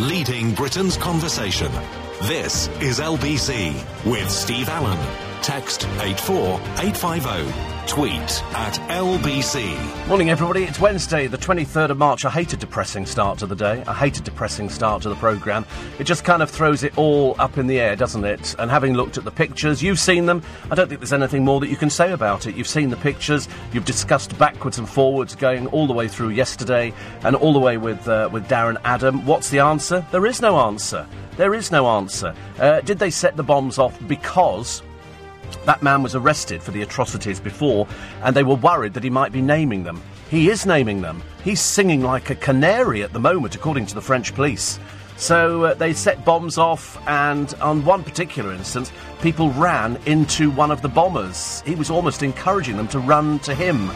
leading Britain's conversation. This is LBC with Steve Allen. Text 84850. Tweet at LBC. Morning, everybody. It's Wednesday, the 23rd of March. I hate a depressing start to the day. I hate a depressing start to the programme. It just kind of throws it all up in the air, doesn't it? And having looked at the pictures, you've seen them. I don't think there's anything more that you can say about it. You've seen the pictures. You've discussed backwards and forwards, going all the way through yesterday and all the way with uh, with Darren Adam. What's the answer? There is no answer. There is no answer. Uh, did they set the bombs off because that man was arrested for the atrocities before, and they were worried that he might be naming them. He is naming them. He's singing like a canary at the moment, according to the French police. So uh, they set bombs off, and on one particular instance, people ran into one of the bombers. He was almost encouraging them to run to him.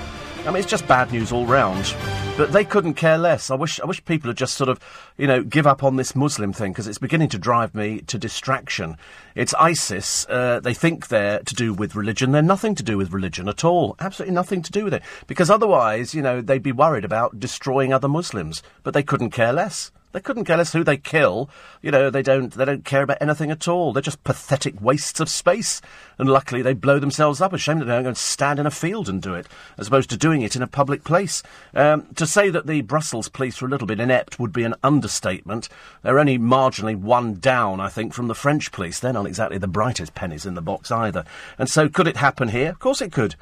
I mean, it's just bad news all round. But they couldn't care less. I wish, I wish people would just sort of, you know, give up on this Muslim thing because it's beginning to drive me to distraction. It's ISIS. Uh, they think they're to do with religion. They're nothing to do with religion at all. Absolutely nothing to do with it. Because otherwise, you know, they'd be worried about destroying other Muslims. But they couldn't care less. They couldn't care less who they kill. You know, they don't they don't care about anything at all. They're just pathetic wastes of space. And luckily they blow themselves up. A shame that they don't go and stand in a field and do it, as opposed to doing it in a public place. Um, to say that the Brussels police were a little bit inept would be an understatement. They're only marginally one down, I think, from the French police. They're not exactly the brightest pennies in the box either. And so could it happen here? Of course it could.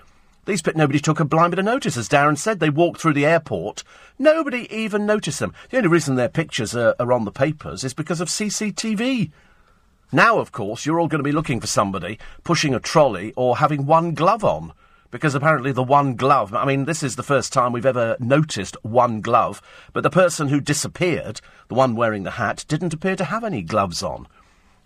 These but nobody took a blind bit of notice, as Darren said. They walked through the airport. Nobody even noticed them. The only reason their pictures are, are on the papers is because of CCTV. Now, of course, you're all going to be looking for somebody pushing a trolley or having one glove on. Because apparently the one glove, I mean, this is the first time we've ever noticed one glove, but the person who disappeared, the one wearing the hat, didn't appear to have any gloves on.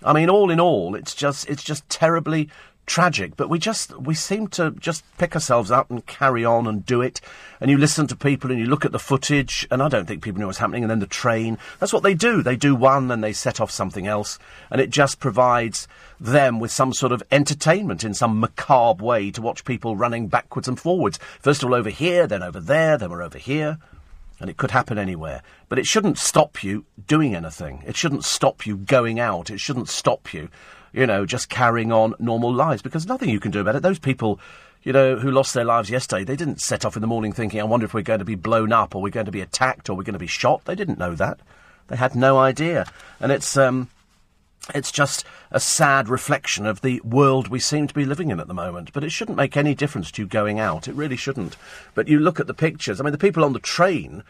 I mean, all in all, it's just, it's just terribly tragic, but we just we seem to just pick ourselves up and carry on and do it. And you listen to people and you look at the footage, and I don't think people know what's happening. And then the train, that's what they do. They do one, then they set off something else, and it just provides them with some sort of entertainment in some macabre way to watch people running backwards and forwards. First of all over here, then over there, then we're over here. And it could happen anywhere. But it shouldn't stop you doing anything. It shouldn't stop you going out. It shouldn't stop you you know, just carrying on normal lives because nothing you can do about it. Those people, you know, who lost their lives yesterday, they didn't set off in the morning thinking, I wonder if we're going to be blown up or we're going to be attacked or we're going to be shot. They didn't know that. They had no idea. And it's, um, it's just a sad reflection of the world we seem to be living in at the moment. But it shouldn't make any difference to you going out. It really shouldn't. But you look at the pictures. I mean, the people on the train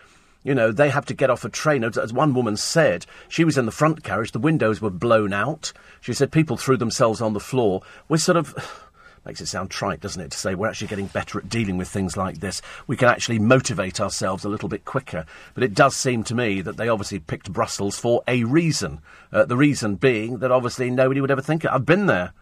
you know, they have to get off a train. As, one woman said, she was in the front carriage, the windows were blown out. She said people threw themselves on the floor. We're sort of. Makes it sound trite, doesn't it, to say we're actually getting better at dealing with things like this. We can actually motivate ourselves a little bit quicker. But it does seem to me that they obviously picked Brussels for a reason. Uh, the reason being that obviously nobody would ever think it. I've been there.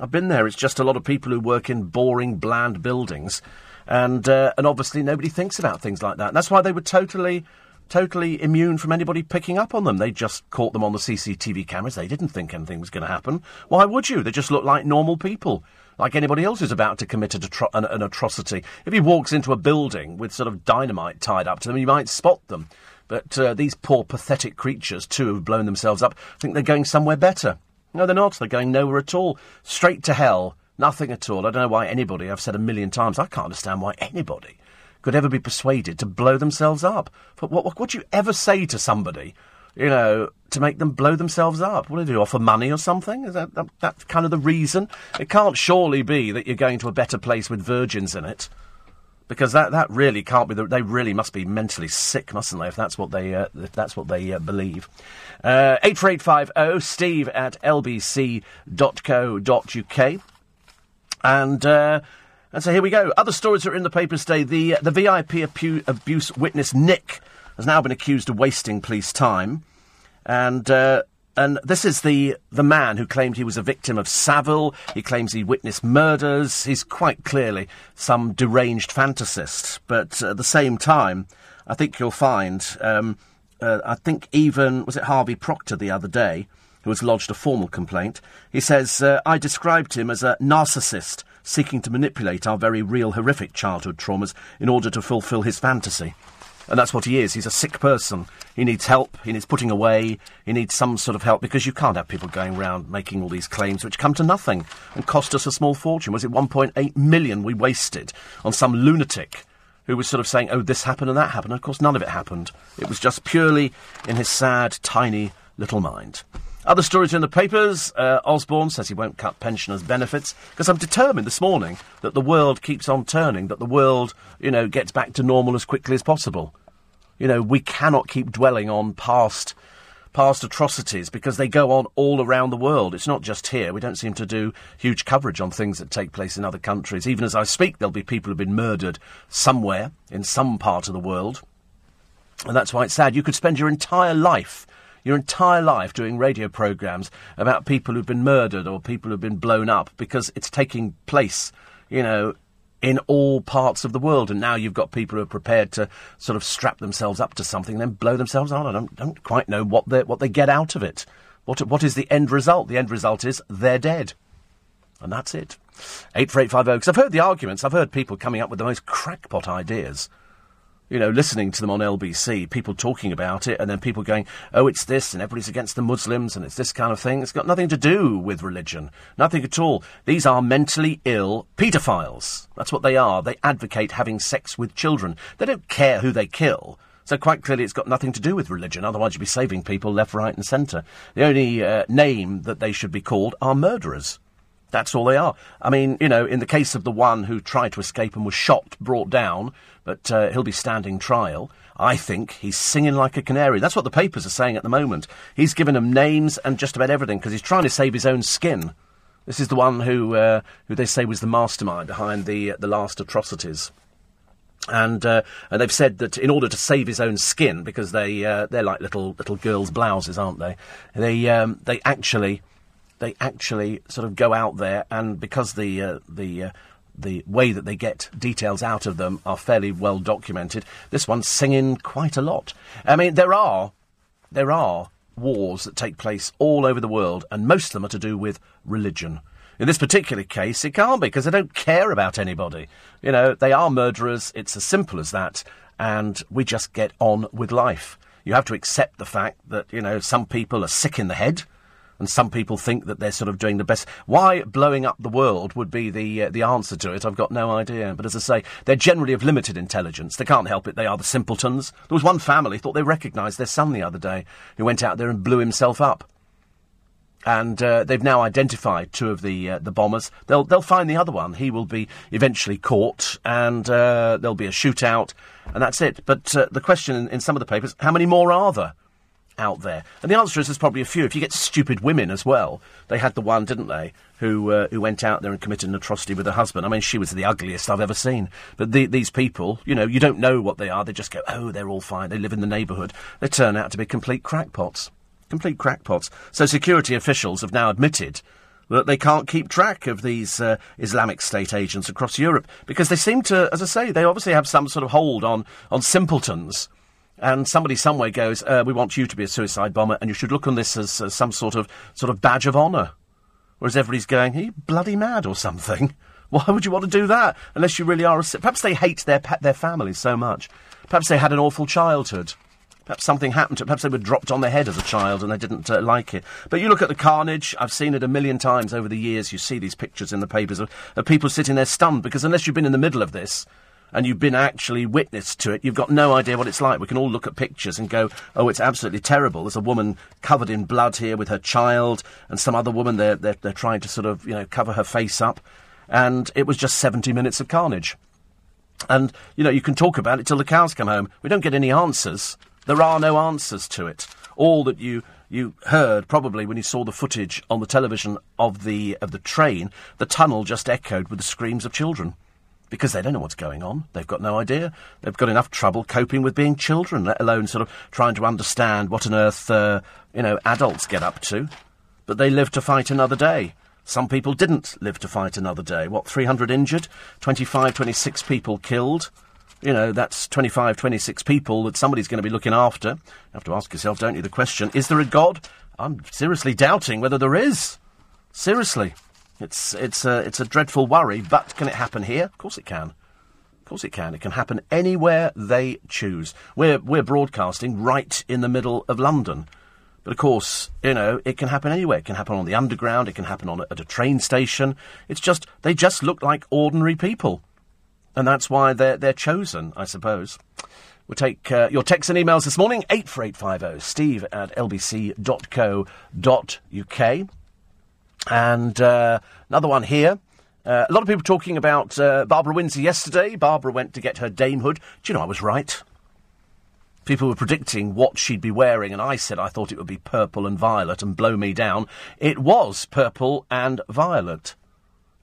I've been there. It's just a lot of people who work in boring, bland buildings and uh, and obviously nobody thinks about things like that. And that's why they were totally totally immune from anybody picking up on them. They just caught them on the CCTV cameras. They didn't think anything was going to happen. Why would you? They just look like normal people, like anybody else who's about to commit an, atrocity. If he walks into a building with sort of dynamite tied up to them, you might spot them. But uh, these poor, pathetic creatures, too, who've blown themselves up, think they're going somewhere better. No, they're not. They're going nowhere at all. Straight to hell Nothing at all. I don't know why anybody, I've said a million times, I can't understand why anybody could ever be persuaded to blow themselves up. But what, what would you ever say to somebody, you know, to make them blow themselves up? What do do? Offer money or something? Is that, that, kind of the reason? It can't surely be that you're going to a better place with virgins in it. Because that, that really can't be. The, they really must be mentally sick, mustn't they? If that's what they uh, if that's what they uh, believe. Uh, eight four eight five zero. Steve at lbc.co.uk. And uh, and so here we go. Other stories are in the papers today. The the VIP apu- abuse witness Nick has now been accused of wasting police time, and. Uh, and this is the, the man who claimed he was a victim of Savile. He claims he witnessed murders. He's quite clearly some deranged fantasist. But at the same time, I think you'll find, um, uh, I think even, was it Harvey Proctor the other day, who has lodged a formal complaint. He says, uh, I described him as a narcissist seeking to manipulate our very real horrific childhood traumas in order to fulfil his fantasy. And that's what he is. He's a sick person. He needs help. He needs putting away. He needs some sort of help because you can't have people going around making all these claims which come to nothing and cost us a small fortune. Was it 1.8 million we wasted on some lunatic who was sort of saying, oh, this happened and that happened? And of course, none of it happened. It was just purely in his sad, tiny little mind. Other stories in the papers. Uh, Osborne says he won't cut pensioners' benefits because I'm determined this morning that the world keeps on turning, that the world, you know, gets back to normal as quickly as possible. You know, we cannot keep dwelling on past past atrocities because they go on all around the world. It's not just here. We don't seem to do huge coverage on things that take place in other countries. Even as I speak, there'll be people who've been murdered somewhere in some part of the world. And that's why it's sad. You could spend your entire life your entire life doing radio programmes about people who've been murdered or people who've been blown up because it's taking place, you know, in all parts of the world. And now you've got people who are prepared to sort of strap themselves up to something and then blow themselves out. I don't, don't quite know what they, what they get out of it. What, what is the end result? The end result is they're dead. And that's it. 84850. Because I've heard the arguments. I've heard people coming up with the most crackpot ideas you know, listening to them on LBC, people talking about it, and then people going, oh, it's this, and everybody's against the Muslims, and it's this kind of thing. It's got nothing to do with religion. Nothing at all. These are mentally ill paedophiles. That's what they are. They advocate having sex with children. They don't care who they kill. So quite clearly, it's got nothing to do with religion. Otherwise, you'd be saving people left, right, and centre. The only uh, name that they should be called are murderers. That's all they are. I mean, you know, in the case of the one who tried to escape and was shot, brought down, but uh, he'll be standing trial. I think he's singing like a canary. That's what the papers are saying at the moment. He's given them names and just about everything because he's trying to save his own skin. This is the one who, uh, who they say was the mastermind behind the uh, the last atrocities. And uh, and they've said that in order to save his own skin, because they uh, they're like little little girls' blouses, aren't they? They um, they actually they actually sort of go out there, and because the uh, the the way that they get details out of them are fairly well documented, this one's singing quite a lot. I mean, there are there are wars that take place all over the world, and most of them are to do with religion. In this particular case, it can't be because they don't care about anybody. You know, they are murderers. It's as simple as that, and we just get on with life. You have to accept the fact that you know some people are sick in the head and some people think that they're sort of doing the best. Why blowing up the world would be the uh, the answer to it? I've got no idea. But as I say, they're generally of limited intelligence. They can't help it. They are the simpletons. There was one family thought they recognised their son the other day who went out there and blew himself up. And uh, they've now identified two of the uh, the bombers. They'll they'll find the other one. He will be eventually caught, and uh, there'll be a shootout, and that's it. But uh, the question in, in some of the papers: how many more are there? Out there? And the answer is there's probably a few. If you get stupid women as well, they had the one, didn't they, who uh, who went out there and committed an atrocity with her husband. I mean, she was the ugliest I've ever seen. But the, these people, you know, you don't know what they are. They just go, oh, they're all fine. They live in the neighbourhood. They turn out to be complete crackpots. Complete crackpots. So security officials have now admitted that they can't keep track of these uh, Islamic State agents across Europe because they seem to, as I say, they obviously have some sort of hold on on simpletons and somebody somewhere goes, uh, "We want you to be a suicide bomber, and you should look on this as, as some sort of sort of badge of honour." Whereas everybody's going, "Are you bloody mad or something?" Why would you want to do that unless you really are a? Perhaps they hate their their families so much. Perhaps they had an awful childhood. Perhaps something happened to. Perhaps they were dropped on their head as a child and they didn't uh, like it. But you look at the carnage. I've seen it a million times over the years. You see these pictures in the papers of, of people sitting there stunned because unless you've been in the middle of this, and you've been actually witness to it, you've got no idea what it's like. We can all look at pictures and go, oh, it's absolutely terrible. There's a woman covered in blood here with her child, and some other woman, they're, they're, they're trying to sort of, you know, cover her face up. And it was just 70 minutes of carnage. And, you know, you can talk about it till the cows come home. We don't get any answers. There are no answers to it. All that you you heard probably when you saw the footage on the television of the of the train, the tunnel just echoed with the screams of children because they don't know what's going on. They've got no idea. They've got enough trouble coping with being children, let alone sort of trying to understand what on earth, uh, you know, adults get up to. But they live to fight another day. Some people didn't live to fight another day. What, 300 injured? 25, 26 people killed? You know, that's 25, 26 people that somebody's going to be looking after. You have to ask yourself, don't you, the question, is there a God? I'm seriously doubting whether there is. Seriously. It's, it's, a, it's a dreadful worry, but can it happen here? Of course it can. Of course it can. It can happen anywhere they choose. We're, we're broadcasting right in the middle of London. But of course, you know, it can happen anywhere. It can happen on the underground. It can happen on a, at a train station. It's just, they just look like ordinary people. And that's why they're, they're chosen, I suppose. We'll take uh, your texts and emails this morning, 84850 steve at lbc.co.uk. And uh, another one here. Uh, a lot of people talking about uh, Barbara Windsor yesterday. Barbara went to get her damehood. Do you know I was right? People were predicting what she'd be wearing, and I said I thought it would be purple and violet and blow me down. It was purple and violet.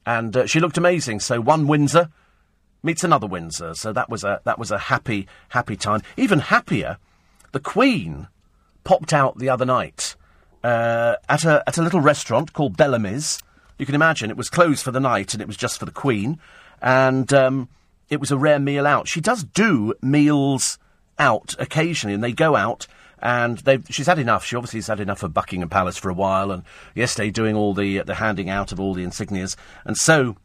And uh, she looked amazing. So one Windsor meets another Windsor. So that was a that was a happy happy time. Even happier, the Queen popped out the other night uh, at a at a little restaurant called Bellamy's. You can imagine it was closed for the night and it was just for the Queen, and um, it was a rare meal out. She does do meals out occasionally, and they go out. And she's had enough. She obviously has had enough of Buckingham Palace for a while, and yesterday doing all the the handing out of all the insignias. And so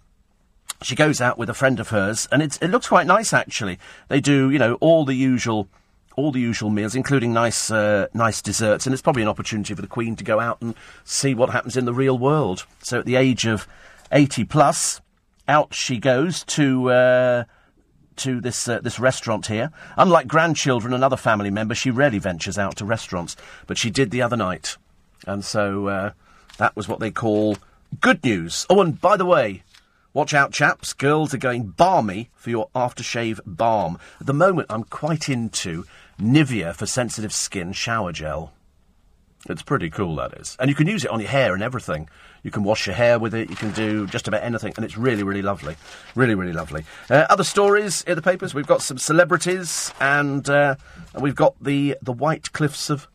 she goes out with a friend of hers, and it looks quite nice actually. They do, you know, all the usual, all the usual meals, including nice, uh, nice desserts, and it's probably an opportunity for the Queen to go out and see what happens in the real world. So at the age of eighty plus, out she goes to. Uh, to this uh, this restaurant here. Unlike grandchildren and other family members, she rarely ventures out to restaurants, but she did the other night, and so uh, that was what they call good news. Oh, and by the way, watch out, chaps! Girls are going balmy for your aftershave balm. At the moment, I'm quite into Nivea for sensitive skin shower gel. It's pretty cool, that is. And you can use it on your hair and everything. You can wash your hair with it, you can do just about anything, and it's really, really lovely. Really, really lovely. Uh, other stories in the papers we've got some celebrities, and, uh, we've got the, the White Cliffs of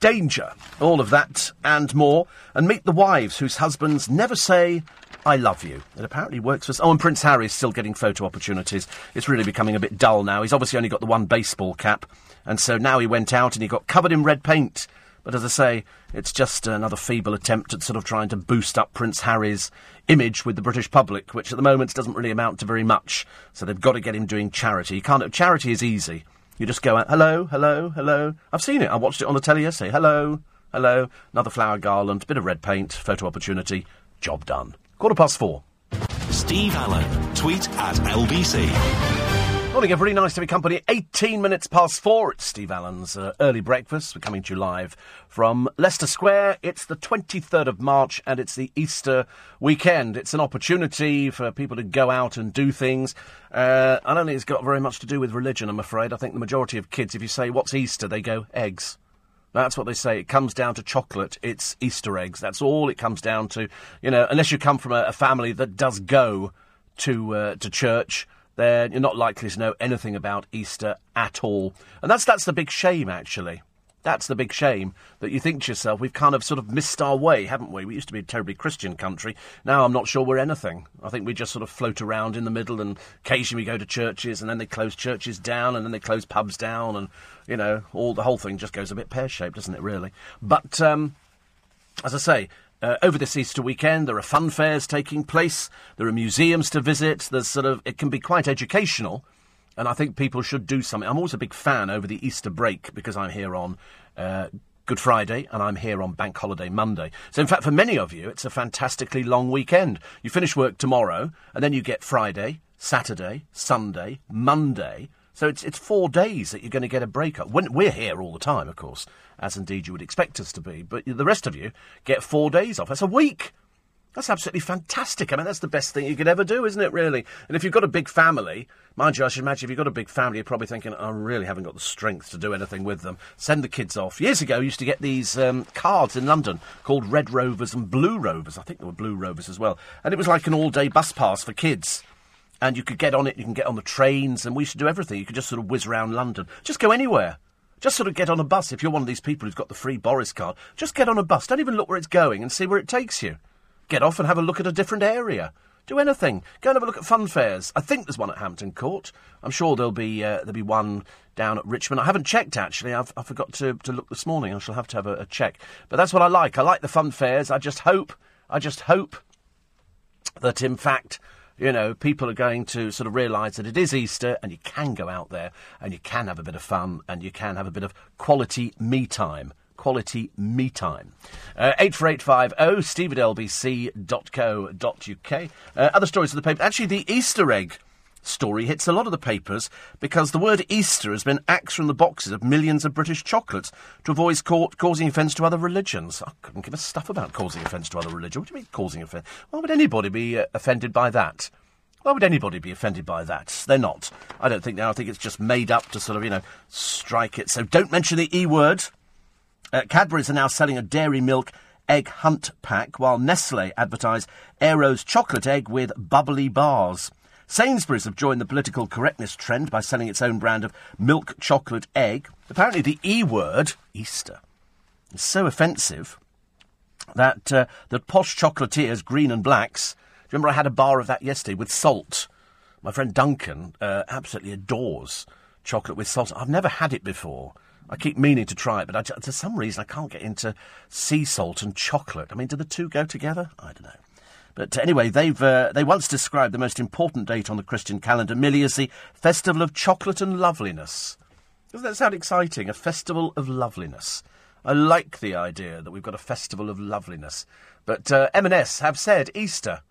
Danger. All of that and more. And meet the wives whose husbands never say, I love you. It apparently works for. Oh, and Prince Harry's still getting photo opportunities. It's really becoming a bit dull now. He's obviously only got the one baseball cap, and so now he went out and he got covered in red paint but as I say, it's just another feeble attempt at sort of trying to boost up Prince Harry's image with the British public, which at the moment doesn't really amount to very much. So they've got to get him doing charity. You can't. Charity is easy. You just go out, hello, hello, hello. I've seen it. I watched it on the telly yesterday. Hello, hello. Another flower garland, bit of red paint, photo opportunity, job done. Quarter past four. Steve Allen. Tweet at LBC. Morning, everybody. Nice to be company. 18 minutes past four. It's Steve Allen's uh, early breakfast. We're coming to you live from Leicester Square. It's the 23rd of March and it's the Easter weekend. It's an opportunity for people to go out and do things. Uh, I don't think it's got very much to do with religion, I'm afraid. I think the majority of kids, if you say, What's Easter? they go, Eggs. That's what they say. It comes down to chocolate. It's Easter eggs. That's all it comes down to. You know, unless you come from a, a family that does go to uh, to church then you're not likely to know anything about Easter at all. And that's that's the big shame, actually. That's the big shame that you think to yourself, we've kind of sort of missed our way, haven't we? We used to be a terribly Christian country. Now I'm not sure we're anything. I think we just sort of float around in the middle and occasionally we go to churches and then they close churches down and then they close pubs down and, you know, all the whole thing just goes a bit pear shaped, doesn't it, really? But, um, as I say, uh, over this Easter weekend, there are fun fairs taking place. There are museums to visit. There's sort of it can be quite educational, and I think people should do something. I'm always a big fan over the Easter break because I'm here on. Uh, Good Friday, and I'm here on Bank Holiday Monday. So, in fact, for many of you, it's a fantastically long weekend. You finish work tomorrow, and then you get Friday, Saturday, Sunday, Monday. So it's it's four days that you're going to get a break up. When, we're here all the time, of course as indeed you would expect us to be. But the rest of you get four days off. That's a week. That's absolutely fantastic. I mean, that's the best thing you could ever do, isn't it, really? And if you've got a big family, mind you, I should imagine if you've got a big family, you're probably thinking, I really haven't got the strength to do anything with them. Send the kids off. Years ago, I used to get these um, cards in London called Red Rovers and Blue Rovers. I think there were Blue Rovers as well. And it was like an all day bus pass for kids. And you could get on it, you can get on the trains, and we used to do everything. You could just sort of whiz around London. Just go anywhere. Just sort of get on a bus. If you're one of these people who's got the free Boris card, just get on a bus. Don't even look where it's going and see where it takes you. Get off and have a look at a different area. Do anything. Go and have a look at fun fairs. I think there's one at Hampton Court. I'm sure there'll be uh, there'll be one down at Richmond. I haven't checked actually. I've, I forgot to, to look this morning. I shall have to have a, a check. But that's what I like. I like the fun fairs. I just hope. I just hope that in fact You know, people are going to sort of realise that it is Easter and you can go out there and you can have a bit of fun and you can have a bit of quality me time. Quality me time. Uh, 84850 steve at lbc.co.uk. Uh, other stories of the paper. Actually, the Easter egg story hits a lot of the papers because the word Easter has been axed from the boxes of millions of British chocolates to avoid ca- causing offence to other religions. I couldn't give a stuff about causing offence to other religions. What do you mean causing offence? Why would anybody be uh, offended by that? Why would anybody be offended by that? They're not. I don't think they are. I think it's just made up to sort of, you know, strike it. So don't mention the E word. Uh, Cadbury's are now selling a dairy milk egg hunt pack, while Nestle advertise Aero's chocolate egg with bubbly bars. Sainsbury's have joined the political correctness trend by selling its own brand of milk chocolate egg. Apparently, the E word, Easter, is so offensive that uh, the posh chocolatiers, green and blacks, remember I had a bar of that yesterday with salt. My friend Duncan uh, absolutely adores chocolate with salt. I've never had it before. I keep meaning to try it, but I, for some reason I can't get into sea salt and chocolate. I mean, do the two go together? I don't know. But anyway, they've uh, they once described the most important date on the Christian calendar, Millie, as the Festival of Chocolate and Loveliness. Doesn't that sound exciting? A Festival of Loveliness. I like the idea that we've got a Festival of Loveliness. But uh, M&S have said Easter.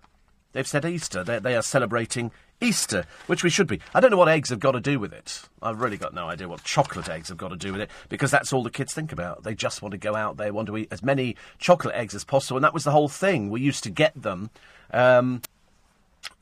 They've said Easter. They, they are celebrating Easter, which we should be. I don't know what eggs have got to do with it. I've really got no idea what chocolate eggs have got to do with it because that's all the kids think about. They just want to go out, they want to eat as many chocolate eggs as possible, and that was the whole thing. We used to get them. Um,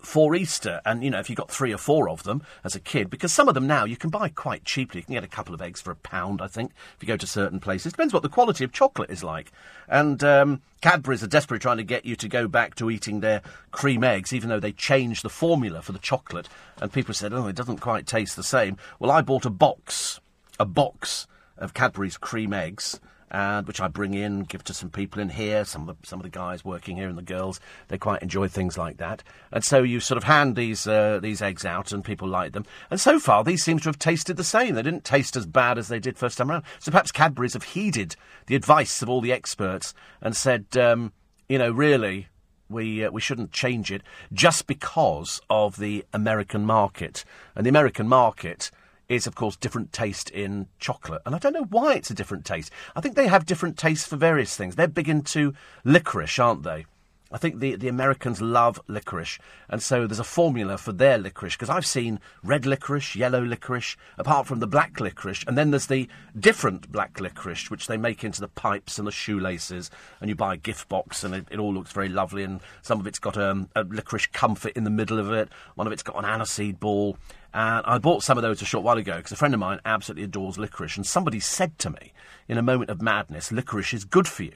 for Easter, and you know, if you got three or four of them as a kid, because some of them now you can buy quite cheaply. You can get a couple of eggs for a pound, I think, if you go to certain places. Depends what the quality of chocolate is like. And um, Cadbury's are desperately trying to get you to go back to eating their cream eggs, even though they changed the formula for the chocolate. And people said, oh, it doesn't quite taste the same. Well, I bought a box, a box of Cadbury's cream eggs and which I bring in, give to some people in here. Some of the, some of the guys working here and the girls, they quite enjoy things like that. And so you sort of hand these uh, these eggs out, and people like them. And so far, these seem to have tasted the same. They didn't taste as bad as they did first time around. So perhaps Cadbury's have heeded the advice of all the experts and said, um, you know, really. We, uh, we shouldn't change it just because of the American market. And the American market is, of course, different taste in chocolate. And I don't know why it's a different taste. I think they have different tastes for various things. They're big into licorice, aren't they? I think the, the Americans love licorice, and so there's a formula for their licorice. Because I've seen red licorice, yellow licorice, apart from the black licorice, and then there's the different black licorice, which they make into the pipes and the shoelaces, and you buy a gift box, and it, it all looks very lovely. And some of it's got um, a licorice comfort in the middle of it, one of it's got an aniseed ball. And I bought some of those a short while ago because a friend of mine absolutely adores licorice, and somebody said to me in a moment of madness, licorice is good for you.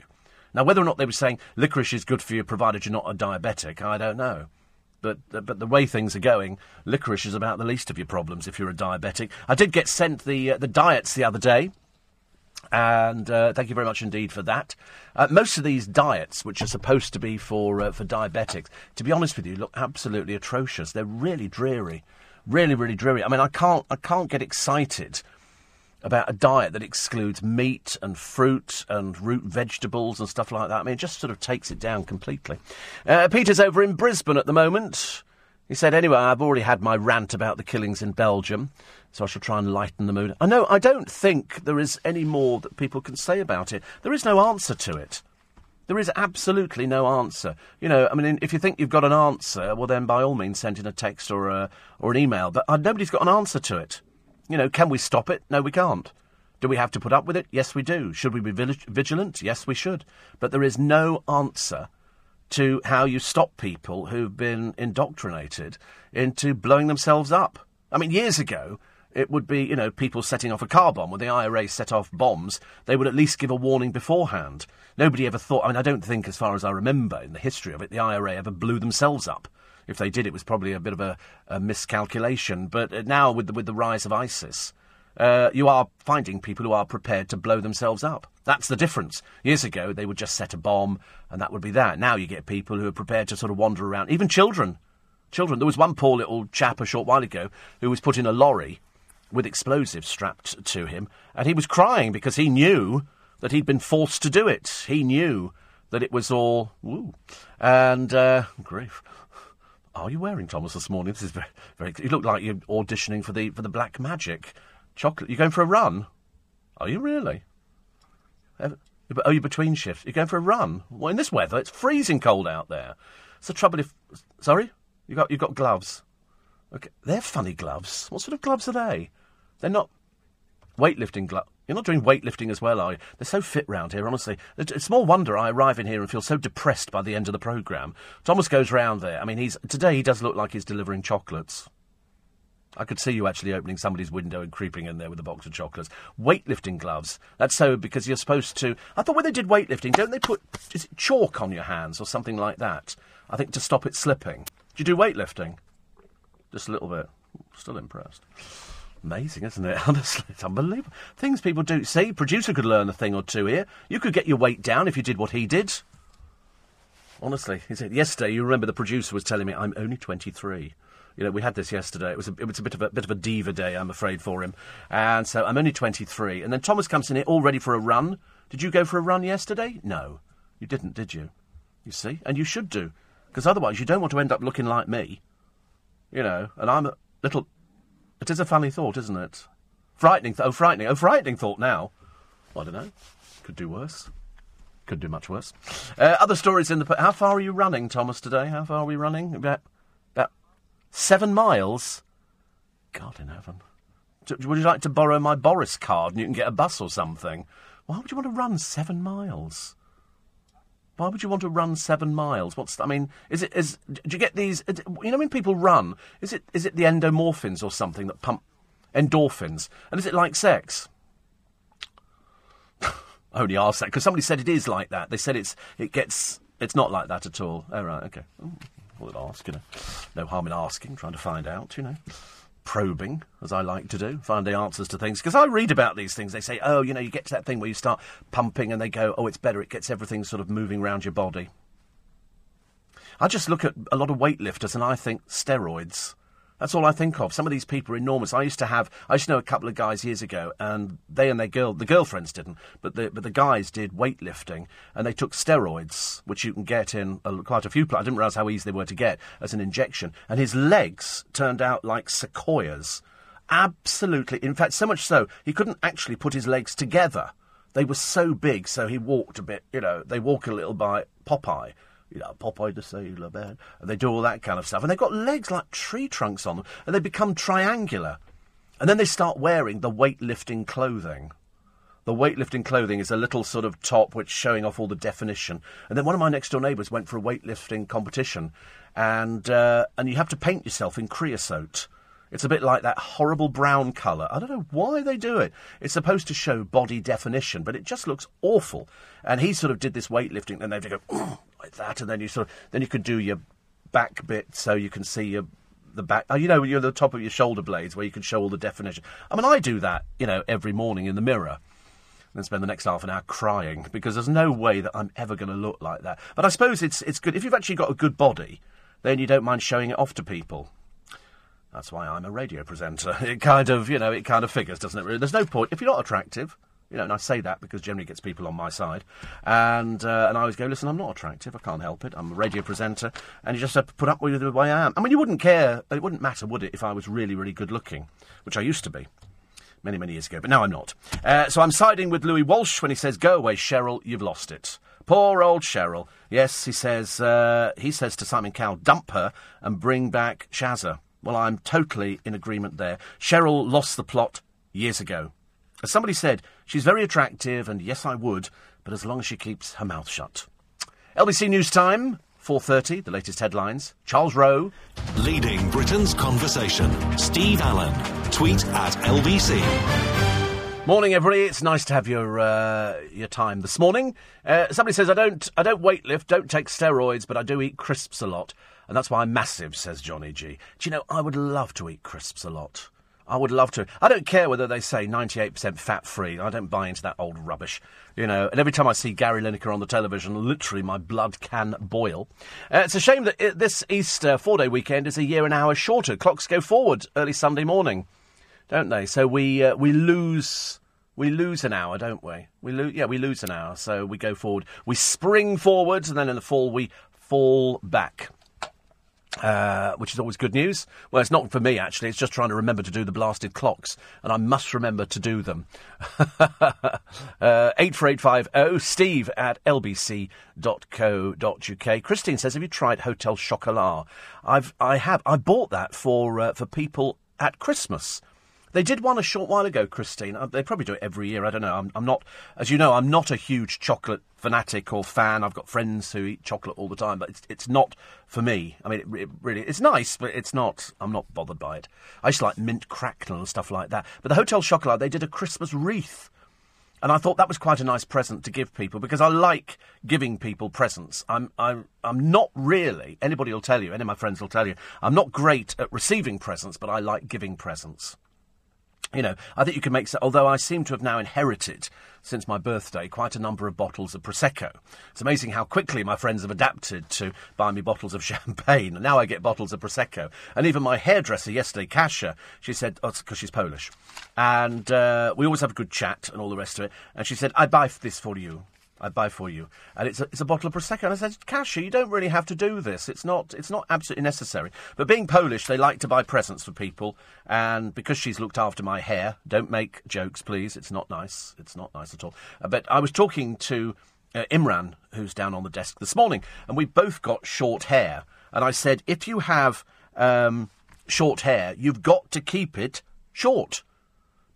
Now, whether or not they were saying licorice is good for you provided you're not a diabetic, I don't know. But, uh, but the way things are going, licorice is about the least of your problems if you're a diabetic. I did get sent the, uh, the diets the other day. And uh, thank you very much indeed for that. Uh, most of these diets, which are supposed to be for uh, for diabetics, to be honest with you, look absolutely atrocious. They're really dreary, really, really dreary. I mean, I can't I can't get excited about a diet that excludes meat and fruit and root vegetables and stuff like that. I mean, it just sort of takes it down completely. Uh, Peter's over in Brisbane at the moment. He said, anyway, I've already had my rant about the killings in Belgium, so I shall try and lighten the mood. I know, I don't think there is any more that people can say about it. There is no answer to it. There is absolutely no answer. You know, I mean, if you think you've got an answer, well, then by all means send in a text or, a, or an email. But uh, nobody's got an answer to it. You know, can we stop it? No, we can't. Do we have to put up with it? Yes, we do. Should we be vigilant? Yes, we should. But there is no answer to how you stop people who've been indoctrinated into blowing themselves up. I mean, years ago, it would be, you know, people setting off a car bomb. When the IRA set off bombs, they would at least give a warning beforehand. Nobody ever thought, I mean, I don't think, as far as I remember in the history of it, the IRA ever blew themselves up. If they did, it was probably a bit of a, a miscalculation. But uh, now, with the, with the rise of ISIS, uh, you are finding people who are prepared to blow themselves up. That's the difference. Years ago, they would just set a bomb, and that would be that. Now you get people who are prepared to sort of wander around, even children. Children. There was one poor little chap a short while ago who was put in a lorry with explosives strapped to him, and he was crying because he knew that he'd been forced to do it. He knew that it was all, woo. and uh, grief. are you wearing, Thomas, this morning? This is very, very. You look like you're auditioning for the for the Black Magic chocolate. You going for a run? Are you really? Have- Are you between shifts? You're going for a run? Well, in this weather, it's freezing cold out there. It's the trouble if. Sorry, you got you got gloves. Okay, they're funny gloves. What sort of gloves are they? They're not weightlifting gloves. You're not doing weightlifting as well, are you? They're so fit round here, honestly. It's small wonder I arrive in here and feel so depressed by the end of the programme. Thomas goes round there. I mean, he's today he does look like he's delivering chocolates. I could see you actually opening somebody's window and creeping in there with a box of chocolates. Weightlifting gloves. That's so because you're supposed to. I thought when they did weightlifting, don't they put is it chalk on your hands or something like that? I think to stop it slipping. Do you do weightlifting? Just a little bit. Still impressed. Amazing, isn't it? Honestly, it's unbelievable. Things people do. See, producer could learn a thing or two here. You could get your weight down if you did what he did. Honestly, he said yesterday. You remember the producer was telling me I'm only 23. You know, we had this yesterday. It was a, it was a bit of a bit of a diva day, I'm afraid for him. And so I'm only 23. And then Thomas comes in here all ready for a run. Did you go for a run yesterday? No, you didn't, did you? You see, and you should do, because otherwise you don't want to end up looking like me. You know, and I'm a little. It is a funny thought, isn't it? Frightening. Th- oh, frightening. Oh, frightening thought now. I don't know. Could do worse. Could do much worse. Uh, other stories in the. How far are you running, Thomas, today? How far are we running? About, seven miles? God in heaven. D- would you like to borrow my Boris card and you can get a bus or something? Why would you want to run seven miles? Why would you want to run seven miles? What's I mean? Is it is? Do you get these? You know when people run, is it is it the endomorphins or something that pump endorphins? And is it like sex? I only asked that because somebody said it is like that. They said it's it gets it's not like that at all. Oh right, okay. Oh, I would ask, you know. No harm in asking, trying to find out, you know. Probing, as I like to do, find the answers to things. Because I read about these things. They say, oh, you know, you get to that thing where you start pumping and they go, oh, it's better. It gets everything sort of moving around your body. I just look at a lot of weightlifters and I think steroids. That's all I think of. Some of these people are enormous. I used to have, I used to know a couple of guys years ago, and they and their girl, the girlfriends didn't, but the but the guys did weightlifting, and they took steroids, which you can get in a, quite a few. I didn't realise how easy they were to get as an injection, and his legs turned out like sequoias. Absolutely. In fact, so much so he couldn't actually put his legs together. They were so big, so he walked a bit. You know, they walk a little by Popeye you know, Popeye the Sailor Man, and they do all that kind of stuff. And they've got legs like tree trunks on them, and they become triangular. And then they start wearing the weightlifting clothing. The weightlifting clothing is a little sort of top which showing off all the definition. And then one of my next door neighbours went for a weightlifting competition, and uh, and you have to paint yourself in creosote. It's a bit like that horrible brown colour. I don't know why they do it. It's supposed to show body definition, but it just looks awful. And he sort of did this weightlifting, and they go like that, and then you sort of then you could do your back bit so you can see your the back. Oh, you know, you're the top of your shoulder blades where you can show all the definition. I mean, I do that, you know, every morning in the mirror. And then spend the next half an hour crying because there's no way that I'm ever going to look like that. But I suppose it's it's good if you've actually got a good body, then you don't mind showing it off to people. That's why I'm a radio presenter. It kind of, you know, it kind of figures, doesn't it? Really, there's no point if you're not attractive. You know, and I say that because generally gets people on my side, and uh, and I always go, listen, I'm not attractive. I can't help it. I'm a radio presenter, and you just have to put up with the way I am. I mean, you wouldn't care. It wouldn't matter, would it, if I was really, really good looking, which I used to be many, many years ago, but now I'm not. Uh, so I'm siding with Louis Walsh when he says, "Go away, Cheryl. You've lost it." Poor old Cheryl. Yes, he says. Uh, he says to Simon Cowell, "Dump her and bring back Shazza." Well, I'm totally in agreement there. Cheryl lost the plot years ago. As somebody said, she's very attractive, and yes, I would, but as long as she keeps her mouth shut. LBC News Time, 4.30, the latest headlines. Charles Rowe. Leading Britain's conversation. Steve Allen. Tweet at LBC. Morning, everybody. It's nice to have your uh, your time this morning. Uh, somebody says I don't I don't weightlift, don't take steroids, but I do eat crisps a lot, and that's why I'm massive. Says Johnny G. Do you know I would love to eat crisps a lot. I would love to. I don't care whether they say 98% fat free. I don't buy into that old rubbish. You know, and every time I see Gary Lineker on the television, literally my blood can boil. Uh, it's a shame that it, this Easter four day weekend is a year and an hour shorter. Clocks go forward early Sunday morning, don't they? So we, uh, we lose. We lose an hour, don't we? We lose, yeah, we lose an hour. So we go forward. We spring forwards, and then in the fall we fall back. Uh, which is always good news. Well, it's not for me, actually. It's just trying to remember to do the blasted clocks, and I must remember to do them. uh, 84850 steve at lbc.co.uk. Christine says, have you tried Hotel Chocolat? I've, I have. I bought that for, uh, for people at Christmas. They did one a short while ago, Christine. Uh, they probably do it every year. I don't know. I'm, I'm, not, as you know, I'm not a huge chocolate fanatic or fan. I've got friends who eat chocolate all the time, but it's, it's not for me. I mean, it, it really, it's nice, but it's not. I'm not bothered by it. I to like mint cracknel and stuff like that. But the Hotel Chocolat, they did a Christmas wreath. And I thought that was quite a nice present to give people because I like giving people presents. I'm, I'm, I'm not really, anybody will tell you, any of my friends will tell you, I'm not great at receiving presents, but I like giving presents you know, I think you can make. Although I seem to have now inherited, since my birthday, quite a number of bottles of prosecco. It's amazing how quickly my friends have adapted to buy me bottles of champagne. Now I get bottles of prosecco, and even my hairdresser yesterday, Kasia, she said, "Oh, because she's Polish," and uh, we always have a good chat and all the rest of it. And she said, "I buy this for you." I buy for you, and it's a, it's a bottle of prosecco. And I said, Kasia, you don't really have to do this. It's not it's not absolutely necessary. But being Polish, they like to buy presents for people, and because she's looked after my hair, don't make jokes, please. It's not nice. It's not nice at all. Uh, but I was talking to uh, Imran, who's down on the desk this morning, and we both got short hair. And I said, if you have um, short hair, you've got to keep it short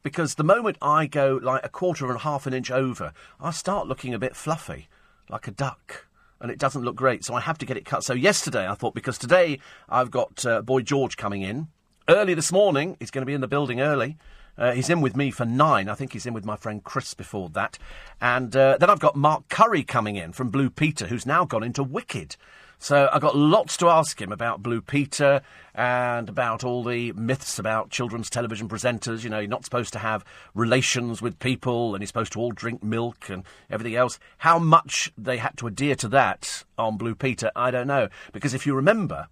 because the moment I go like a quarter and a half an inch over, I start looking a bit fluffy, like a duck. And it doesn't look great, so I have to get it cut. So yesterday I thought, because today I've got uh, Boy George coming in. Early this morning, he's going to be in the building early. Uh, he's in with me for nine. I think he's in with my friend Chris before that. And uh, then I've got Mark Curry coming in from Blue Peter, who's now gone into Wicked. So I've got lots to ask him about Blue Peter and about all the myths about children's television presenters. You know, you're not supposed to have relations with people and you're supposed to all drink milk and everything else. How much they had to adhere to that on Blue Peter, I don't know. Because if you remember,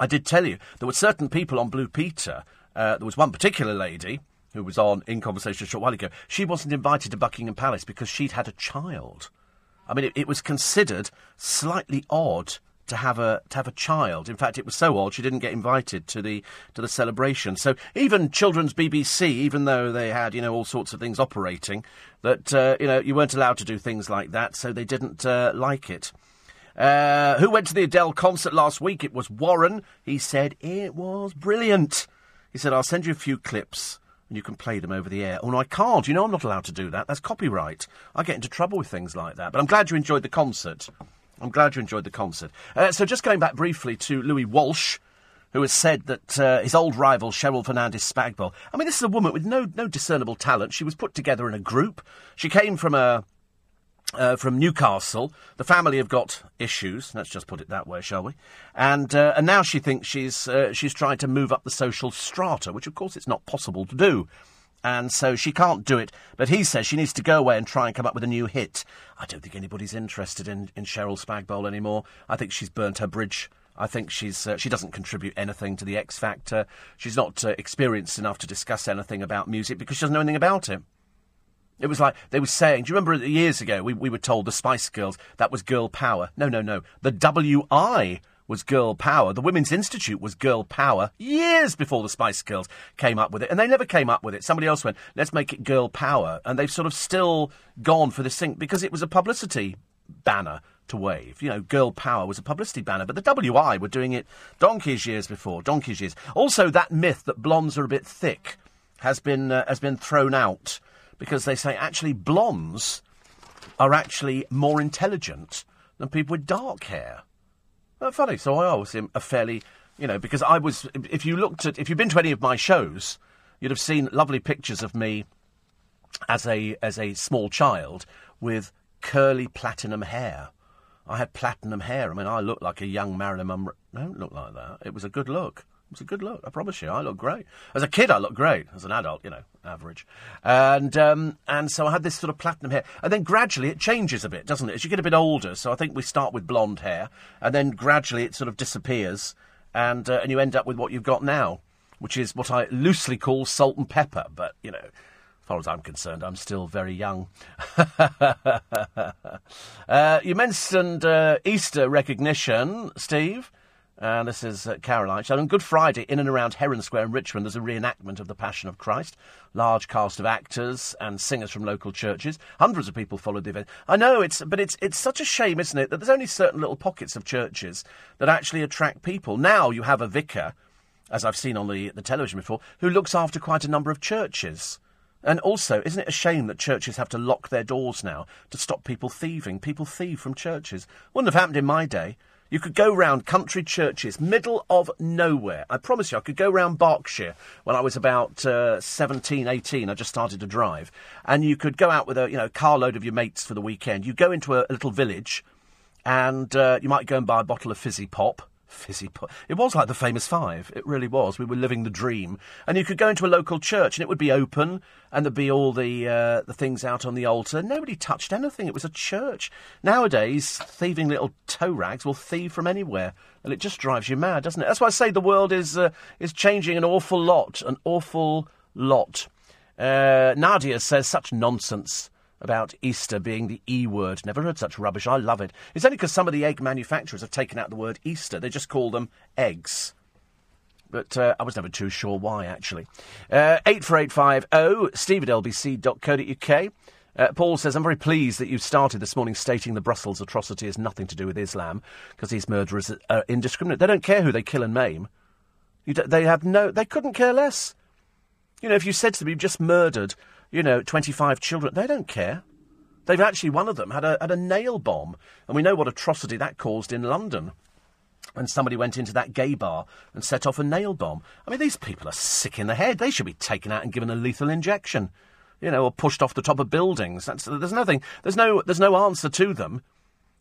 I did tell you there were certain people on Blue Peter. Uh, there was one particular lady who was on in conversation a short while ago. She wasn't invited to Buckingham Palace because she'd had a child. I mean, it, it, was considered slightly odd to have a to have a child. In fact, it was so odd she didn't get invited to the to the celebration. So even children's BBC, even though they had you know all sorts of things operating, that uh, you know you weren't allowed to do things like that, so they didn't uh, like it. Uh, who went to the Adele concert last week? It was Warren. He said it was brilliant. He said, "I'll send you a few clips." And you can play them over the air. Oh, no, I can't. You know I'm not allowed to do that. That's copyright. I get into trouble with things like that. But I'm glad you enjoyed the concert. I'm glad you enjoyed the concert. Uh, so just going back briefly to Louis Walsh, who has said that uh, his old rival, Cheryl Fernandez Spagbol, I mean, this is a woman with no, no discernible talent. She was put together in a group. She came from a uh, from Newcastle. The family have got issues. Let's just put it that way, shall we? And uh, and now she thinks she's uh, she's trying to move up the social strata, which of course it's not possible to do. And so she can't do it. But he says she needs to go away and try and come up with a new hit. I don't think anybody's interested in, in Cheryl Spagbol anymore. I think she's burnt her bridge. I think she's uh, she doesn't contribute anything to the X Factor. She's not uh, experienced enough to discuss anything about music because she doesn't know anything about it. It was like they were saying, do you remember years ago we, we were told the Spice Girls, that was girl power? No, no, no. The WI was girl power. The Women's Institute was girl power years before the Spice Girls came up with it. And they never came up with it. Somebody else went, let's make it girl power. And they've sort of still gone for this thing because it was a publicity banner to wave. You know, girl power was a publicity banner, but the WI were doing it donkey's years before, donkey's years. Also, that myth that blondes are a bit thick has been uh, has been thrown out because they say actually blondes are actually more intelligent than people with dark hair. Uh, funny. So I always am a fairly, you know, because I was. If you looked at, if you've been to any of my shows, you'd have seen lovely pictures of me as a as a small child with curly platinum hair. I had platinum hair. I mean, I looked like a young Marilyn Monroe. I Don't look like that. It was a good look. It was a good look. I promise you, I look great. As a kid, I looked great. As an adult, you know, average. And um, and so I had this sort of platinum hair, and then gradually it changes a bit, doesn't it? As you get a bit older, so I think we start with blonde hair, and then gradually it sort of disappears, and uh, and you end up with what you've got now, which is what I loosely call salt and pepper. But you know, as far as I'm concerned, I'm still very young. uh, you mentioned uh, Easter recognition, Steve. And this is uh, Caroline. So on Good Friday, in and around Heron Square in Richmond, there's a reenactment of the Passion of Christ. Large cast of actors and singers from local churches. Hundreds of people followed the event. I know it's, but it's it's such a shame, isn't it, that there's only certain little pockets of churches that actually attract people. Now you have a vicar, as I've seen on the the television before, who looks after quite a number of churches. And also, isn't it a shame that churches have to lock their doors now to stop people thieving? People thieve from churches. Wouldn't have happened in my day. You could go round country churches, middle of nowhere. I promise you, I could go round Berkshire when I was about uh, 17, 18. I just started to drive. And you could go out with a you know carload of your mates for the weekend. You go into a, a little village and uh, you might go and buy a bottle of fizzy pop fizzy pop. It was like the famous five. It really was. We were living the dream. And you could go into a local church and it would be open and there'd be all the uh, the things out on the altar. Nobody touched anything. It was a church. Nowadays, thieving little toe rags will thieve from anywhere. And it just drives you mad, doesn't it? That's why I say the world is uh, is changing an awful lot. An awful lot. Uh, Nadia says such nonsense about Easter being the E word. Never heard such rubbish. I love it. It's only because some of the egg manufacturers have taken out the word Easter. They just call them eggs. But uh, I was never too sure why, actually. Uh, 84850 steve at lbc.co.uk. Uh, Paul says, I'm very pleased that you started this morning stating the Brussels atrocity has nothing to do with Islam, because these murderers are indiscriminate. They don't care who they kill and maim. they have no, they couldn't care less. You know, if you said to them, you've just murdered you know, 25 children. They don't care. They've actually, one of them had a, had a nail bomb. And we know what atrocity that caused in London when somebody went into that gay bar and set off a nail bomb. I mean, these people are sick in the head. They should be taken out and given a lethal injection, you know, or pushed off the top of buildings. That's, there's nothing, there's no, there's no answer to them.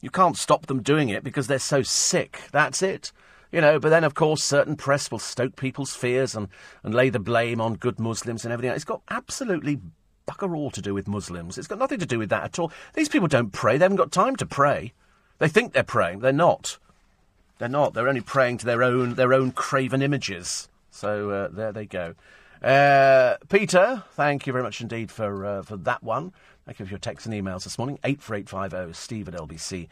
You can't stop them doing it because they're so sick. That's it. You know, but then, of course, certain press will stoke people's fears and, and lay the blame on good Muslims and everything. It's got absolutely bugger all to do with Muslims. It's got nothing to do with that at all. These people don't pray. They haven't got time to pray. They think they're praying. They're not. They're not. They're only praying to their own their own craven images. So uh, there they go. Uh, Peter, thank you very much indeed for uh, for that one. Thank you for your texts and emails this morning. 84850 steve at lbc.co.uk.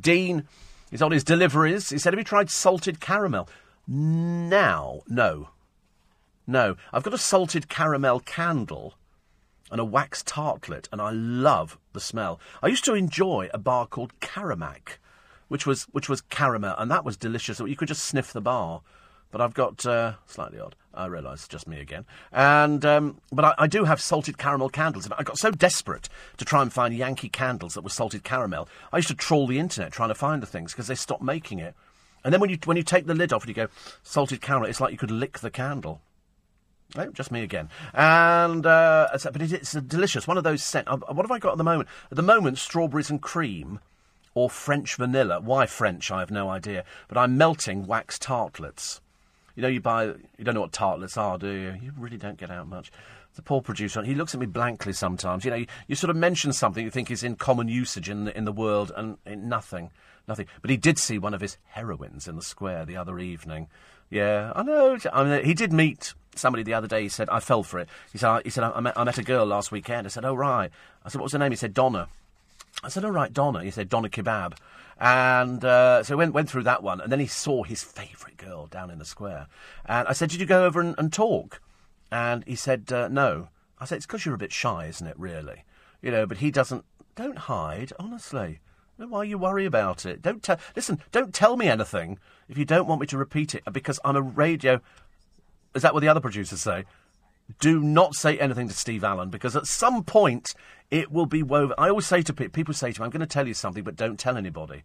Dean He's on his deliveries. He said, Have you tried salted caramel? Now, no. No. I've got a salted caramel candle and a wax tartlet, and I love the smell. I used to enjoy a bar called Caramac, which was which was caramel, and that was delicious. You could just sniff the bar. But I've got uh, slightly odd. I realise it's just me again. And um, but I, I, do have salted caramel candles. and I got so desperate to try and find Yankee candles that were salted caramel. I used to trawl the internet trying to find the things because they stopped making it. And then when you when you take the lid off and you go salted caramel, it's like you could lick the candle. Just me again. And uh, but it, it's delicious. One of those scent. Uh, what have I got at the moment? At the moment, strawberries and cream. Or French vanilla. Why French? I have no idea. But I'm melting wax tartlets. You know, you buy, you don't know what tartlets are, do you? You really don't get out much. The poor producer, he looks at me blankly sometimes. You know, you, you sort of mention something you think is in common usage in the, in the world, and nothing, nothing. But he did see one of his heroines in the square the other evening. Yeah, I know. I mean, he did meet somebody the other day. He said, I fell for it. He said, I, he said I, met, I met a girl last weekend. I said, oh, right. I said, what was her name? He said, Donna. I said, all right, Donna. He said, Donna Kebab. And uh, so went went through that one, and then he saw his favourite girl down in the square. And I said, "Did you go over and, and talk?" And he said, uh, "No." I said, "It's because you're a bit shy, isn't it? Really, you know." But he doesn't. Don't hide, honestly. Why you worry about it? Don't tell. Listen, don't tell me anything if you don't want me to repeat it, because I'm a radio. Is that what the other producers say? Do not say anything to Steve Allen because at some point it will be woven. I always say to people, people say to me, I'm going to tell you something, but don't tell anybody.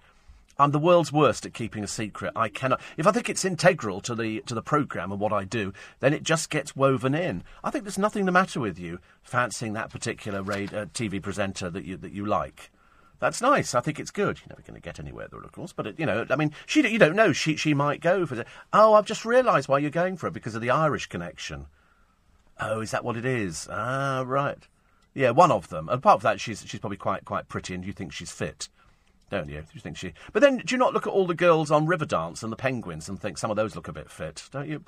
I'm the world's worst at keeping a secret. I cannot. If I think it's integral to the to the program and what I do, then it just gets woven in. I think there's nothing the matter with you fancying that particular radio, uh, TV presenter that you that you like. That's nice. I think it's good. You're never going to get anywhere there, of course. But it, you know, I mean, she you don't know. She she might go for. it. oh, I've just realised why you're going for it because of the Irish connection. Oh, is that what it is? Ah, right. Yeah, one of them. Apart from that, she's she's probably quite quite pretty, and you think she's fit, don't you? You think she? But then, do you not look at all the girls on Riverdance and the Penguins and think some of those look a bit fit, don't you?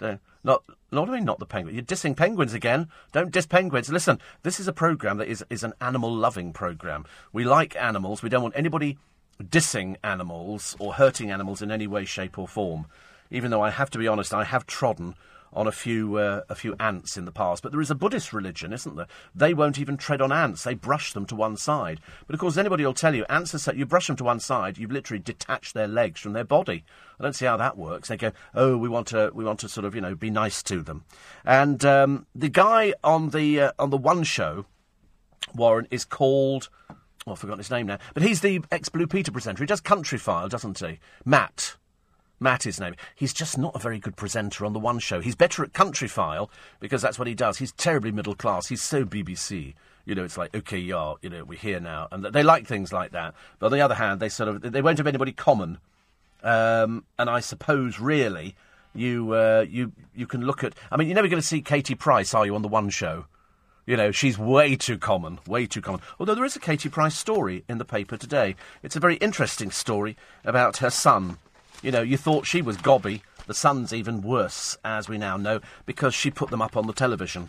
Not, not I mean not the penguin. You're dissing penguins again. Don't diss penguins. Listen, this is a program that is is an animal loving program. We like animals. We don't want anybody dissing animals or hurting animals in any way, shape, or form. Even though I have to be honest, I have trodden on a few uh, a few ants in the past. But there is a Buddhist religion, isn't there? They won't even tread on ants; they brush them to one side. But of course, anybody will tell you ants are so, you brush them to one side, you've literally detached their legs from their body. I don't see how that works. They go, oh, we want to we want to sort of you know be nice to them. And um, the guy on the uh, on the one show, Warren, is called. Oh, I've forgotten his name now. But he's the ex Blue Peter presenter. He does Countryfile, doesn't he? Matt. Matt is name. He's just not a very good presenter on the one show. He's better at Countryfile because that's what he does. He's terribly middle class. He's so BBC. You know, it's like, okay, yeah, you know, we're here now. And they like things like that. But on the other hand, they sort of, they won't have anybody common. Um, and I suppose, really, you, uh, you, you can look at, I mean, you're never going to see Katie Price, are you, on the one show? You know, she's way too common, way too common. Although there is a Katie Price story in the paper today. It's a very interesting story about her son you know, you thought she was gobby. The Sun's even worse, as we now know, because she put them up on the television.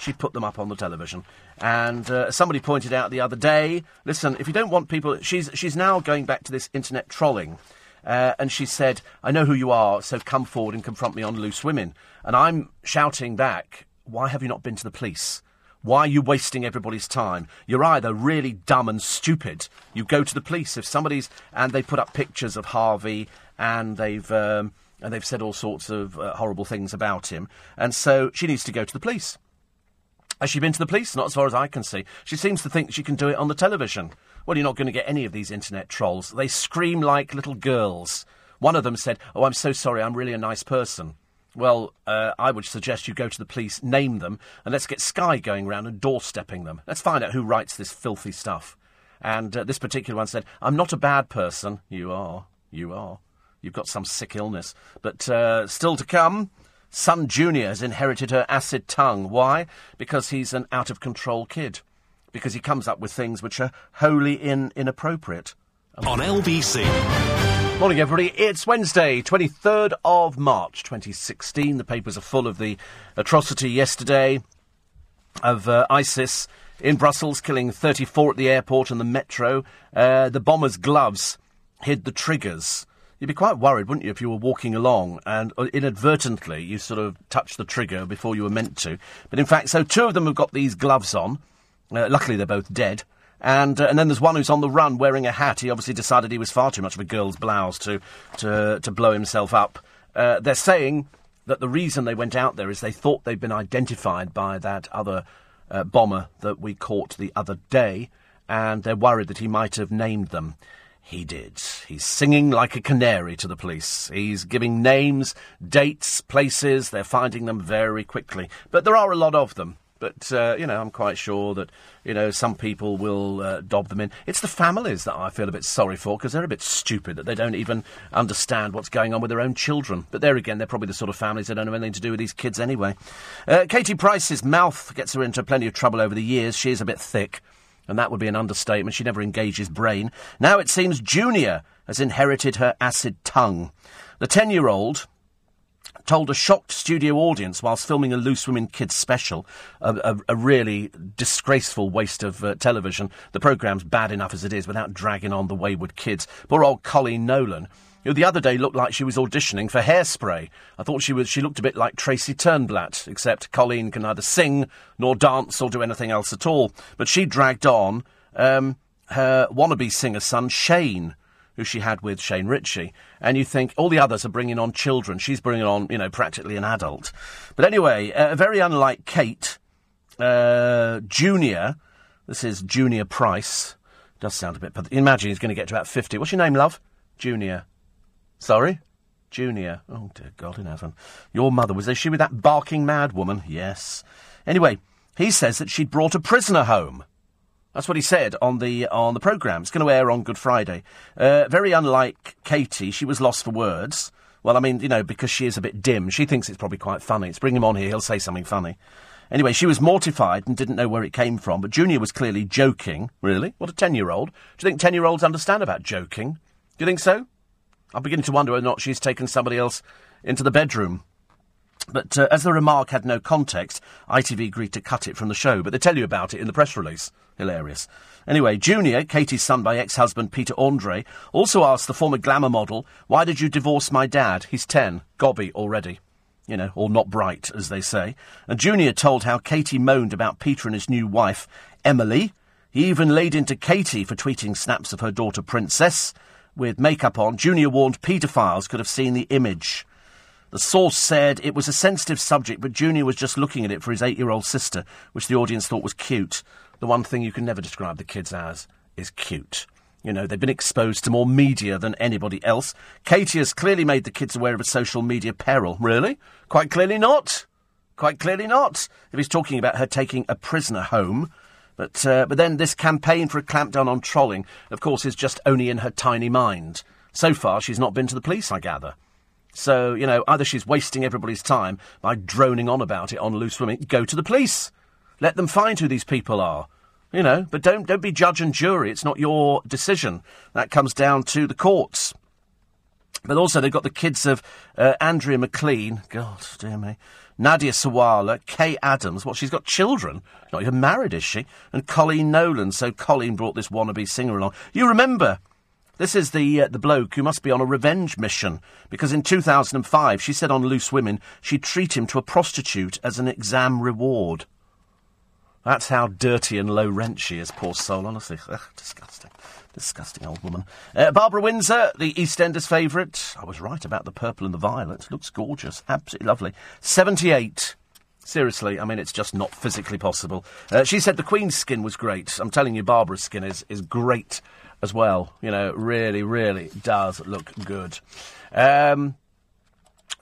She put them up on the television. And uh, somebody pointed out the other day listen, if you don't want people. She's, she's now going back to this internet trolling. Uh, and she said, I know who you are, so come forward and confront me on loose women. And I'm shouting back, why have you not been to the police? Why are you wasting everybody's time? You're either really dumb and stupid. You go to the police. If somebody's. And they put up pictures of Harvey and they've. Um, and they've said all sorts of uh, horrible things about him. And so she needs to go to the police. Has she been to the police? Not as far as I can see. She seems to think she can do it on the television. Well, you're not going to get any of these internet trolls. They scream like little girls. One of them said, Oh, I'm so sorry, I'm really a nice person. Well, uh, I would suggest you go to the police, name them, and let's get Sky going round and doorstepping them. Let's find out who writes this filthy stuff. And uh, this particular one said, I'm not a bad person. You are. You are. You've got some sick illness. But uh, still to come, Son Junior has inherited her acid tongue. Why? Because he's an out of control kid. Because he comes up with things which are wholly in- inappropriate. On LBC. Morning, everybody. It's Wednesday, 23rd of March, 2016. The papers are full of the atrocity yesterday of uh, ISIS in Brussels, killing 34 at the airport and the metro. Uh, the bomber's gloves hid the triggers. You'd be quite worried, wouldn't you, if you were walking along and uh, inadvertently you sort of touched the trigger before you were meant to. But in fact, so two of them have got these gloves on. Uh, luckily, they're both dead. And, uh, and then there's one who's on the run wearing a hat. He obviously decided he was far too much of a girl's blouse to, to, to blow himself up. Uh, they're saying that the reason they went out there is they thought they'd been identified by that other uh, bomber that we caught the other day, and they're worried that he might have named them. He did. He's singing like a canary to the police. He's giving names, dates, places. They're finding them very quickly. But there are a lot of them. But, uh, you know, I'm quite sure that, you know, some people will uh, dob them in. It's the families that I feel a bit sorry for because they're a bit stupid that they don't even understand what's going on with their own children. But there again, they're probably the sort of families that don't have anything to do with these kids anyway. Uh, Katie Price's mouth gets her into plenty of trouble over the years. She is a bit thick and that would be an understatement. She never engages brain. Now it seems Junior has inherited her acid tongue. The 10 year old told a shocked studio audience whilst filming a Loose Women Kids special, a, a, a really disgraceful waste of uh, television. The programme's bad enough as it is without dragging on the wayward kids. Poor old Colleen Nolan who the other day looked like she was auditioning for Hairspray. I thought she was. She looked a bit like Tracy Turnblad, except Colleen can neither sing nor dance or do anything else at all. But she dragged on um, her wannabe singer son Shane, who she had with Shane Richie. And you think all the others are bringing on children. She's bringing on, you know, practically an adult. But anyway, uh, very unlike Kate, uh, Junior. This is Junior Price. Does sound a bit. Imagine he's going to get to about fifty. What's your name, love? Junior. Sorry? Junior. Oh, dear God in heaven. Your mother, was there she with that barking mad woman? Yes. Anyway, he says that she'd brought a prisoner home. That's what he said on the on the programme. It's going to air on Good Friday. Uh, very unlike Katie, she was lost for words. Well, I mean, you know, because she is a bit dim, she thinks it's probably quite funny. Let's bring him on here, he'll say something funny. Anyway, she was mortified and didn't know where it came from, but Junior was clearly joking. Really? What a 10 year old. Do you think 10 year olds understand about joking? Do you think so? I'm beginning to wonder whether or not she's taken somebody else into the bedroom. But uh, as the remark had no context, ITV agreed to cut it from the show. But they tell you about it in the press release. Hilarious. Anyway, Junior, Katie's son by ex-husband Peter Andre, also asked the former glamour model, "Why did you divorce my dad? He's ten, gobby already." You know, or not bright, as they say. And Junior told how Katie moaned about Peter and his new wife, Emily. He even laid into Katie for tweeting snaps of her daughter Princess. With makeup on, Junior warned paedophiles could have seen the image. The source said it was a sensitive subject, but Junior was just looking at it for his eight year old sister, which the audience thought was cute. The one thing you can never describe the kids as is cute. You know, they've been exposed to more media than anybody else. Katie has clearly made the kids aware of a social media peril. Really? Quite clearly not. Quite clearly not. If he's talking about her taking a prisoner home. But, uh, but then this campaign for a clampdown on trolling, of course, is just only in her tiny mind. So far, she's not been to the police, I gather. So, you know, either she's wasting everybody's time by droning on about it on loose women, go to the police. Let them find who these people are. You know, but don't don't be judge and jury. It's not your decision. That comes down to the courts. But also they've got the kids of uh, Andrea McLean. God, dear me. Nadia Sawalha, Kaye Adams. What, she's got children? Not even married, is she? And Colleen Nolan. So Colleen brought this wannabe singer along. You remember this is the uh, the bloke who must be on a revenge mission because in 2005 she said on Loose Women she'd treat him to a prostitute as an exam reward. That's how dirty and low rent she is, poor soul, honestly. Ugh, disgusting. Disgusting old woman. Uh, Barbara Windsor, the EastEnders favourite. I was right about the purple and the violet. Looks gorgeous. Absolutely lovely. 78. Seriously, I mean, it's just not physically possible. Uh, she said the Queen's skin was great. I'm telling you, Barbara's skin is, is great as well. You know, really, really does look good. Um,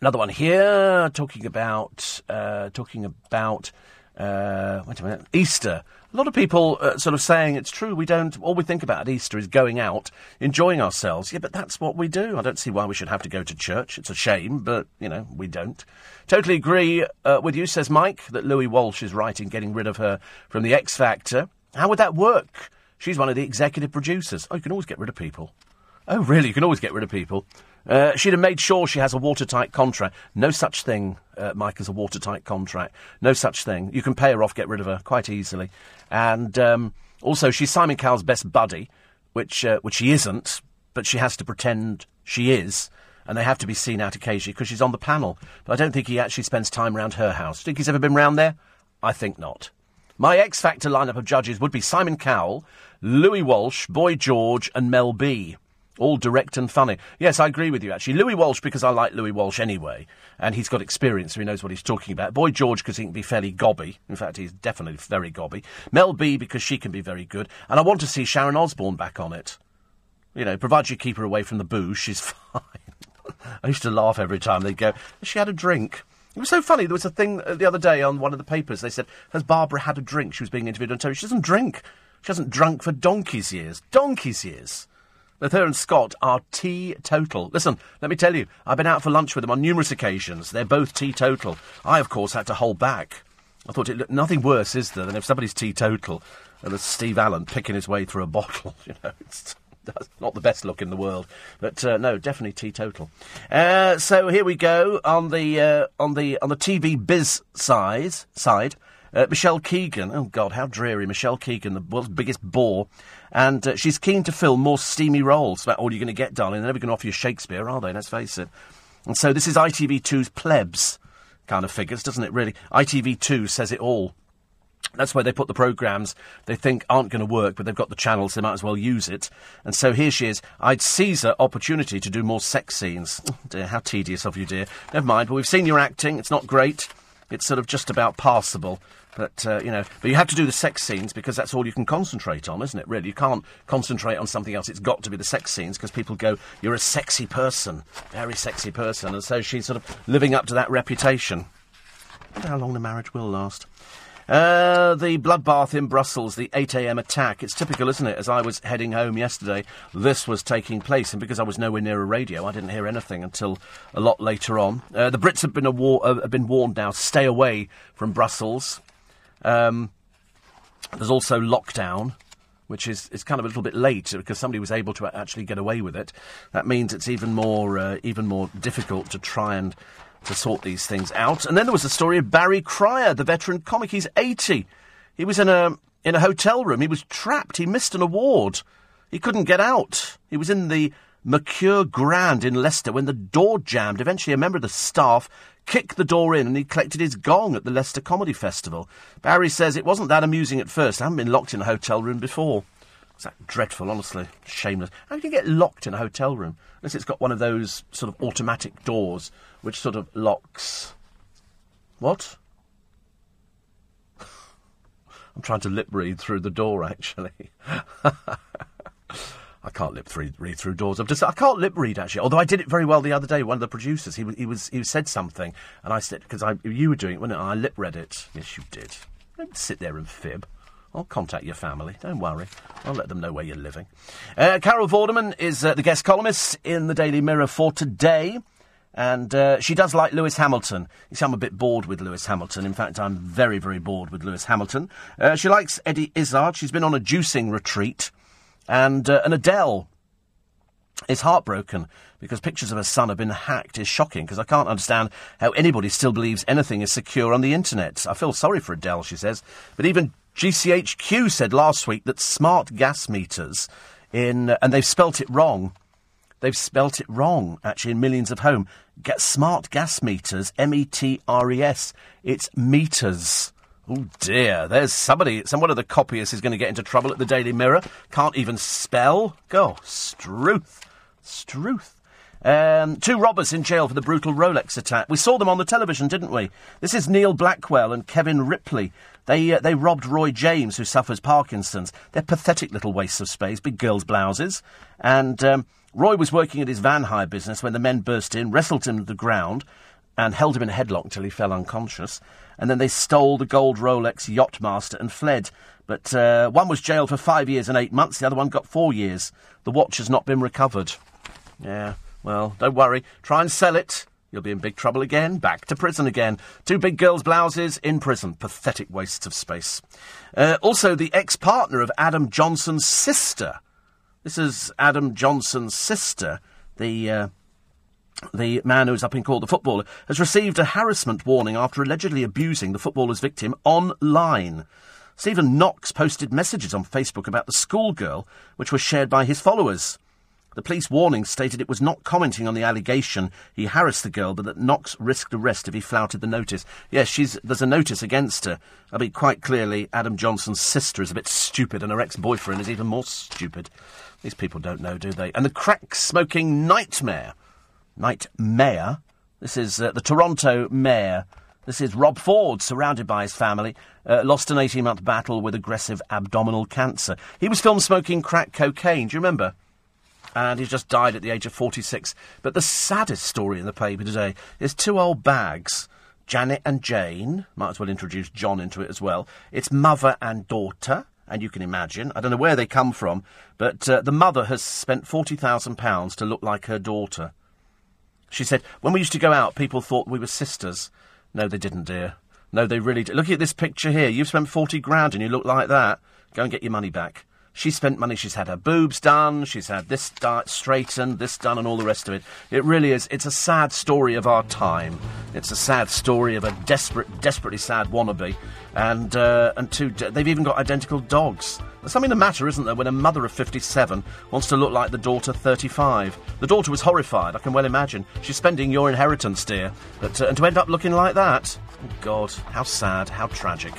another one here, talking about, uh, talking about uh, wait a minute, Easter. A lot of people uh, sort of saying it's true. We don't. All we think about at Easter is going out, enjoying ourselves. Yeah, but that's what we do. I don't see why we should have to go to church. It's a shame, but you know we don't. Totally agree uh, with you, says Mike, that Louis Walsh is right in getting rid of her from the X Factor. How would that work? She's one of the executive producers. Oh, you can always get rid of people. Oh, really? You can always get rid of people. Uh, she'd have made sure she has a watertight contract. No such thing, uh, Mike, as a watertight contract. No such thing. You can pay her off, get rid of her quite easily. And um, also, she's Simon Cowell's best buddy, which uh, which she isn't, but she has to pretend she is. And they have to be seen out occasionally because she's on the panel. But I don't think he actually spends time around her house. Do you Think he's ever been round there? I think not. My X Factor lineup of judges would be Simon Cowell, Louis Walsh, Boy George, and Mel B. All direct and funny. Yes, I agree with you, actually. Louis Walsh, because I like Louis Walsh anyway, and he's got experience, so he knows what he's talking about. Boy George, because he can be fairly gobby. In fact, he's definitely very gobby. Mel B, because she can be very good. And I want to see Sharon Osbourne back on it. You know, provided you keep her away from the booze, she's fine. I used to laugh every time they'd go, she had a drink. It was so funny. There was a thing uh, the other day on one of the papers. They said, Has Barbara had a drink? She was being interviewed on television. She doesn't drink. She hasn't drunk for donkey's years. Donkey's years. Both her and Scott are teetotal. Listen, let me tell you, I've been out for lunch with them on numerous occasions. They're both teetotal. I, of course, had to hold back. I thought it looked nothing worse, is there, than if somebody's teetotal and there's Steve Allen picking his way through a bottle. You know, it's not the best look in the world, but uh, no, definitely teetotal. Uh, so here we go on the uh, on the on the TV biz size side. Uh, Michelle Keegan, oh God, how dreary! Michelle Keegan, the world's biggest bore, and uh, she's keen to fill more steamy roles. About all you're going to get, darling. They're never going to offer you Shakespeare, are they? Let's face it. And so this is ITV2's plebs kind of figures, doesn't it? Really, ITV2 says it all. That's where they put the programmes they think aren't going to work, but they've got the channels, they might as well use it. And so here she is. I'd seize her opportunity to do more sex scenes. Oh dear, how tedious of you, dear. Never mind, but we've seen your acting. It's not great. It's sort of just about passable. But, uh, you know, but you have to do the sex scenes because that's all you can concentrate on, isn't it, really? You can't concentrate on something else. It's got to be the sex scenes because people go, you're a sexy person, very sexy person. And so she's sort of living up to that reputation. I wonder how long the marriage will last. Uh, the bloodbath in Brussels, the 8am attack. It's typical, isn't it? As I was heading home yesterday, this was taking place, and because I was nowhere near a radio, I didn't hear anything until a lot later on. Uh, the Brits have been, war- uh, have been warned now, stay away from Brussels. Um, there's also lockdown, which is, is kind of a little bit late because somebody was able to actually get away with it. That means it's even more uh, even more difficult to try and to sort these things out. And then there was the story of Barry Cryer, the veteran comic. He's 80. He was in a in a hotel room. He was trapped. He missed an award. He couldn't get out. He was in the Mercure Grand in Leicester when the door jammed. Eventually, a member of the staff kicked the door in and he collected his gong at the Leicester Comedy Festival. Barry says it wasn't that amusing at first. I haven't been locked in a hotel room before. It's that dreadful, honestly. Shameless. How can you get locked in a hotel room? Unless it's got one of those sort of automatic doors which sort of locks. What? I'm trying to lip read through the door, actually. I can't lip read, through doors. I'm just, I can't lip read actually. Although I did it very well the other day. One of the producers, he was, he was, he said something, and I said because you were doing it, when I lip read it. Yes, you did. Don't sit there and fib. I'll contact your family. Don't worry. I'll let them know where you're living. Uh, Carol Vorderman is uh, the guest columnist in the Daily Mirror for today. And uh, she does like Lewis Hamilton. You see, I'm a bit bored with Lewis Hamilton. In fact, I'm very, very bored with Lewis Hamilton. Uh, she likes Eddie Izzard. She's been on a juicing retreat. And, uh, and Adele is heartbroken because pictures of her son have been hacked is shocking because I can't understand how anybody still believes anything is secure on the internet. I feel sorry for Adele, she says. But even GCHQ said last week that smart gas meters in, uh, and they've spelt it wrong. They've spelt it wrong, actually, in millions of home. Get smart gas meters, M E T R E S. It's meters. Oh dear, there's somebody, some one of the copyists is going to get into trouble at the Daily Mirror. Can't even spell. Go, Struth. Struth. Um, two robbers in jail for the brutal Rolex attack. We saw them on the television, didn't we? This is Neil Blackwell and Kevin Ripley. They uh, they robbed Roy James, who suffers Parkinson's. They're pathetic little wastes of space, big girls' blouses. And um, Roy was working at his van hire business when the men burst in, wrestled him to the ground, and held him in a headlock till he fell unconscious. And then they stole the gold Rolex Yachtmaster and fled. But uh, one was jailed for five years and eight months. The other one got four years. The watch has not been recovered. Yeah, well, don't worry. Try and sell it. You'll be in big trouble again. Back to prison again. Two big girls' blouses in prison. Pathetic wastes of space. Uh, also, the ex-partner of Adam Johnson's sister. This is Adam Johnson's sister, the uh, the man who's up in court, the footballer, has received a harassment warning after allegedly abusing the footballer's victim online. Stephen Knox posted messages on Facebook about the schoolgirl, which were shared by his followers. The police warning stated it was not commenting on the allegation he harassed the girl, but that Knox risked arrest if he flouted the notice. Yes, there's a notice against her. I mean, quite clearly, Adam Johnson's sister is a bit stupid, and her ex-boyfriend is even more stupid. These people don't know, do they? And the crack-smoking nightmare Nightmare. This is uh, the Toronto mayor. This is Rob Ford, surrounded by his family, uh, lost an 18 month battle with aggressive abdominal cancer. He was filmed smoking crack cocaine, do you remember? And he just died at the age of 46. But the saddest story in the paper today is two old bags. Janet and Jane, might as well introduce John into it as well. It's mother and daughter, and you can imagine. I don't know where they come from, but uh, the mother has spent £40,000 to look like her daughter. She said, when we used to go out, people thought we were sisters. No, they didn't, dear. No, they really did. Look at this picture here. You've spent 40 grand and you look like that. Go and get your money back. She spent money. She's had her boobs done. She's had this di- straightened, this done, and all the rest of it. It really is. It's a sad story of our time. It's a sad story of a desperate, desperately sad wannabe. And uh, and two, they've even got identical dogs. There's something the matter, isn't there, when a mother of 57 wants to look like the daughter 35? The daughter was horrified. I can well imagine. She's spending your inheritance, dear, but uh, and to end up looking like that. Oh God, how sad, how tragic.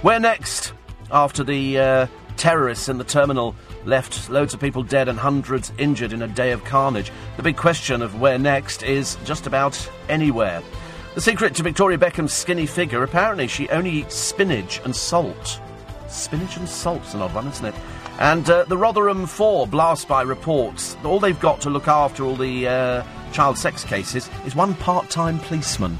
Where next? After the uh, terrorists in the terminal left loads of people dead and hundreds injured in a day of carnage. The big question of where next is just about anywhere. The secret to Victoria Beckham's skinny figure apparently she only eats spinach and salt. Spinach and salt's an odd one, isn't it? And uh, the Rotherham Four blast by reports. All they've got to look after all the uh, child sex cases is one part time policeman.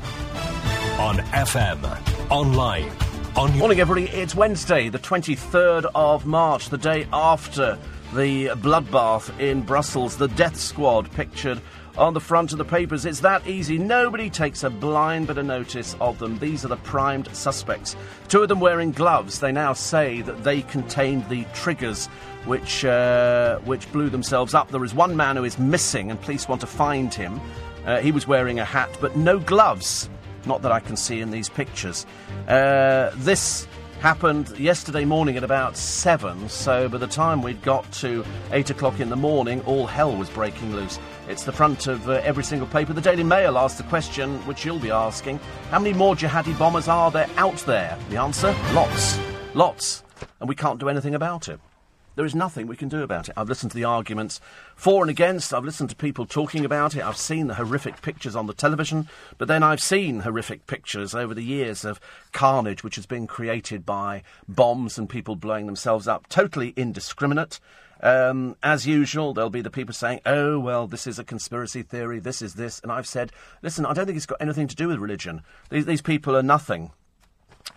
On FM, online on Morning, everybody. It's Wednesday, the 23rd of March, the day after the bloodbath in Brussels. The death squad pictured on the front of the papers. It's that easy. Nobody takes a blind bit of notice of them. These are the primed suspects. Two of them wearing gloves. They now say that they contained the triggers which, uh, which blew themselves up. There is one man who is missing, and police want to find him. Uh, he was wearing a hat, but no gloves. Not that I can see in these pictures. Uh, this happened yesterday morning at about 7, so by the time we'd got to 8 o'clock in the morning, all hell was breaking loose. It's the front of uh, every single paper. The Daily Mail asked the question, which you'll be asking how many more jihadi bombers are there out there? The answer lots. Lots. And we can't do anything about it. There is nothing we can do about it. I've listened to the arguments for and against. I've listened to people talking about it. I've seen the horrific pictures on the television. But then I've seen horrific pictures over the years of carnage which has been created by bombs and people blowing themselves up. Totally indiscriminate. Um, as usual, there'll be the people saying, oh, well, this is a conspiracy theory, this is this. And I've said, listen, I don't think it's got anything to do with religion. These, these people are nothing.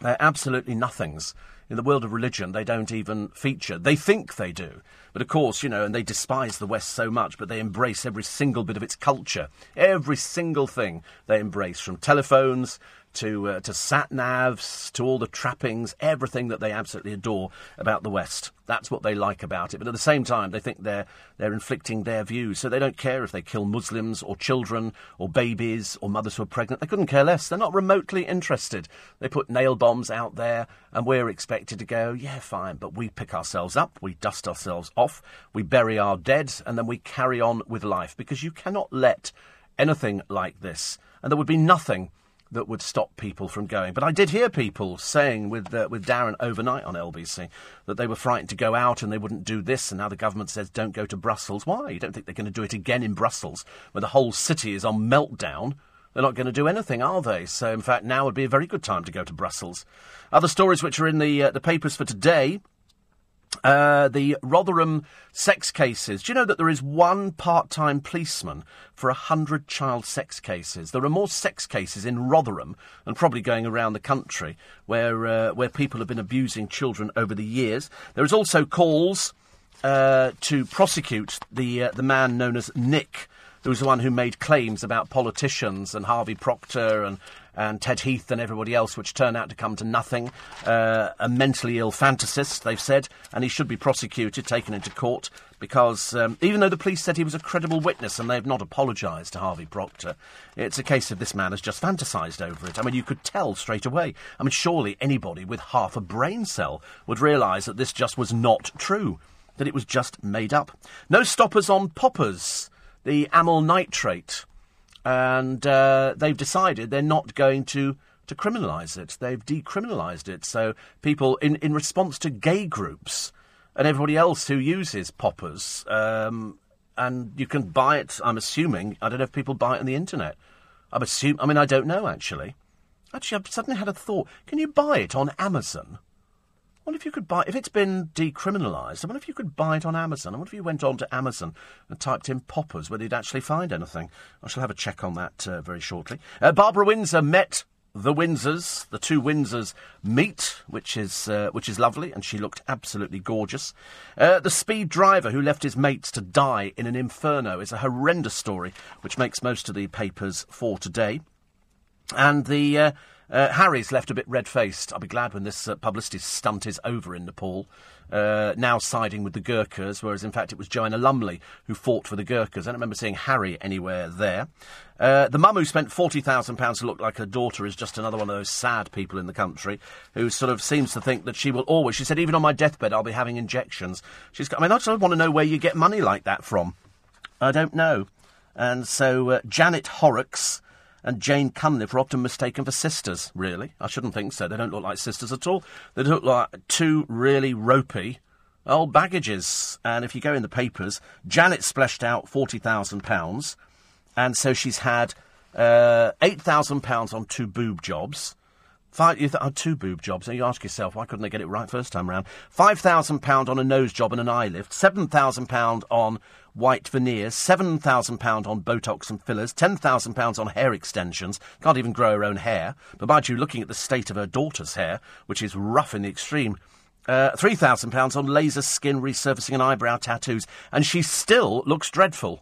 They're absolutely nothings in the world of religion, they don't even feature. They think they do. But of course, you know, and they despise the West so much, but they embrace every single bit of its culture. Every single thing they embrace, from telephones to, uh, to sat navs, to all the trappings, everything that they absolutely adore about the West. That's what they like about it. But at the same time, they think they're, they're inflicting their views. So they don't care if they kill Muslims or children or babies or mothers who are pregnant. They couldn't care less. They're not remotely interested. They put nail bombs out there, and we're expected to go, yeah, fine. But we pick ourselves up, we dust ourselves off, we bury our dead, and then we carry on with life. Because you cannot let anything like this, and there would be nothing that would stop people from going. But I did hear people saying with uh, with Darren overnight on LBC that they were frightened to go out and they wouldn't do this, and now the government says don't go to Brussels. Why? You don't think they're going to do it again in Brussels, where the whole city is on meltdown? They're not going to do anything, are they? So, in fact, now would be a very good time to go to Brussels. Other stories which are in the uh, the papers for today. Uh, the Rotherham sex cases. Do you know that there is one part time policeman for a hundred child sex cases? There are more sex cases in Rotherham and probably going around the country where, uh, where people have been abusing children over the years. There is also calls uh, to prosecute the, uh, the man known as Nick who was the one who made claims about politicians and Harvey Proctor and and Ted Heath and everybody else, which turn out to come to nothing. Uh, a mentally ill fantasist, they've said, and he should be prosecuted, taken into court, because um, even though the police said he was a credible witness and they've not apologised to Harvey Proctor, it's a case of this man has just fantasised over it. I mean, you could tell straight away. I mean, surely anybody with half a brain cell would realise that this just was not true, that it was just made up. No stoppers on poppers. The amyl nitrate and uh, they've decided they're not going to to criminalise it. They've decriminalised it. So people, in, in response to gay groups and everybody else who uses poppers, um, and you can buy it. I'm assuming. I don't know if people buy it on the internet. I'm. I mean, I don't know actually. Actually, I've suddenly had a thought. Can you buy it on Amazon? Wonder if you could buy if it's been decriminalised. I wonder if you could buy it on Amazon. I wonder if you went on to Amazon and typed in poppers, whether you'd actually find anything. I shall have a check on that uh, very shortly. Uh, Barbara Windsor met the Windsors. The two Windsors meet, which is uh, which is lovely, and she looked absolutely gorgeous. Uh, the speed driver who left his mates to die in an inferno is a horrendous story, which makes most of the papers for today. And the uh, Harry's left a bit red faced. I'll be glad when this uh, publicity stunt is over in Nepal. Uh, now siding with the Gurkhas, whereas in fact it was Joanna Lumley who fought for the Gurkhas. I don't remember seeing Harry anywhere there. Uh, the mum who spent £40,000 to look like her daughter is just another one of those sad people in the country who sort of seems to think that she will always. She said, even on my deathbed, I'll be having injections. She's. I mean, I just want to know where you get money like that from. I don't know. And so uh, Janet Horrocks and Jane Cunliffe were often mistaken for sisters, really. I shouldn't think so. They don't look like sisters at all. They look like two really ropey old baggages. And if you go in the papers, Janet splashed out £40,000, and so she's had uh, £8,000 on two boob jobs. Five, you th- oh, two boob jobs. And you ask yourself, why couldn't they get it right first time round? £5,000 on a nose job and an eye lift. £7,000 on white veneers, £7,000 on Botox and fillers, £10,000 on hair extensions, can't even grow her own hair. But mind you, looking at the state of her daughter's hair, which is rough in the extreme, uh, £3,000 on laser skin resurfacing and eyebrow tattoos, and she still looks dreadful.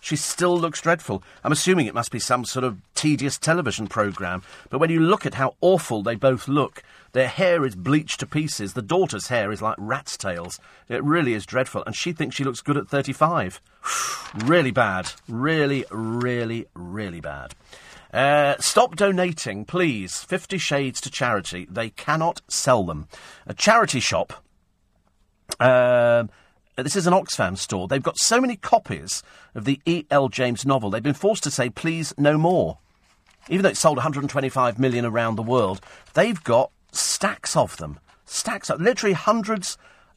She still looks dreadful. I'm assuming it must be some sort of tedious television programme. But when you look at how awful they both look, their hair is bleached to pieces. The daughter's hair is like rat's tails. It really is dreadful. And she thinks she looks good at 35. really bad. Really, really, really bad. Uh, stop donating, please. Fifty Shades to charity. They cannot sell them. A charity shop. Um, this is an Oxfam store. They've got so many copies of the E.L. James novel, they've been forced to say, please, no more. Even though it sold 125 million around the world, they've got stacks of them. Stacks of, literally hundreds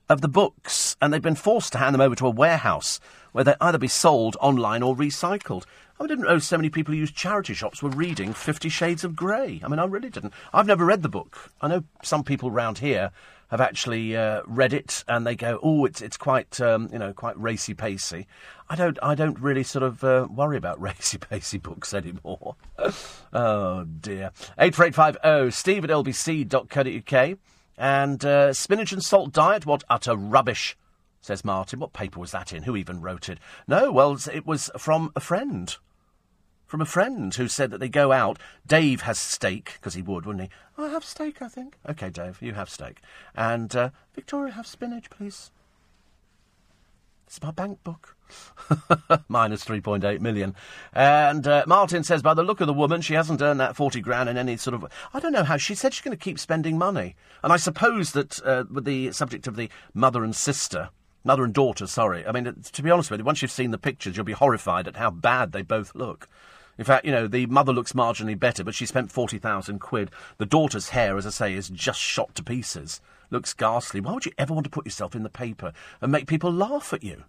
of the books, and they've been forced to hand them over to a warehouse where they either be sold online or recycled. I didn't know so many people who use charity shops were reading Fifty Shades of Grey. I mean, I really didn't. I've never read the book. I know some people round here have actually uh, read it and they go, "Oh, it's it's quite um, you know quite racy pacey." I don't I don't really sort of uh, worry about racy pacey books anymore. oh dear. Eight four eight five zero. Steve at lbc.co.uk and uh, spinach and salt diet. What utter rubbish, says Martin. What paper was that in? Who even wrote it? No, well, it was from a friend from a friend who said that they go out. Dave has steak, because he would, wouldn't he? I have steak, I think. OK, Dave, you have steak. And uh, Victoria, have spinach, please. It's my bank book. Minus 3.8 million. And uh, Martin says, by the look of the woman, she hasn't earned that 40 grand in any sort of. I don't know how. She said she's going to keep spending money. And I suppose that uh, with the subject of the mother and sister, mother and daughter, sorry. I mean, to be honest with you, once you've seen the pictures, you'll be horrified at how bad they both look. In fact, you know, the mother looks marginally better, but she spent 40,000 quid. The daughter's hair, as I say, is just shot to pieces. Looks ghastly. Why would you ever want to put yourself in the paper and make people laugh at you?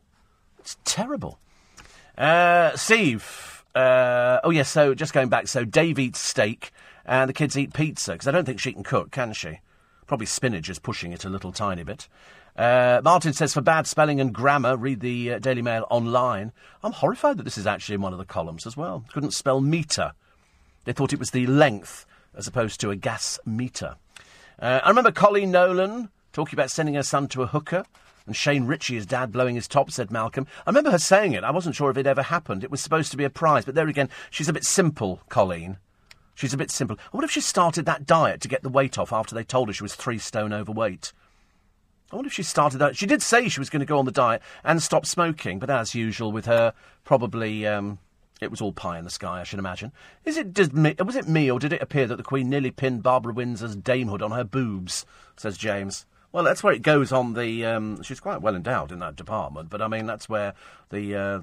It's terrible. Uh, Steve. Uh, oh, yes, so just going back. So Dave eats steak and the kids eat pizza, because I don't think she can cook, can she? Probably spinach is pushing it a little tiny bit. Uh, Martin says, for bad spelling and grammar, read the uh, Daily Mail online. I'm horrified that this is actually in one of the columns as well. Couldn't spell meter. They thought it was the length as opposed to a gas meter. Uh, I remember Colleen Nolan talking about sending her son to a hooker. And Shane Richie, his dad, blowing his top, said Malcolm. I remember her saying it. I wasn't sure if it ever happened. It was supposed to be a prize. But there again, she's a bit simple, Colleen. She's a bit simple. I wonder if she started that diet to get the weight off after they told her she was three stone overweight. I wonder if she started that. She did say she was going to go on the diet and stop smoking, but as usual with her, probably um, it was all pie in the sky, I should imagine. Is it did me, was it me, or did it appear that the Queen nearly pinned Barbara Windsor's damehood on her boobs? Says James. Well, that's where it goes on the. Um, she's quite well endowed in that department, but I mean that's where the, uh,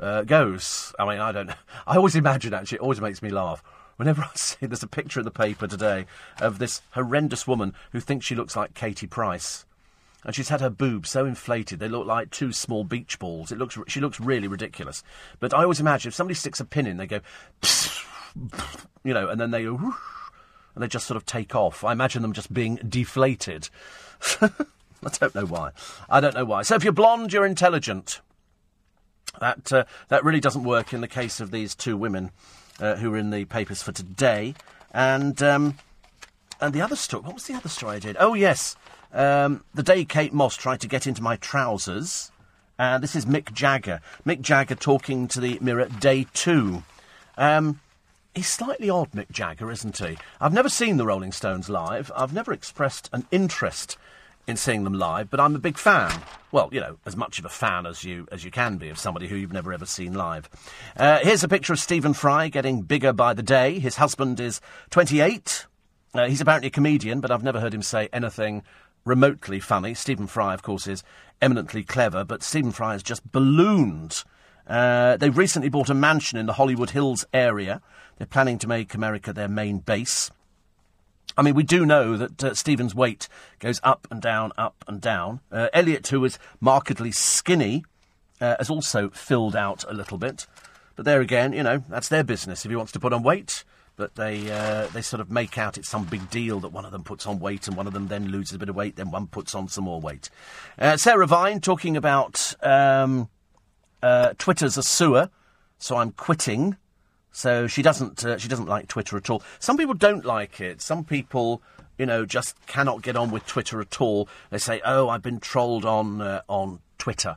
uh, goes. I mean, I don't. I always imagine actually, it always makes me laugh Whenever I see there's a picture in the paper today of this horrendous woman who thinks she looks like Katie Price. And she's had her boobs so inflated they look like two small beach balls. It looks she looks really ridiculous. But I always imagine if somebody sticks a pin in, they go, you know, and then they go, and they just sort of take off. I imagine them just being deflated. I don't know why. I don't know why. So if you're blonde, you're intelligent. That uh, that really doesn't work in the case of these two women uh, who were in the papers for today. And um, and the other story. What was the other story I did? Oh yes, um, the day Kate Moss tried to get into my trousers. Uh, this is Mick Jagger. Mick Jagger talking to the Mirror day two. Um, he's slightly odd, Mick Jagger, isn't he? I've never seen the Rolling Stones live. I've never expressed an interest in seeing them live, but I'm a big fan. Well, you know, as much of a fan as you as you can be of somebody who you've never ever seen live. Uh, here's a picture of Stephen Fry getting bigger by the day. His husband is 28. Uh, he's apparently a comedian, but I've never heard him say anything remotely funny. Stephen Fry, of course, is eminently clever, but Stephen Fry has just ballooned. Uh, they've recently bought a mansion in the Hollywood Hills area. They're planning to make America their main base. I mean, we do know that uh, Stephen's weight goes up and down, up and down. Uh, Elliot, who is markedly skinny, uh, has also filled out a little bit. But there again, you know, that's their business. If he wants to put on weight, but they uh, they sort of make out it's some big deal that one of them puts on weight and one of them then loses a bit of weight, then one puts on some more weight. Uh, Sarah Vine talking about um, uh, Twitter's a sewer, so I'm quitting. So she doesn't uh, she doesn't like Twitter at all. Some people don't like it. Some people, you know, just cannot get on with Twitter at all. They say, "Oh, I've been trolled on uh, on Twitter."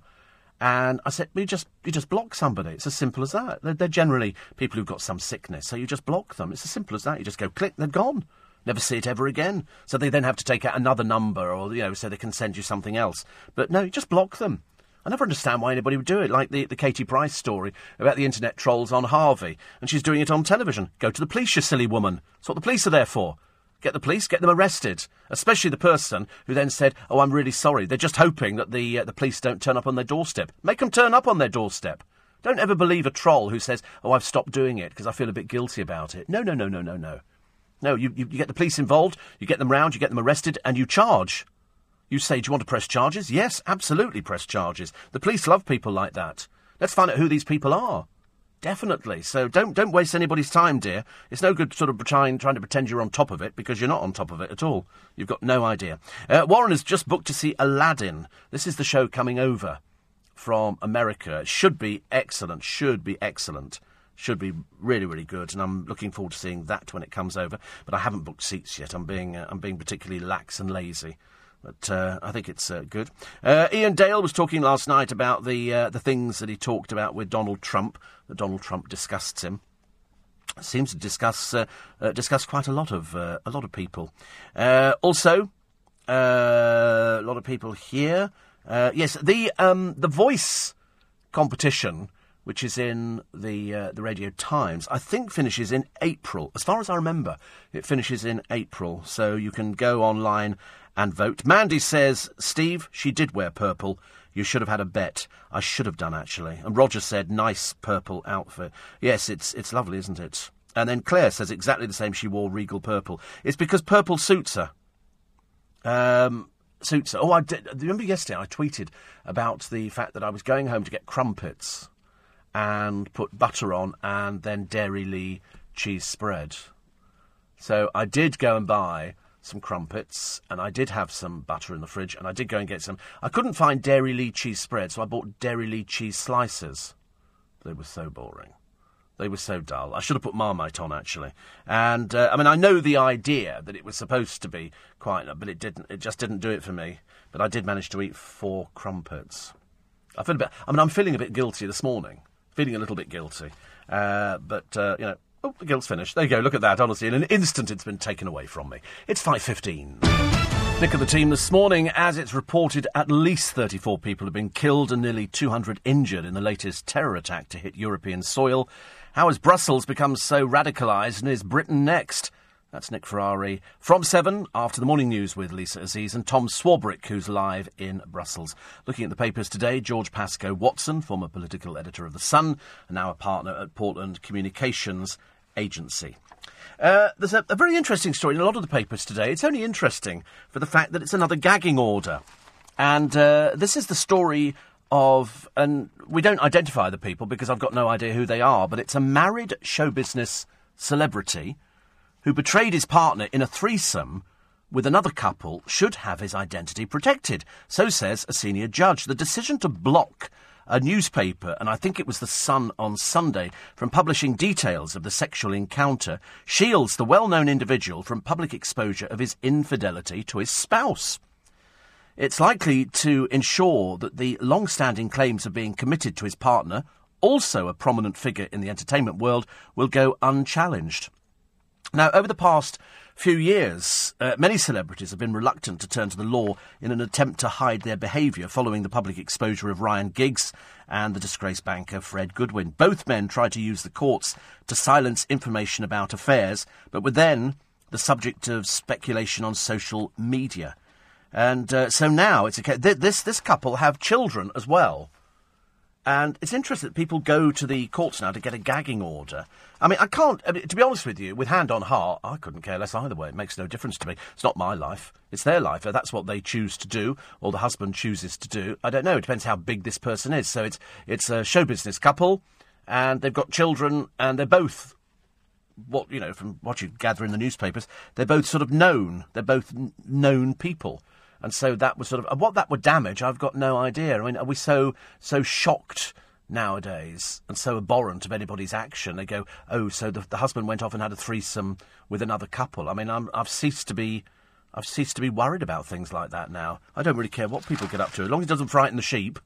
And I said, you just you just block somebody. It's as simple as that. They're, they're generally people who've got some sickness, so you just block them. It's as simple as that. You just go click, they're gone. Never see it ever again. So they then have to take out another number, or you know, so they can send you something else. But no, you just block them. I never understand why anybody would do it, like the, the Katie Price story about the internet trolls on Harvey, and she's doing it on television. Go to the police, you silly woman. That's what the police are there for. Get the police, get them arrested. Especially the person who then said, "Oh, I'm really sorry." They're just hoping that the uh, the police don't turn up on their doorstep. Make them turn up on their doorstep. Don't ever believe a troll who says, "Oh, I've stopped doing it because I feel a bit guilty about it." No, no, no, no, no, no. No, you, you, you get the police involved, you get them round, you get them arrested, and you charge. You say, do you want to press charges? Yes, absolutely press charges. The police love people like that. Let's find out who these people are. Definitely. So don't don't waste anybody's time, dear. It's no good sort of trying trying to pretend you're on top of it because you're not on top of it at all. You've got no idea. Uh, Warren has just booked to see Aladdin. This is the show coming over from America. It should be excellent. Should be excellent. Should be really really good, and I'm looking forward to seeing that when it comes over. But I haven't booked seats yet. I'm being uh, I'm being particularly lax and lazy. But uh, I think it's uh, good. Uh, Iain Dale was talking last night about the uh, the things that he talked about with Donald Trump. That Donald Trump disgusts him. Seems to discuss uh, uh, discuss quite a lot of a lot of people. also, a lot of people here. yes, the um, the voice competition which is in the the Radio Times, I think finishes in April. As far as I remember, it finishes in April, so you can go online and vote. Mandy says, Steve, she did wear purple. You should have had a bet. I should have done, actually. And Roger said, nice purple outfit. Yes, it's, it's lovely, isn't it? And then Claire says exactly the same. She wore regal purple. It's because purple suits her. Um, suits her. Oh, I did. Remember yesterday I tweeted about the fact that I was going home to get crumpets and put butter on and then Dairylea cheese spread. So I did go and buy some crumpets, and I did have some butter in the fridge, and I did go and get some. I couldn't find Dairylea cheese spread, so I bought Dairylea cheese slices. They were so boring. They were so dull. I should have put Marmite on actually. And uh, I mean, I know the idea that it was supposed to be quite, but it didn't. It just didn't do it for me. But I did manage to eat four crumpets. I feel a bit. I mean, I'm feeling a bit guilty this morning. Feeling a little bit guilty. Uh, but uh, you know, Oh, the guilt's finished. There you go. Look at that. Honestly, in an instant, it's been taken away from me. It's 5.15. Nick of the team this morning, as it's reported, at least 34 people have been killed and nearly 200 injured in the latest terror attack to hit European soil. How has Brussels become so radicalised and is Britain next? That's Nick Ferrari from 7 after the morning news with Lisa Aziz and Tom Swarbrick, who's live in Brussels. Looking at the papers today, George Pascoe Watson, former political editor of The Sun, and now a partner at Portland Communications Agency. Uh, there's a, a, very interesting story in a lot of the papers today. It's only interesting for the fact that it's another gagging order. And uh, this is the story of, and we don't identify the people because I've got no idea who they are, but it's a married show business celebrity who betrayed his partner in a threesome with another couple should have his identity protected. So says a senior judge. The decision to block a newspaper, and I think it was The Sun on Sunday, from publishing details of the sexual encounter shields the well known individual from public exposure of his infidelity to his spouse. It's likely to ensure that the long standing claims of being committed to his partner, also a prominent figure in the entertainment world, will go unchallenged. Now, over the past few years, uh, many celebrities have been reluctant to turn to the law in an attempt to hide their behaviour following the public exposure of Ryan Giggs and the disgraced banker Fred Goodwin. Both men tried to use the courts to silence information about affairs, but were then the subject of speculation on social media. And uh, so now it's a. This this couple have children as well. And it's interesting that people go to the courts now to get a gagging order. I mean, I can't, I mean, to be honest with you, with hand on heart, I couldn't care less either way. It makes no difference to me. It's not my life. It's their life. That's what they choose to do, or the husband chooses to do. I don't know. It depends how big this person is. So it's, it's a show business couple, and they've got children, and they're both, what, you know, from what you gather in the newspapers, they're both sort of known. They're both known people. And so that was sort of what that would damage. I've got no idea. I mean, are we so so shocked nowadays and so abhorrent of anybody's action? They go, oh, so the, the husband went off and had a threesome with another couple. I mean, i have ceased to be. I've ceased to be worried about things like that now. I don't really care what people get up to, as long as it doesn't frighten the sheep.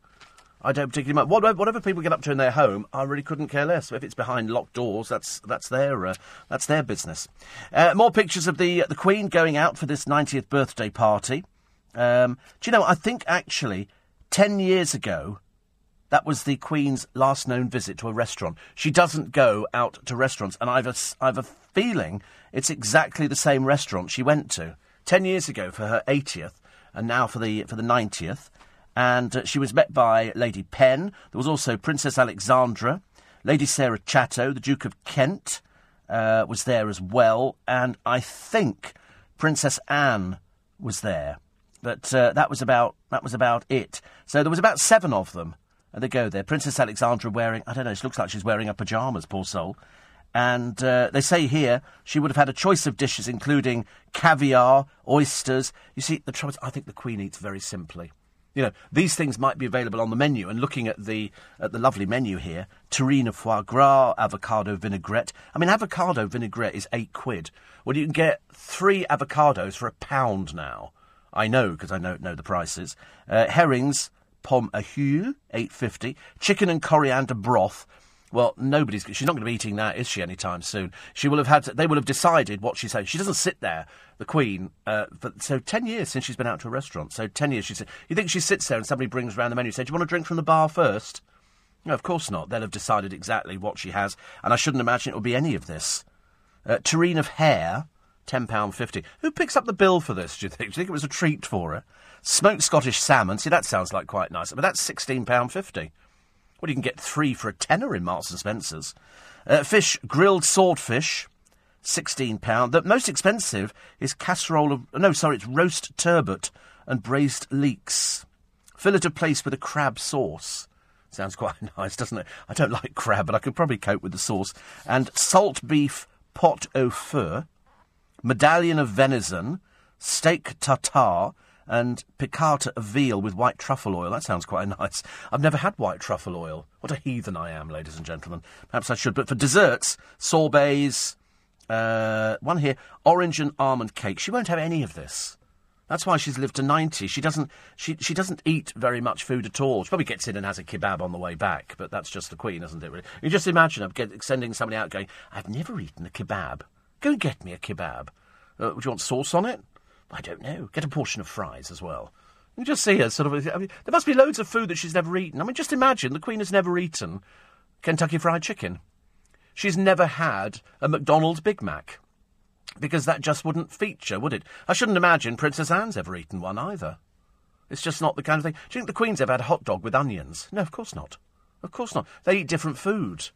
I don't particularly mind. Whatever, whatever people get up to in their home, I really couldn't care less. If it's behind locked doors, that's that's their uh, that's their business. Uh, more pictures of the the Queen going out for this 90th birthday party. Um, do you know? I think actually, ten years ago, that was the Queen's last known visit to a restaurant. She doesn't go out to restaurants, and I've a, I've a feeling it's exactly the same restaurant she went to ten years ago for her 80th, and now for the for the 90th and uh, she was met by Lady Penn. There was also Princess Alexandra, Lady Sarah Chatto, the Duke of Kent uh, was there as well, and I think Princess Anne was there. But uh, that was about that was about it. So there was about seven of them. And they go there. Princess Alexandra wearing I don't know. She looks like she's wearing her pajamas. Poor soul. And uh, they say here she would have had a choice of dishes, including caviar, oysters. You see, the trouble is, I think the Queen eats very simply. You know, these things might be available on the menu. And looking at the at the lovely menu here, terrine foie gras, avocado vinaigrette. I mean, avocado vinaigrette is eight quid. Well, you can get three avocados for a pound now. I know because I know, know the prices. Uh, herrings, pom à huile, eight fifty. Chicken and coriander broth. Well, nobody's. She's not going to be eating that, is she? Anytime soon. She will have had. To, they will have decided what she's had. She doesn't sit there, the Queen. Uh, for, so ten years since she's been out to a restaurant. So ten years. She. You think she sits there and somebody brings around the menu? Say, do you want a drink from the bar first? No, of course not. They'll have decided exactly what she has, and I shouldn't imagine it will be any of this. Uh, tureen of hare, £10.50. Who picks up the bill for this, do you think? Do you think it was a treat for her? Smoked Scottish salmon. See, that sounds like quite nice. But that's £16.50. Well, you can get three for a tenner in Marks and Spencer's. Uh, fish, grilled swordfish, £16. The most expensive is casserole of. No, sorry, it's roast turbot and braised leeks. Fillet of plaice with a crab sauce. Sounds quite nice, doesn't it? I don't like crab, but I could probably cope with the sauce. And salt beef pot au feu medallion of venison, steak tartare, and piccata of veal with white truffle oil. That sounds quite nice. I've never had white truffle oil. What a heathen I am, ladies and gentlemen. Perhaps I should. But for desserts, sorbets, uh, one here, orange and almond cake. She won't have any of this. That's why she's lived to ninety. She doesn't. She she doesn't eat very much food at all. She probably gets in and has a kebab on the way back. But that's just the queen, isn't it? Really? You just imagine her sending somebody out going, "I've never eaten a kebab. Go and get me a kebab. Uh, would you want sauce on it? I don't know. Get a portion of fries as well. You just see her sort of. I mean, there must be loads of food that she's never eaten. I mean, just imagine the Queen has never eaten Kentucky Fried Chicken. She's never had a McDonald's Big Mac. Because that just wouldn't feature, would it? I shouldn't imagine Princess Anne's ever eaten one either. It's just not the kind of thing. Do you think the Queen's ever had a hot dog with onions? No, of course not. Of course not. They eat different food.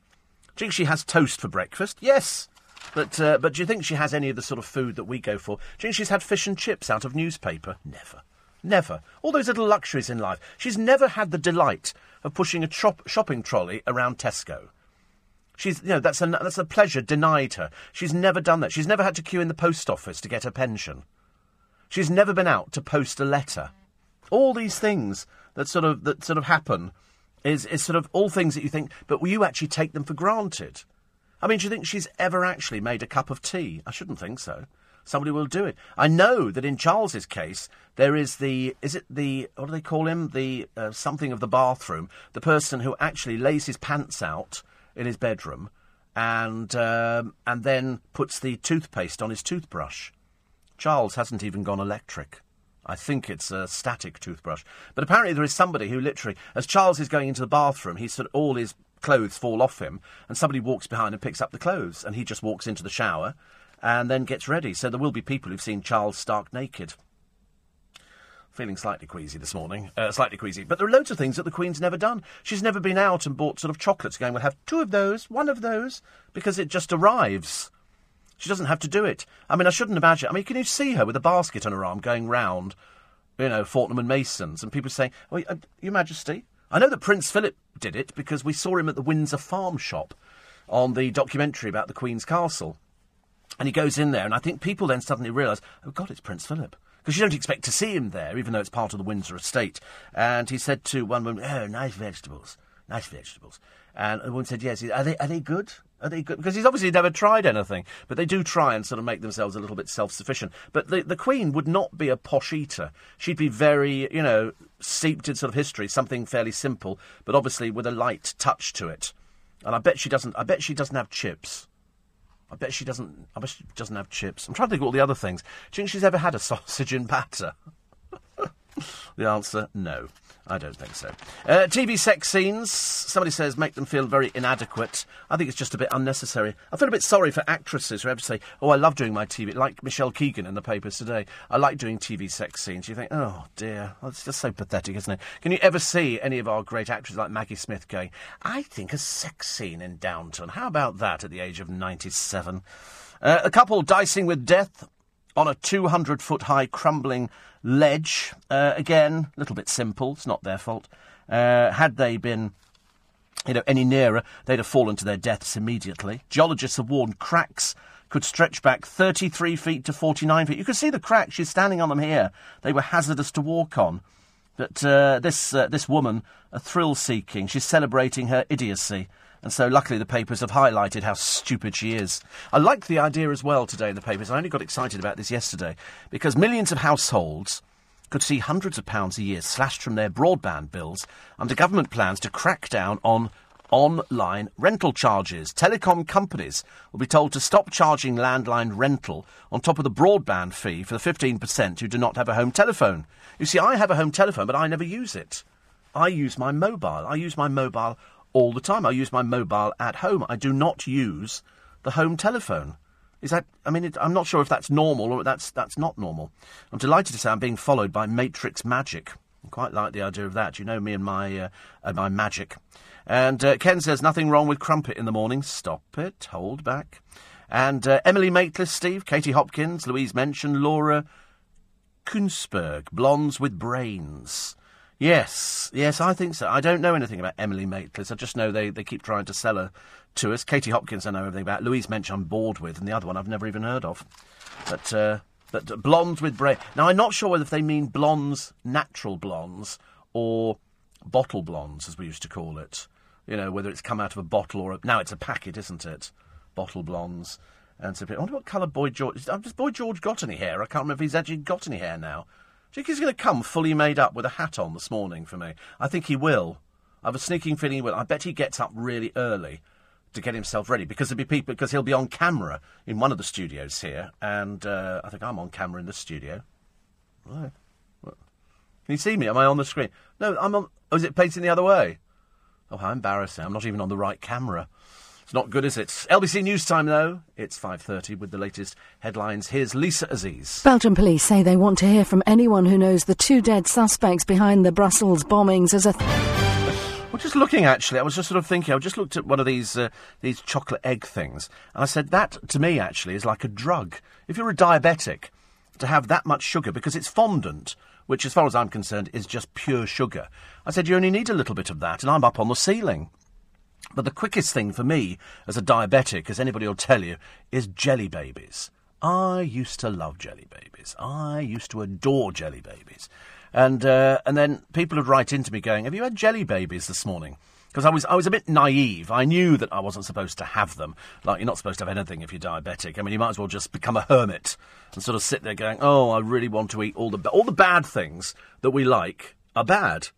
Do you think she has toast for breakfast? Yes. But uh, but do you think she has any of the sort of food that we go for? Do you think she's had fish and chips out of newspaper? Never. Never. All those little luxuries in life. She's never had the delight of pushing a chop- shopping trolley around Tesco. She's, you know, that's a, that's a pleasure denied her. She's never done that. She's never had to queue in the post office to get her pension. She's never been out to post a letter. All these things that sort of that sort of happen is, is sort of all things that you think, but you actually take them for granted? I mean, do you think she's ever actually made a cup of tea? I shouldn't think so. Somebody will do it. I know that in Charles's case, there is the is it the what do they call him? The uh, something of the bathroom. The person who actually lays his pants out in his bedroom, and um, and then puts the toothpaste on his toothbrush. Charles hasn't even gone electric. I think it's a static toothbrush. But apparently there is somebody who literally, as Charles is going into the bathroom, he's sort of, all his clothes fall off him, and somebody walks behind and picks up the clothes, and he just walks into the shower and then gets ready. So there will be people who've seen Charles stark naked. Feeling slightly queasy this morning, uh, slightly queasy. But there are loads of things that the Queen's never done. She's never been out and bought sort of chocolates, going, "We'll have two of those, one of those," because it just arrives. She doesn't have to do it. I mean, I shouldn't imagine. I mean, can you see her with a basket on her arm going round, you know, Fortnum and Masons, and people saying, "Oh, Your Majesty, I know that Prince Philip did it because we saw him at the Windsor Farm Shop on the documentary about the Queen's Castle. And he goes in there, and I think people then suddenly realise, oh God, it's Prince Philip. Because you don't expect to see him there, even though it's part of the Windsor estate. And he said to one woman, oh, nice vegetables. nice vegetables. And the woman said, yes. Are they, are they? Are they good? Because he's obviously never tried anything. But they do try and sort of make themselves a little bit self-sufficient. But the, the Queen would not be a posh eater. She'd be very, you know, steeped in sort of history, something fairly simple, but obviously with a light touch to it. And I bet she doesn't, I bet she doesn't have chips. I bet she doesn't, I bet she doesn't have chips. I'm trying to think of all the other things. Do you think she's ever had a sausage in batter? The answer, no. I don't think so. Uh, TV sex scenes. Somebody says make them feel very inadequate. I think it's just a bit unnecessary. I feel a bit sorry for actresses who have to say, "Oh, I love doing my TV," like Michelle Keegan in the papers today. I like doing TV sex scenes. You think, "Oh dear, well, it's just so pathetic, isn't it?" Can you ever see any of our great actresses like Maggie Smith going, "I think a sex scene in Downton"? How about that at the age of ninety-seven? Uh, a couple dicing with death on a 200 foot high crumbling ledge. Uh, again, a little bit simple. It's not their fault. Uh, had they been you know, any nearer, they'd have fallen to their deaths immediately. Geologists have warned cracks could stretch back 33 feet to 49 feet. You can see the cracks. She's standing on them here. They were hazardous to walk on. But uh, this, uh, this woman, a thrill seeking, she's celebrating her idiocy. And so, luckily, the papers have highlighted how stupid she is. I like the idea as well today in the papers. I only got excited about this yesterday because millions of households could see hundreds of pounds a year slashed from their broadband bills under government plans to crack down on online rental charges. Telecom companies will be told to stop charging landline rental on top of the broadband fee for the 15% who do not have a home telephone. You see, I have a home telephone, but I never use it. I use my mobile. I use my mobile all the time. I use my mobile at home. I do not use the home telephone. Is that? I mean, it, I'm not sure if that's normal or that's that's not normal. I'm delighted to say I'm being followed by Matrix Magic. I quite like the idea of that. You know me and my uh, uh, my magic. And uh, Ken says nothing wrong with crumpet in the morning. Stop it. Hold back. And uh, Emily Maitlis, Steve, Katie Hopkins, Louise Mensch Laura Kuenssberg, blondes with brains. Yes, yes, I think so. I don't know anything about Emily Maitlis. I just know they, they keep trying to sell her to us. Katie Hopkins, I know everything about. Louise Mensch, I'm bored with, and the other one I've never even heard of. But uh, but blondes with brain. Now I'm not sure whether they mean blondes, natural blondes, or bottle blondes, as we used to call it. You know, whether it's come out of a bottle or a, now it's a packet, isn't it? Bottle blondes. And so, I wonder what colour Boy George. Has Boy George got any hair? I can't remember if he's actually got any hair now. Do you think he's going to come fully made up with a hat on this morning for me? I think he will. I have a sneaking feeling he will. I bet he gets up really early to get himself ready because there'll be people because he'll be on camera in one of the studios here, and uh, I think I'm on camera in the studio. Right. Can you see me? Am I on the screen? No, I'm on. Oh, is it facing the other way? Oh, how embarrassing! I'm not even on the right camera. It's not good, is it? LBC News Time, though. It's 5.30 with the latest headlines. Here's Lisa Aziz. Belgian police say they want to hear from anyone who knows the two dead suspects behind the Brussels bombings as a... Th- well, just looking, actually, I was just sort of thinking, I just looked at one of these, uh, these chocolate egg things, and I said, that, to me, actually, is like a drug. If you're a diabetic, to have that much sugar, because it's fondant, which, as far as I'm concerned, is just pure sugar. I said, you only need a little bit of that, and I'm up on the ceiling. But the quickest thing for me as a diabetic, as anybody will tell you, is jelly babies. I used to love jelly babies. I used to adore jelly babies. And uh, and then people would write into me going, "Have you had jelly babies this morning?" Because I was I was a bit naive. I knew that I wasn't supposed to have them. Like you're not supposed to have anything if you're diabetic. I mean, you might as well just become a hermit and sort of sit there going, "Oh, I really want to eat all the all the bad things that we like are bad."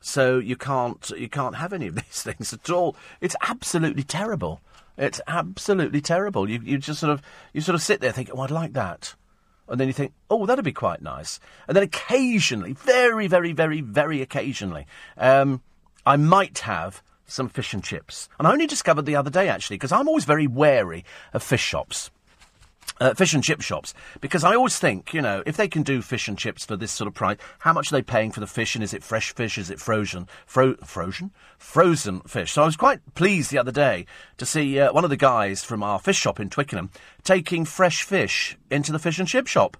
So you can't you can't have any of these things at all. It's absolutely terrible. It's absolutely terrible. You you just sort of you sort of sit there thinking, oh, I'd like that. And then you think, oh, that'd be quite nice. And then occasionally, very, very, very, very occasionally, um, I might have some fish and chips. And I only discovered the other day, actually, because I'm always very wary of fish shops uh, fish and chip shops because I always think, you know, if they can do fish and chips for this sort of price, how much are they paying for the fish? And is it fresh fish? Is it frozen? Fro- frozen? Frozen fish. So I was quite pleased the other day to see uh, one of the guys from our fish shop in Twickenham taking fresh fish into the fish and chip shop.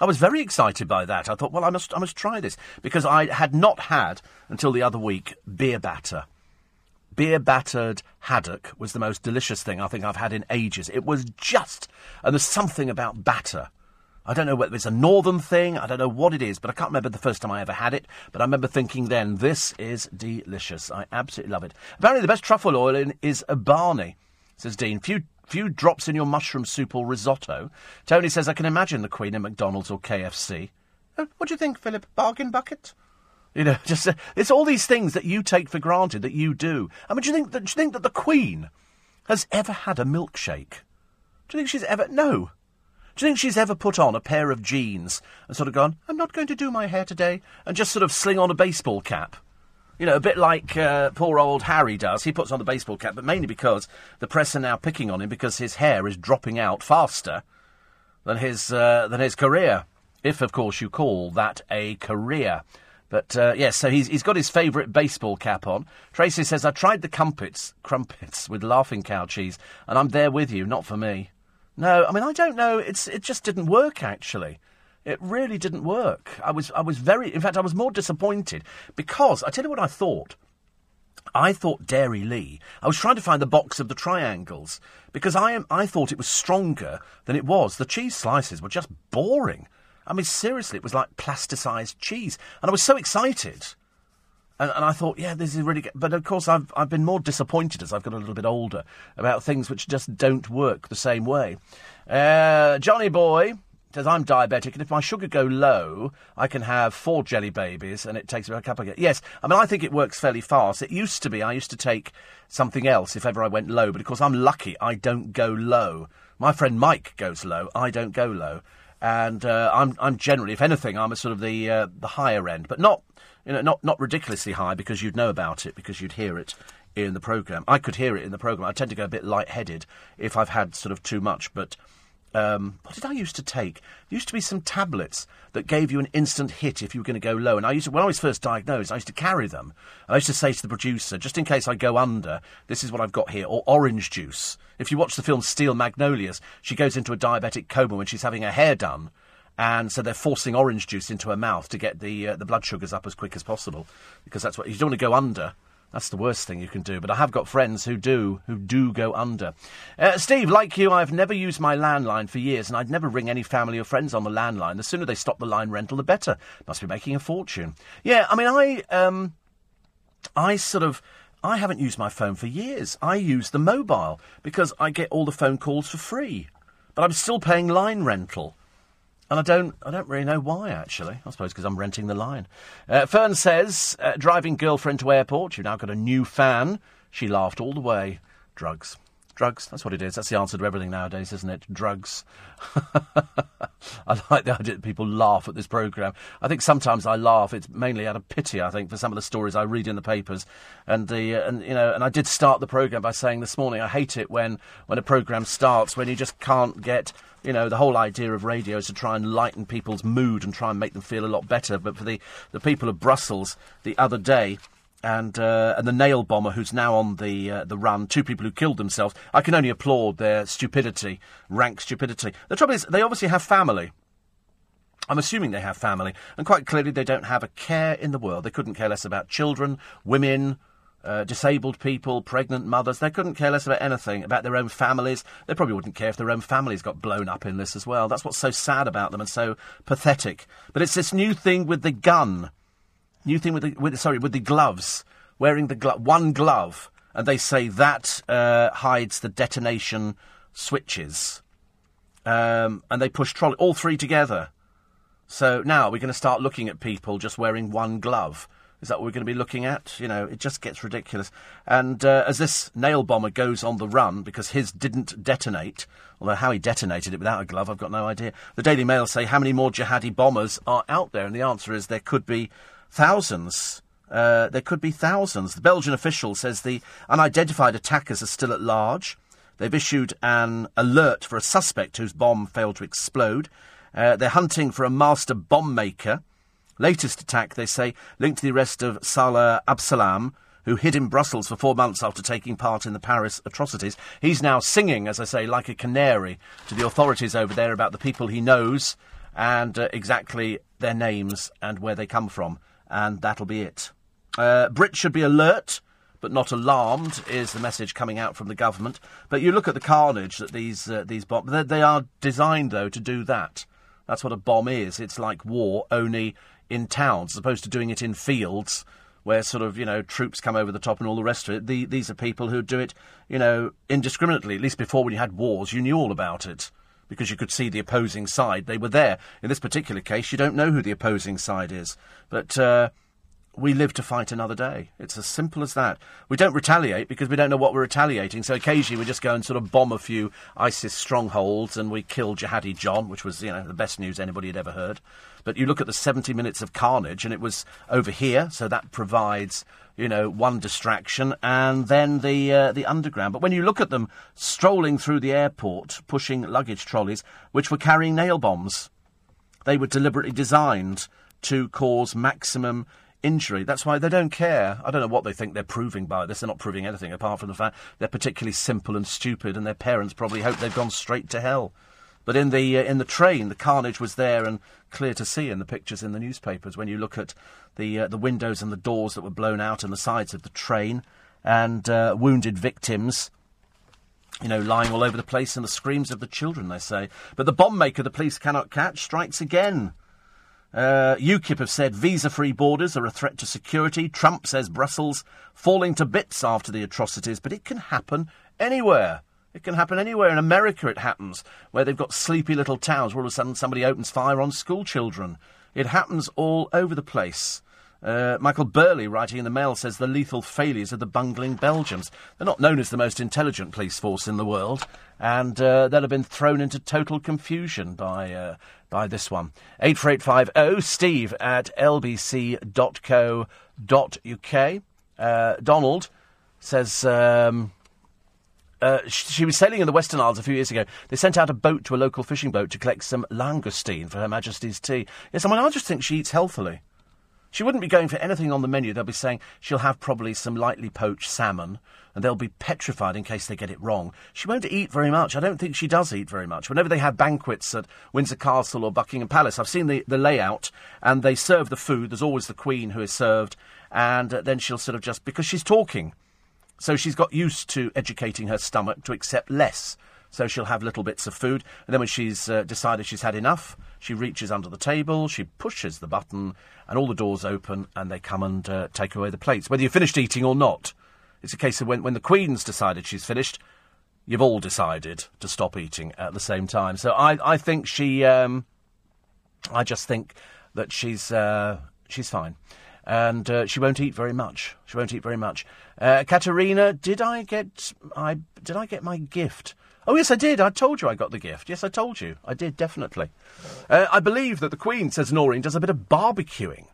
I was very excited by that. I thought, well, I must, I must try this because I had not had until the other week beer batter beer battered haddock was the most delicious thing I think I've had in ages. It was just, and there's something about batter. I don't know whether it's a northern thing. I don't know what it is, but I can't remember the first time I ever had it. But I remember thinking then, this is delicious. I absolutely love it. Apparently, the best truffle oil in, is a Barney, says Dean. Few few drops in your mushroom soup or risotto. Tony says I can imagine the Queen in McDonald's or KFC. Uh, what do you think, Philip? Bargain bucket? You know, just uh, it's all these things that you take for granted that you do. I mean, do you think that do you think that the Queen has ever had a milkshake? Do you think she's ever no? Do you think she's ever put on a pair of jeans and sort of gone, I'm not going to do my hair today, and just sort of sling on a baseball cap? You know, a bit like uh, poor old Harry does. He puts on the baseball cap, but mainly because the press are now picking on him because his hair is dropping out faster than his uh, than his career. If, of course, you call that a career. But uh, yes, so he's, he's got his favourite baseball cap on. Tracy says, I tried the crumpets, crumpets with laughing cow cheese, and I'm there with you, not for me. No, I mean, I don't know. It's, it just didn't work, actually. It really didn't work. I was, I was very, in fact, I was more disappointed because I tell you what I thought. I thought Dairylea. I was trying to find the box of the triangles because I am, I thought it was stronger than it was. The cheese slices were just boring. I mean, seriously, it was like plasticized cheese, and I was so excited. And, and, I thought, yeah, this is really good. But of course, I've, I've been more disappointed as I've got a little bit older about things which just don't work the same way. Uh, Johnny Boy says, I'm diabetic, and if my sugar go low, I can have four jelly babies, and it takes about a couple of Yes, I mean, I think it works fairly fast. It used to be, I used to take something else if ever I went low, but of course, I'm lucky I don't go low. My friend Mike goes low, I don't go low. And uh, I'm, I'm generally, if anything, I'm a sort of the, uh, the higher end, but not you know, not, not ridiculously high because you'd know about it, because you'd hear it in the programme. I could hear it in the programme. I tend to go a bit light-headed if I've had sort of too much, but... Um, what did I used to take? There used to be some tablets that gave you an instant hit if you were going to go low. And I used to, when I was first diagnosed, I used to carry them. And I used to say to the producer, just in case I go under, this is what I've got here, or orange juice. If you watch the film Steel Magnolias, she goes into a diabetic coma when she's having her hair done and so they're forcing orange juice into her mouth to get the uh, the blood sugars up as quick as possible because that's what you don't want to go under. That's the worst thing you can do. But I have got friends who do who do go under. Uh, Steve, like you, I've never used my landline for years, and I'd never ring any family or friends on the landline. The sooner they stop the line rental, the better. Must be making a fortune. Yeah, I mean, I um, I sort of. I haven't used my phone for years. I use the mobile because I get all the phone calls for free. But I'm still paying line rental. And I don't, I don't really know why, actually. I suppose because I'm renting the line. Uh, Fern says, uh, driving girlfriend to airport, you've now got a new fan. She laughed all the way. Drugs. Drugs, that's what it is. That's the answer to everything nowadays, isn't it? Drugs. I like the idea that people laugh at this programme. I think sometimes I laugh. It's mainly out of pity, I think, for some of the stories I read in the papers. And the uh, and you know, and I did start the programme by saying this morning I hate it when when a programme starts when you just can't get you know, the whole idea of radio is to try and lighten people's mood and try and make them feel a lot better. But for the, the people of Brussels the other day, and uh, and the nail bomber who's now on the uh, the run, two people who killed themselves. I can only applaud their stupidity, rank stupidity. The trouble is, they obviously have family. I'm assuming they have family, and quite clearly they don't have a care in the world. They couldn't care less about children, women, uh, disabled people, pregnant mothers. They couldn't care less about anything, about their own families. They probably wouldn't care if their own families got blown up in this as well. That's what's so sad about them and so pathetic. But it's this new thing with the gun. New thing with the, with, sorry, with the gloves. Wearing the glo- one glove. And they say that uh, hides the detonation switches. Um, and they push trolley, all three together. So now we're going to start looking at people just wearing one glove. Is that what we're going to be looking at? You know, it just gets ridiculous. And uh, as this nail bomber goes on the run, because his didn't detonate, although how he detonated it without a glove, I've got no idea. The Daily Mail say how many more jihadi bombers are out there, and the answer is there could be thousands. Uh, there could be thousands. The Belgian official says the unidentified attackers are still at large. They've issued an alert for a suspect whose bomb failed to explode. Uh, they're hunting for a master bomb maker. Latest attack, they say, linked to the arrest of Salah Abdeslam, who hid in Brussels for four months after taking part in the Paris atrocities. He's now singing, as I say, like a canary to the authorities over there about the people he knows and uh, exactly their names and where they come from. And that'll be it. Uh, Brits should be alert but not alarmed, is the message coming out from the government. But you look at the carnage that these uh, these bombs. They, they, are designed, though, to do that. That's what a bomb is. It's like war, only in towns, as opposed to doing it in fields where sort of, you know, troops come over the top and all the rest of it. The, these are people who do it, you know, indiscriminately. At least before when you had wars, you knew all about it because you could see the opposing side. They were there. In this particular case, you don't know who the opposing side is. But, uh, we live to fight another day. It's as simple as that. We don't retaliate because we don't know what we're retaliating. So occasionally we just go and sort of bomb a few ISIS strongholds and we kill Jihadi John, which was, you know, the best news anybody had ever heard. But you look at the 70 minutes of carnage and it was over here, so that provides, you know, one distraction and then the, uh, the underground. But when you look at them strolling through the airport, pushing luggage trolleys, which were carrying nail bombs, they were deliberately designed to cause maximum injury. That's why they don't care. I don't know what they think they're proving by this. They're not proving anything apart from the fact they're particularly simple and stupid, and their parents probably hope they've gone straight to hell. But in the uh, in the train, the carnage was there and clear to see in the pictures in the newspapers. When you look at the uh, the windows and the doors that were blown out and the sides of the train, and uh, wounded victims you know, lying all over the place and the screams of the children, they say. But the bomb maker the police cannot catch strikes again. Uh, UKIP have said visa free borders are a threat to security. Trump says Brussels falling to bits after the atrocities, but it can happen anywhere. It can happen anywhere. In America, it happens, where they've got sleepy little towns where all of a sudden somebody opens fire on school children. It happens all over the place. Uh, Michael Burleigh, writing in the Mail, says the lethal failures of the bungling Belgians. They're not known as the most intelligent police force in the world, and uh, they'll have been thrown into total confusion by uh, by this one. 84850 steve at lbc.co.uk. Uh, Donald says. Um, uh, she was sailing in the Western Isles a few years ago. They sent out a boat to a local fishing boat to collect some langoustine for Her Majesty's tea. Yes, I mean, I just think she eats healthily. She wouldn't be going for anything on the menu. They'll be saying she'll have probably some lightly poached salmon, and they'll be petrified in case they get it wrong. She won't eat very much. I don't think she does eat very much. Whenever they have banquets at Windsor Castle or Buckingham Palace, I've seen the, the layout, and they serve the food. There's always the Queen who is served, and uh, then she'll sort of just, because she's talking. So she's got used to educating her stomach to accept less. So she'll have little bits of food, and then when she's uh, decided she's had enough, she reaches under the table, she pushes the button, and all the doors open, and they come and uh, take away the plates, whether you've finished eating or not. It's a case of when, when the Queen's decided she's finished, you've all decided to stop eating at the same time. So I, I think she, um, I just think that she's, uh, she's fine. And uh, she won't eat very much. She won't eat very much. Uh, Katerina, did I get I did I get my gift? Oh, yes, I did. I told you I got the gift. Yes, I told you. I did, definitely. Uh, I believe that the Queen, says Noreen, does a bit of barbecuing,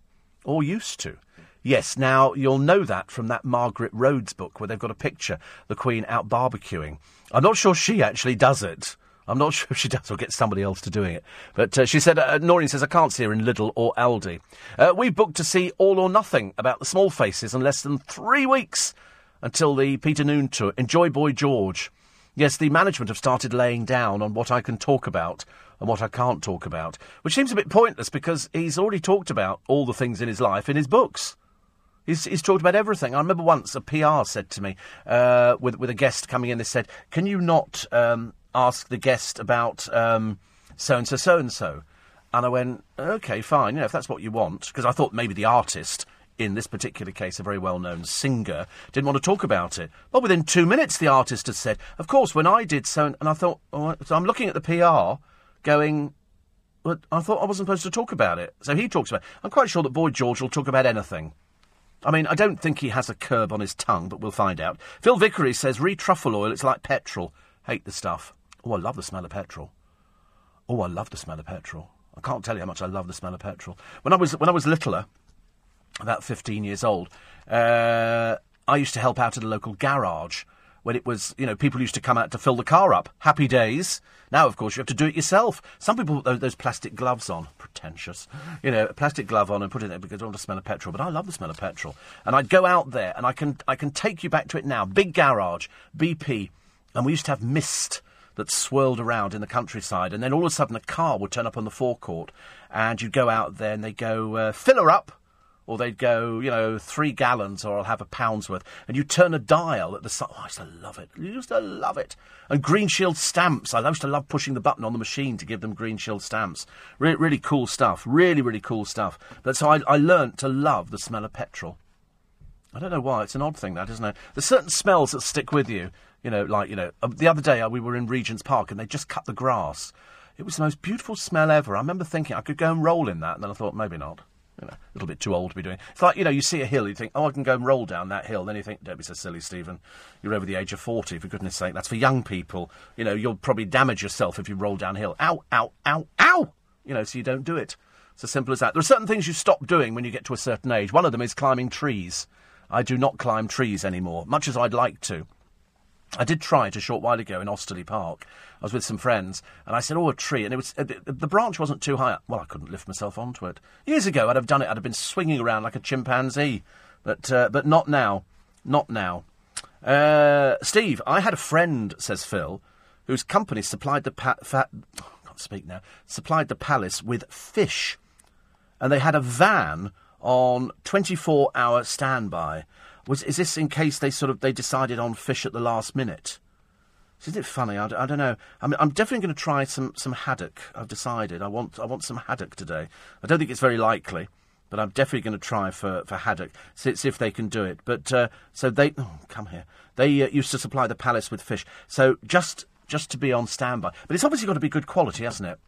or used to. Yes, now you'll know that from that Margaret Rhodes book where they've got a picture, the Queen out barbecuing. I'm not sure she actually does it. I'm not sure if she does or get somebody else to doing it. But uh, she said, uh, Noreen says, I can't see her in Lidl or Aldi. Uh, we booked to see All or Nothing about the small faces in less than three weeks until the Peter Noone tour. Enjoy Boy George. Yes, the management have started laying down on what I can talk about and what I can't talk about, which seems a bit pointless because he's already talked about all the things in his life in his books. He's, he's talked about everything. I remember once a PR said to me, uh, with, with a guest coming in, they said, Can you not um, ask the guest about um, so and so, so and so? And I went, Okay, fine, you know, if that's what you want, because I thought maybe the artist in this particular case, a very well known singer, didn't want to talk about it. But within two minutes, the artist had said, Of course, when I did so, and I thought, oh, so I'm looking at the PR going, but I thought I wasn't supposed to talk about it. So he talks about it. I'm quite sure that Boy George will talk about anything. I mean, I don't think he has a curb on his tongue, but we'll find out. Phil Vickery says, re truffle oil, it's like petrol. Hate the stuff. Oh, I love the smell of petrol. Oh, I love the smell of petrol. I can't tell you how much I love the smell of petrol. When I was when I was littler, about 15 years old, uh, I used to help out at a local garage when it was, you know, people used to come out to fill the car up. Happy days. Now, of course, you have to do it yourself. Some people put those, those plastic gloves on. Pretentious. You know, a plastic glove on and put it there because I want to smell of petrol. But I love the smell of petrol. And I'd go out there and I can, I can take you back to it now. Big garage, BP. And we used to have mist that swirled around in the countryside. And then all of a sudden a car would turn up on the forecourt and you'd go out there and they'd go, uh, fill her up or they'd go, you know, three gallons, or I'll have a pound's worth. And you turn a dial at the side. Oh, I used to love it. I used to love it. And Green Shield stamps. I used to love pushing the button on the machine to give them Green Shield stamps. Re- really cool stuff. Really, really cool stuff. But so I, I learnt to love the smell of petrol. I don't know why. It's an odd thing, that, isn't it? There's certain smells that stick with you. You know, like, you know, uh, the other day uh, we were in Regent's Park and they just cut the grass. It was the most beautiful smell ever. I remember thinking I could go and roll in that, and then I thought, maybe not. You know, a little bit too old to be doing. It's like you know, you see a hill, you think, oh, I can go and roll down that hill. Then you think, don't be so silly, Stephen. You're over the age of forty, for goodness' sake. That's for young people. You know, you'll probably damage yourself if you roll downhill. Ow, ow, ow, ow. You know, so you don't do it. It's as simple as that. There are certain things you stop doing when you get to a certain age. One of them is climbing trees. I do not climb trees anymore, much as I'd like to. I did try it a short while ago in Osterley Park. I was with some friends, and I said, "Oh, a tree," and it was uh, the branch wasn't too high. Well, I couldn't lift myself onto it. Years ago, I'd have done it. I'd have been swinging around like a chimpanzee, but uh, but not now, not now. Uh, Steve, I had a friend, says Phil, whose company supplied the pa- fa- oh, can't speak now. Supplied the palace with fish, and they had a van on twenty-four hour standby. Was is this in case they sort of they decided on fish at the last minute? Isn't it funny? I, I don't know. I mean, I'm definitely going to try some, some haddock. I've decided. I want I want some haddock today. I don't think it's very likely, but I'm definitely going to try for, for haddock. See, see if they can do it. But uh, so they oh, come here. They uh, used to supply the palace with fish. So just just to be on standby. But it's obviously got to be good quality, hasn't it?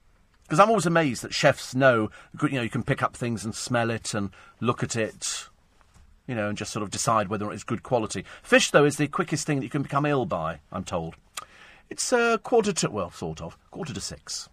Because I'm always amazed that chefs know. You know, you can pick up things and smell it and look at it you know, and just sort of decide whether it's good quality. Fish, though, is the quickest thing that you can become ill by, I'm told. It's uh, quarter to, well, sort of, quarter to six.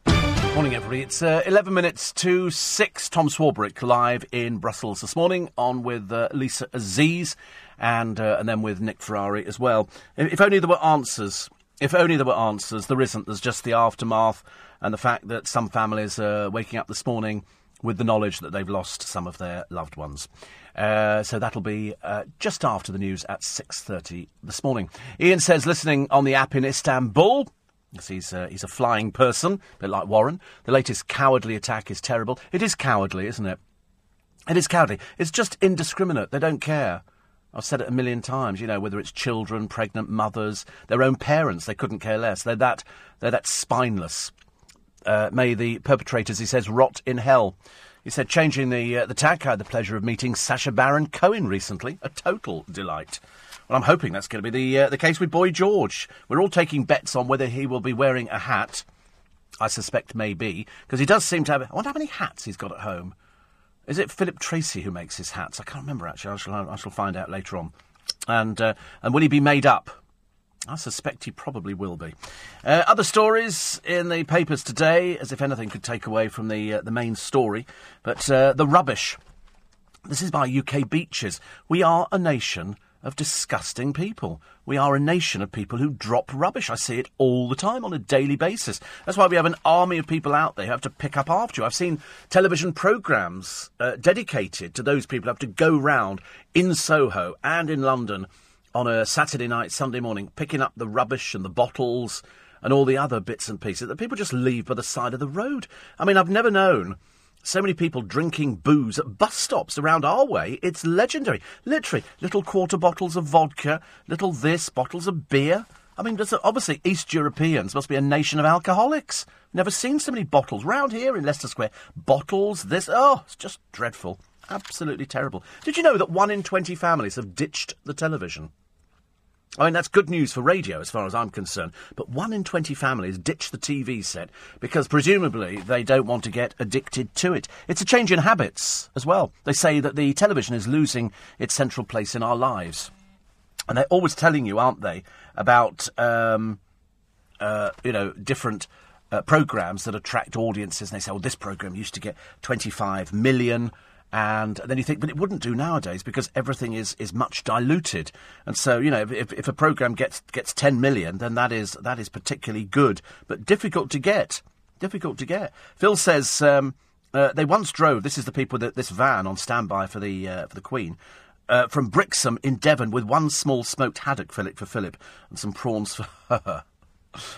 Morning, everybody. It's uh, 11 minutes to 6. Tom Swarbrick live in Brussels this morning, on with uh, Lisa Aziz and, uh, and then with Nick Ferrari as well. If, if only there were answers. If only there were answers. There isn't. There's just the aftermath and the fact that some families are waking up this morning with the knowledge that they've lost some of their loved ones. Uh, so that'll be uh, just after the news at 6.30 this morning. Ian says, listening on the app in Istanbul, he's, uh, he's a flying person, a bit like Warren. The latest cowardly attack is terrible. It is cowardly, isn't it? It is cowardly. It's just indiscriminate. They don't care. I've said it a million times, you know, whether it's children, pregnant mothers, their own parents, they couldn't care less. They're that, they're that spineless. Uh, may the perpetrators, he says, rot in hell. He said, changing the uh, the tack, I had the pleasure of meeting Sacha Baron Cohen recently. A total delight. Well, I'm hoping that's going to be the uh, the case with Boy George. We're all taking bets on whether he will be wearing a hat. I suspect maybe because he does seem to have. I wonder how many hats he's got at home. Is it Philip Treacy who makes his hats? I can't remember actually. I shall I shall find out later on. And uh, and will he be made up? I suspect he probably will be. Uh, other stories in the papers today, as if anything could take away from the uh, the main story, but uh, the rubbish. This is by UK Beaches. We are a nation of disgusting people. We are a nation of people who drop rubbish. I see it all the time on a daily basis. That's why we have an army of people out there who have to pick up after you. I've seen television programmes uh, dedicated to those people who have to go round in Soho and in London on a Saturday night, Sunday morning, picking up the rubbish and the bottles and all the other bits and pieces that people just leave by the side of the road. I mean, I've never known so many people drinking booze at bus stops around our way. It's legendary. Literally, little quarter bottles of vodka, little this, bottles of beer. I mean, obviously, East Europeans must be a nation of alcoholics. Never seen so many bottles. Round here in Leicester Square, bottles, this. Oh, it's just dreadful. Absolutely terrible. Did you know that one in 20 families have ditched the television? I mean, that's good news for radio as far as I'm concerned. But one in 20 families ditch the TV set because presumably they don't want to get addicted to it. It's a change in habits as well. They say that the television is losing its central place in our lives. And they're always telling you, aren't they, about, um, uh, you know, different uh, programs that attract audiences. And they say, well, this program used to get 25 million and then you think, but it wouldn't do nowadays because everything is, is much diluted. And so, you know, if, if a program gets gets 10 million, then that is that is particularly good, but difficult to get. Difficult to get. Phil says um, uh, they once drove. This is the people that this van on standby for the uh, for the Queen. Uh, from Brixham in Devon with one small smoked haddock fillet for Philip and some prawns for her.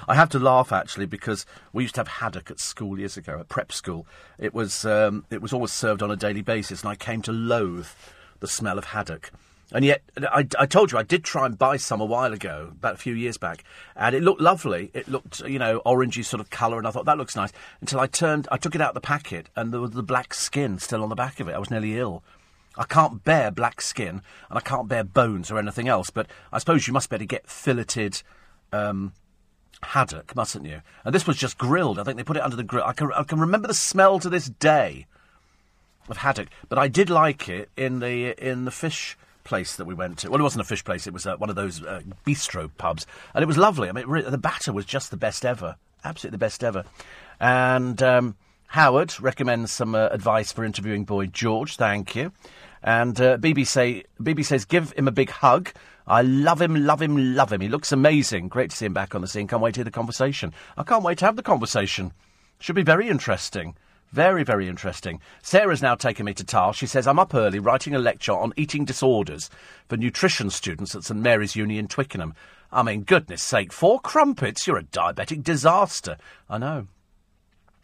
I have to laugh actually because we used to have haddock at school years ago at prep school. It was um, it was always served on a daily basis, and I came to loathe the smell of haddock. And yet, I, I, told you I did try and buy some a while ago, about a few years back, and it looked lovely. It looked, you know, orangey sort of colour, and I thought that looks nice. Until I turned, I took it out of the packet, and there was the black skin still on the back of it. I was nearly ill. I can't bear black skin, and I can't bear bones or anything else. But I suppose you must be able to get filleted um, haddock, mustn't you? And this was just grilled. I think they put it under the grill. I can, I can remember the smell to this day of haddock, but I did like it in the in the fish place that we went to. Well, it wasn't a fish place; it was uh, one of those uh, bistro pubs, and it was lovely. I mean, the batter was just the best ever, absolutely the best ever. And um, Howard recommends some uh, advice for interviewing Boy George. Thank you. And uh, BB say BB says give him a big hug. I love him, love him, love him. He looks amazing. Great to see him back on the scene. Can't wait to hear the conversation. I can't wait to have the conversation. Should be very interesting. Very, very interesting. Sarah's now taken me to task. She says, I'm up early writing a lecture on eating disorders for nutrition students at St Mary's Uni in Twickenham. I mean, goodness sake, four crumpets? You're a diabetic disaster. I know.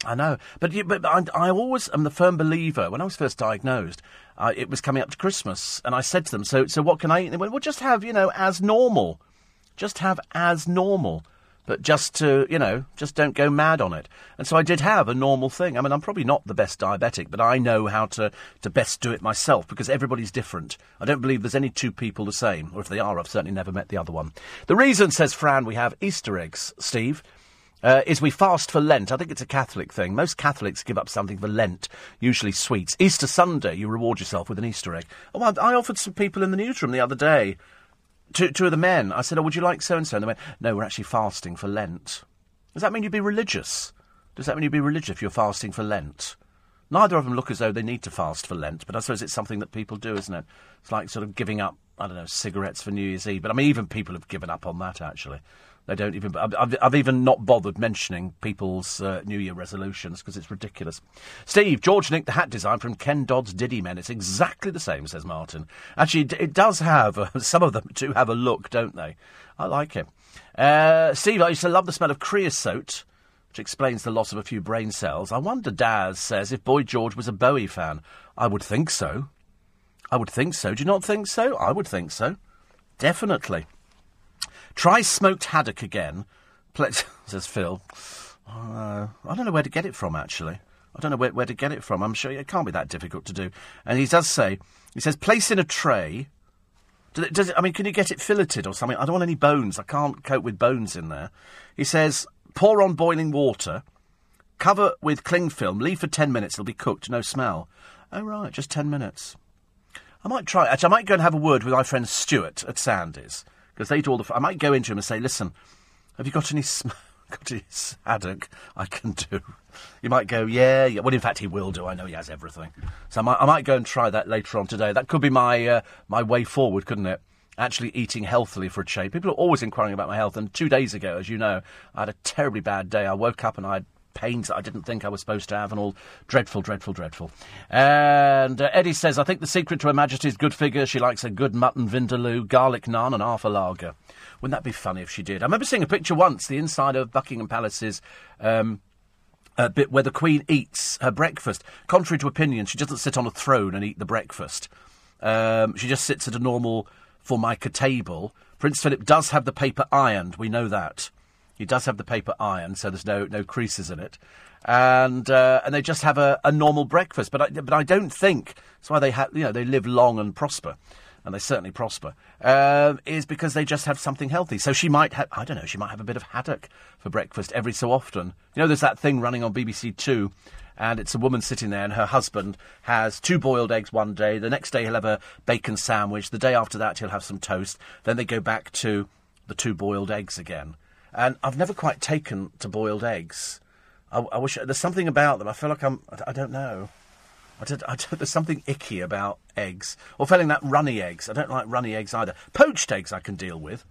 I know. But, but I, I, always am the firm believer, when I was first diagnosed, uh, it was coming up to Christmas, and I said to them, so, so what can I eat? And they went, well, just have, you know, as normal. Just have as normal but just to, you know, just don't go mad on it. And so I did have a normal thing. I mean, I'm probably not the best diabetic, but I know how to, to best do it myself because everybody's different. I don't believe there's any two people the same, or if they are, I've certainly never met the other one. The reason, says Fran, we have Easter eggs, Steve. Uh, is we fast for Lent. I think it's a Catholic thing. Most Catholics give up something for Lent, usually sweets. Easter Sunday, you reward yourself with an Easter egg. Oh, I, I offered some people in the newsroom the other day two, two of the men, I said, oh, would you like so and so? And they went, no, we're actually fasting for Lent. Does that mean you'd be religious? Does that mean you'd be religious if you're fasting for Lent? Neither of them look as though they need to fast for Lent, but I suppose it's something that people do, isn't it? It's like sort of giving up, I don't know, cigarettes for New Year's Eve. But I mean, even people have given up on that, actually. They don't even. I've, I've even not bothered mentioning people's uh, New Year resolutions because it's ridiculous. Steve, George Nick, the hat design from Ken Dodd's Diddy Men. It's exactly the same, says Martin. Actually, it does have, uh, some of them do have a look, don't they? I like it. Uh, Steve, I used to love the smell of creosote, which explains the loss of a few brain cells. I wonder, Daz says, if Boy George was a Bowie fan. I would think so. I would think so. Do you not think so? I would think so. Definitely. Try smoked haddock again, says Phil. Uh, I don't know where to get it from, actually. I don't know where, where to get it from. I'm sure it can't be that difficult to do. And he does say, he says, place in a tray. Does it, does it, I mean, can you get it filleted or something? I don't want any bones. I can't cope with bones in there. He says, pour on boiling water, cover with cling film, leave for 10 minutes, it'll be cooked, no smell. Oh, right, just 10 minutes. I might try. Actually, I might go and have a word with my friend Stuart at Sandy's because they do all the. I might go into him and say, "Listen, have you got any sm- got any haddock I can do?" You might go, "Yeah, yeah." Well, in fact, he will do. I know he has everything. So I might, I might go and try that later on today. That could be my uh, my way forward, couldn't it? Actually, eating healthily for a change. People are always inquiring about my health, and two days ago, as you know, I had a terribly bad day. I woke up and I had pains that I didn't think I was supposed to have, and all dreadful, dreadful, dreadful. And uh, Eddie says, I think the secret to Her Majesty's good figure, she likes a good mutton vindaloo, garlic naan, and half a lager. Wouldn't that be funny if she did? I remember seeing a picture once, the inside of Buckingham Palace's. Um, a bit where the Queen eats her breakfast. Contrary to opinion, she doesn't sit on a throne and eat the breakfast. Um, she just sits at a normal formica table. Prince Philip does have the paper ironed, we know that. He does have the paper iron, so there's no no creases in it, and uh, and they just have a, a normal breakfast. But I, but I don't think that's why they have you know they live long and prosper, and they certainly prosper. Uh, is because they just have something healthy. So she might have I don't know she might have a bit of haddock for breakfast every so often. You know, there's that thing running on BBC Two and it's a woman sitting there, and her husband has two boiled eggs one day. The next day, he'll have a bacon sandwich. The day after that, he'll have some toast. Then they go back to the two boiled eggs again. And I've never quite taken to boiled eggs. I, I wish there's something about them. I feel like I'm. I, don't know. I don't, I don't, there's something icky about eggs, or failing that runny eggs. I don't like runny eggs either. Poached eggs I can deal with,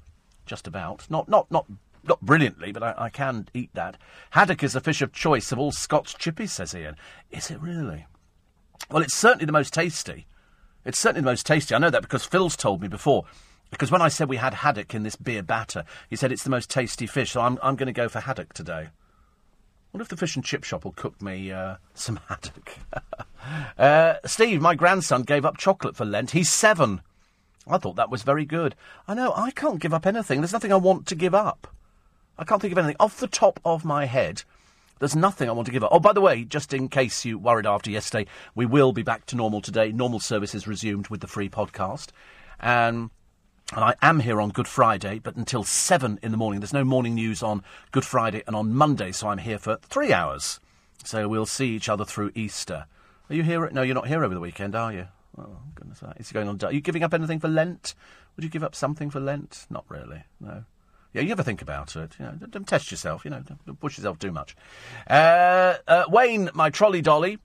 just about. Not not not not brilliantly, but I, I can eat that. Haddock is the fish of choice of all Scots chippies, says Ian. Is it really? Well, it's certainly the most tasty. It's certainly the most tasty. I know that because Phil's told me before. Because when I said we had haddock in this beer batter, he said it's the most tasty fish, so I'm, I'm going to go for haddock today. What if the fish and chip shop will cook me uh, some haddock? uh, Steve, my grandson gave up chocolate for Lent. He's seven. I thought that was very good. I know, I can't give up anything. There's nothing I want to give up. I can't think of anything. Off the top of my head, there's nothing I want to give up. Oh, by the way, just in case you worried after yesterday, we will be back to normal today. Normal services resumed with the free podcast. And and I am here on Good Friday, but until 7 in the morning. There's no morning news on Good Friday and on Monday, so I'm here for three hours. So we'll see each other through Easter. Are you here? No, you're not here over the weekend, are you? Oh, goodness. It's going on. Are you giving up anything for Lent? Would you give up something for Lent? Not really, no. Yeah, you ever think about it. You know, don't, test yourself, you know, don't, don't push yourself too much. Uh, uh, Wayne, my trolley dolly,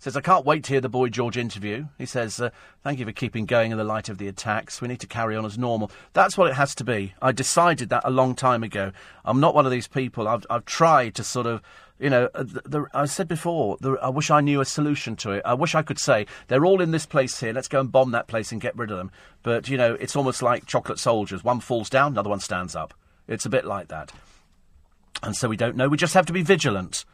Says, I can't wait to hear the Boy George interview. He says, uh, Thank you for keeping going in the light of the attacks. We need to carry on as normal. That's what it has to be. I decided that a long time ago. I'm not one of these people. I've, I've tried to sort of, you know, uh, the, the, I said before, the, I wish I knew a solution to it. I wish I could say, they're all in this place here. Let's go and bomb that place and get rid of them. But, you know, it's almost like chocolate soldiers. One falls down, another one stands up. It's a bit like that. And so we don't know. We just have to be vigilant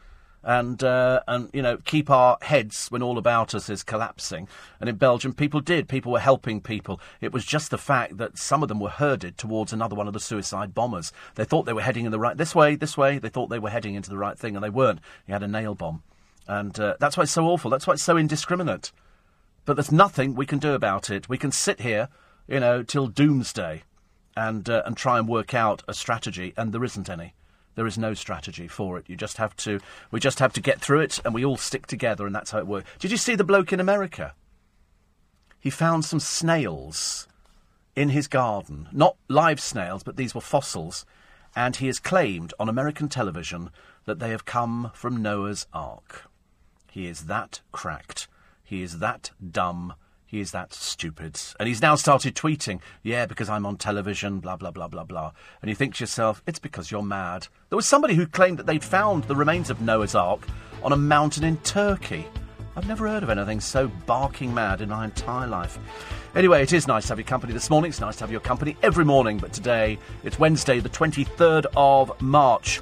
and uh, and you know keep our heads when all about us is collapsing. And in Belgium, people did. People were helping people. It was just the fact that some of them were herded towards another one of the suicide bombers. They thought they were heading in the right this way, this way. They thought they were heading into the right thing, and they weren't. He had a nail bomb, and uh, that's why it's so awful. That's why it's so indiscriminate. But there's nothing we can do about it. We can sit here, you know, till doomsday, and uh, and try and work out a strategy, and there isn't any. There is no strategy for it. You just have to. We just have to get through it, and we all stick together, and that's how it works. Did you see the bloke in America? He found some snails in his garden, not live snails, but these were fossils, and he has claimed on American television that they have come from Noah's Ark. He is that cracked. He is that dumb he is that stupid. And he's now started tweeting, yeah, because I'm on television, blah, blah, blah, blah, blah. And you think to yourself, it's because you're mad. There was somebody who claimed that they'd found the remains of Noah's Ark on a mountain in Turkey. I've never heard of anything so barking mad in my entire life. Anyway, it is nice to have your company this morning. It's nice to have your company every morning, but today it's Wednesday, the 23rd of March.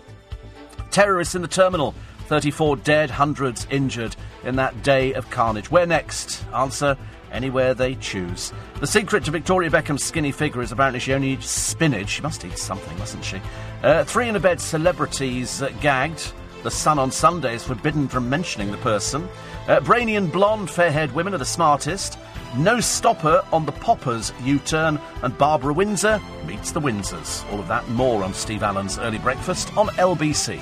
Terrorists in the terminal. 34 dead, hundreds injured in that day of carnage. Where next? Answer anywhere they choose. The secret to Victoria Beckham's skinny figure is apparently she only eats spinach. She must eat something, mustn't she? Uh, three in a bed celebrities uh, gagged. The Sun on Sunday is forbidden from mentioning the person. Uh, brainy and blonde, fair haired women are the smartest. No stopper on the Poppers U turn. And Barbara Windsor meets the Windsors. All of that more on Steve Allen's Early Breakfast on LBC.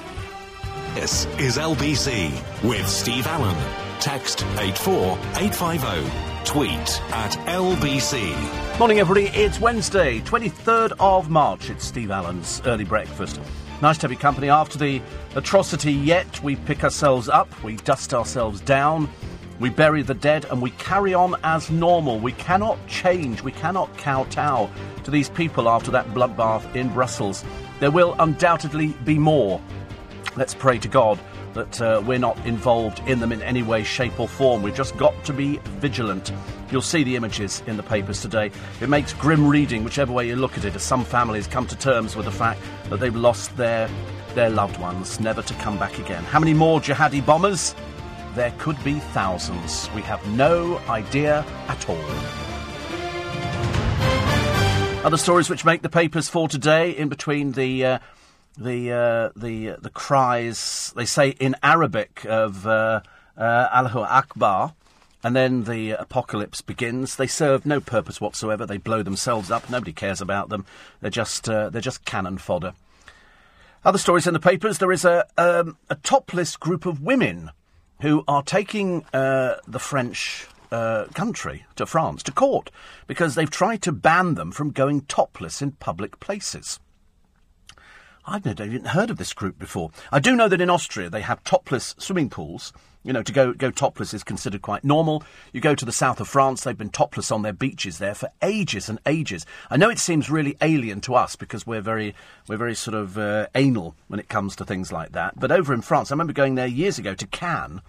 This is LBC with Steve Allen. Text 84850 tweet at LBC. Morning, everybody. It's Wednesday, 23rd of March. It's Steve Allen's early breakfast. Nice to have your company. After the atrocity yet, we pick ourselves up, we dust ourselves down, we bury the dead, and we carry on as normal. We cannot change, we cannot kowtow to these people after that bloodbath in Brussels. There will undoubtedly be more. Let's pray to God that uh, we're not involved in them in any way, shape, or form. We've just got to be vigilant. You'll see the images in the papers today. It makes grim reading, whichever way you look at it, as some families come to terms with the fact that they've lost their, their loved ones, never to come back again. How many more jihadi bombers? There could be thousands. We have no idea at all. Other stories which make the papers for today, in between the. Uh, the uh, the the cries they say in Arabic of uh, uh, Allahu Akbar, and then the apocalypse begins. They serve no purpose whatsoever. They blow themselves up. Nobody cares about them. They're just uh, they're just cannon fodder. Other stories in the papers. There is a um, a topless group of women who are taking uh, the French uh, country to France to court because they've tried to ban them from going topless in public places. I've never even heard of this group before. I do know that in Austria they have topless swimming pools. You know, to go, go topless is considered quite normal. You go to the south of France, they've been topless on their beaches there for ages and ages. I know it seems really alien to us because we're very, we're very sort of uh, anal when it comes to things like that. But over in France, I remember going there years ago to Cannes,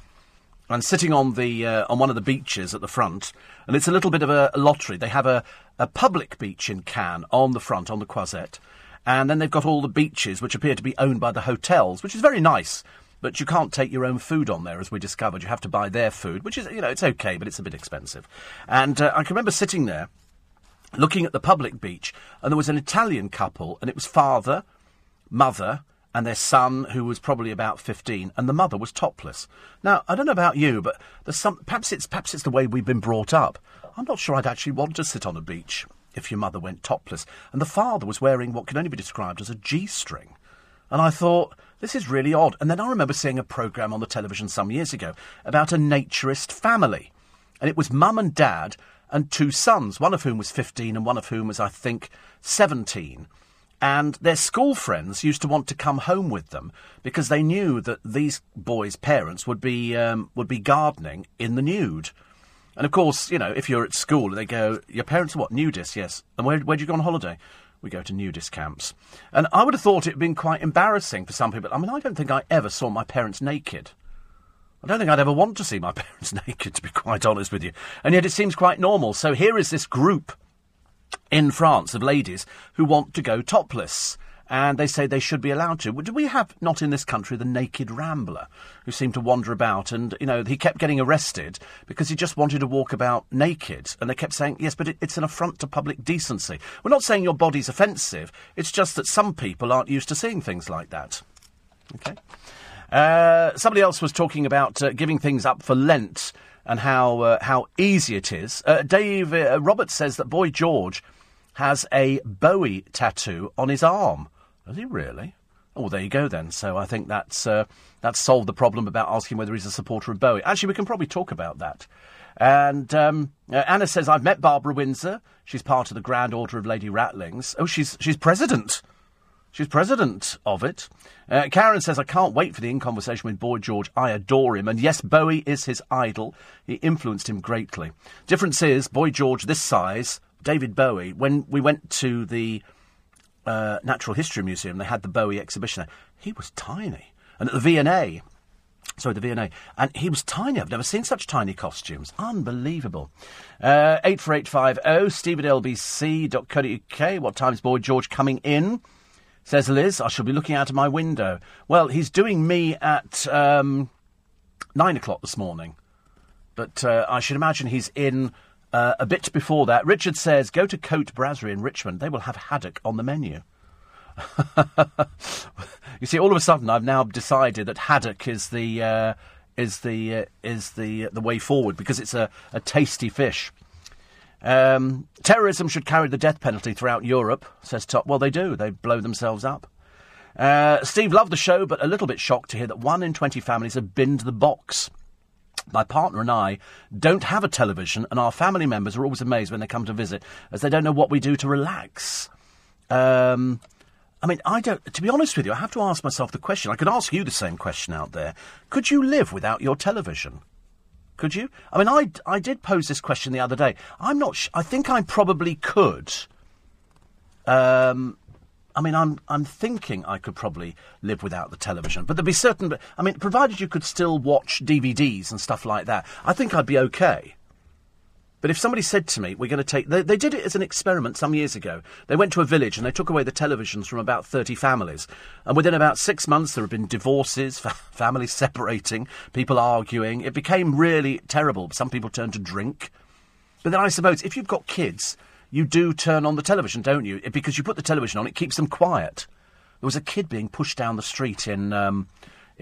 and sitting on the uh, on one of the beaches at the front, and it's a little bit of a, lottery. They have a, a public beach in Cannes on the front on the Croisette, and then they've got all the beaches which appear to be owned by the hotels, which is very nice. But you can't take your own food on there, as we discovered. You have to buy their food, which is, you know, it's okay, but it's a bit expensive. And uh, I can remember sitting there, looking at the public beach, and there was an Italian couple, and it was father, mother, and their son, who was probably about 15, and the mother was topless. Now, I don't know about you, but some, perhaps it's, perhaps it's the way we've been brought up. I'm not sure I'd actually want to sit on a beach if your mother went topless. And the father was wearing what can only be described as a G string. And I thought, this is really odd. And then I remember seeing a programme on the television some years ago about a naturist family. And it was mum and dad and two sons, one of whom was 15 and one of whom was, I think, 17 and their school friends used to want to come home with them because they knew that these boys' parents would be um, would be gardening in the nude. And of course, you know, if you're at school, they go, "Your parents are what nudists?" Yes. And where where'd you go on holiday? We go to nudist camps. And I would have thought it had been quite embarrassing for some people. I mean, I don't think I ever saw my parents naked. I don't think I'd ever want to see my parents naked, to be quite honest with you. And yet it seems quite normal. So here is this group in France of ladies who want to go topless. And they say they should be allowed to. Do we have not in this country the naked rambler who seemed to wander about and, you know, he kept getting arrested because he just wanted to walk about naked. And they kept saying, yes, but it, it's an affront to public decency. We're not saying your body's offensive. It's just that some people aren't used to seeing things like that. Okay. Uh, somebody else was talking about uh, giving things up for Lent and how uh, how easy it is. Uh, Dave uh, Roberts says that Boy George has a Bowie tattoo on his arm. Does he really? Oh, there you go then. So I think that's uh, that's solved the problem about asking whether he's a supporter of Bowie. Actually, we can probably talk about that. And um, uh, Anna says I've met Barbara Windsor. She's part of the Grand Order of Lady Ratlings. Oh, she's she's president. She's president of it. Uh, Karen says, I can't wait for the in conversation with Boy George. I adore him. And yes, Bowie is his idol. He influenced him greatly. Difference is, Boy George, this size, David Bowie, when we went to the uh, Natural History Museum, they had the Bowie exhibition there. He was tiny. And at the V&A, sorry, the V&A, and he was tiny. I've never seen such tiny costumes. Unbelievable. Uh, 84850, steve at lbc.co.uk. What time's Boy George coming in? Says Liz, I shall be looking out of my window. Well, he's doing me at um, nine o'clock this morning. But uh, I should imagine he's in uh, a bit before that. Richard says, go to Côte Brasserie in Richmond. They will have haddock on the menu. you see, all of a sudden, I've now decided that haddock is the uh, is the uh, is the uh, the way forward because it's a, a tasty fish. Um, terrorism should carry the death penalty throughout Europe, says Top. Well, they do. They blow themselves up. Uh, Steve loved the show, but a little bit shocked to hear that one in 20 families have binned the box. My partner and I don't have a television, and our family members are always amazed when they come to visit, as they don't know what we do to relax. Um, I mean, I don't. To be honest with you, I have to ask myself the question. I could ask you the same question out there. Could you live without your television? Could you? I mean, I, I did pose this question the other day. I'm not. Sh- I think I probably could. Um, I mean, I'm I'm thinking I could probably live without the television, but there'd be certain. I mean, provided you could still watch DVDs and stuff like that, I think I'd be okay. But if somebody said to me, we're going to take. They, they, did it as an experiment some years ago. They went to a village and they took away the televisions from about 30 families. And within about six months, there have been divorces, families separating, people arguing. It became really terrible. Some people turned to drink. But then I suppose if you've got kids, you do turn on the television, don't you? Because you put the television on, it keeps them quiet. There was a kid being pushed down the street in. Um,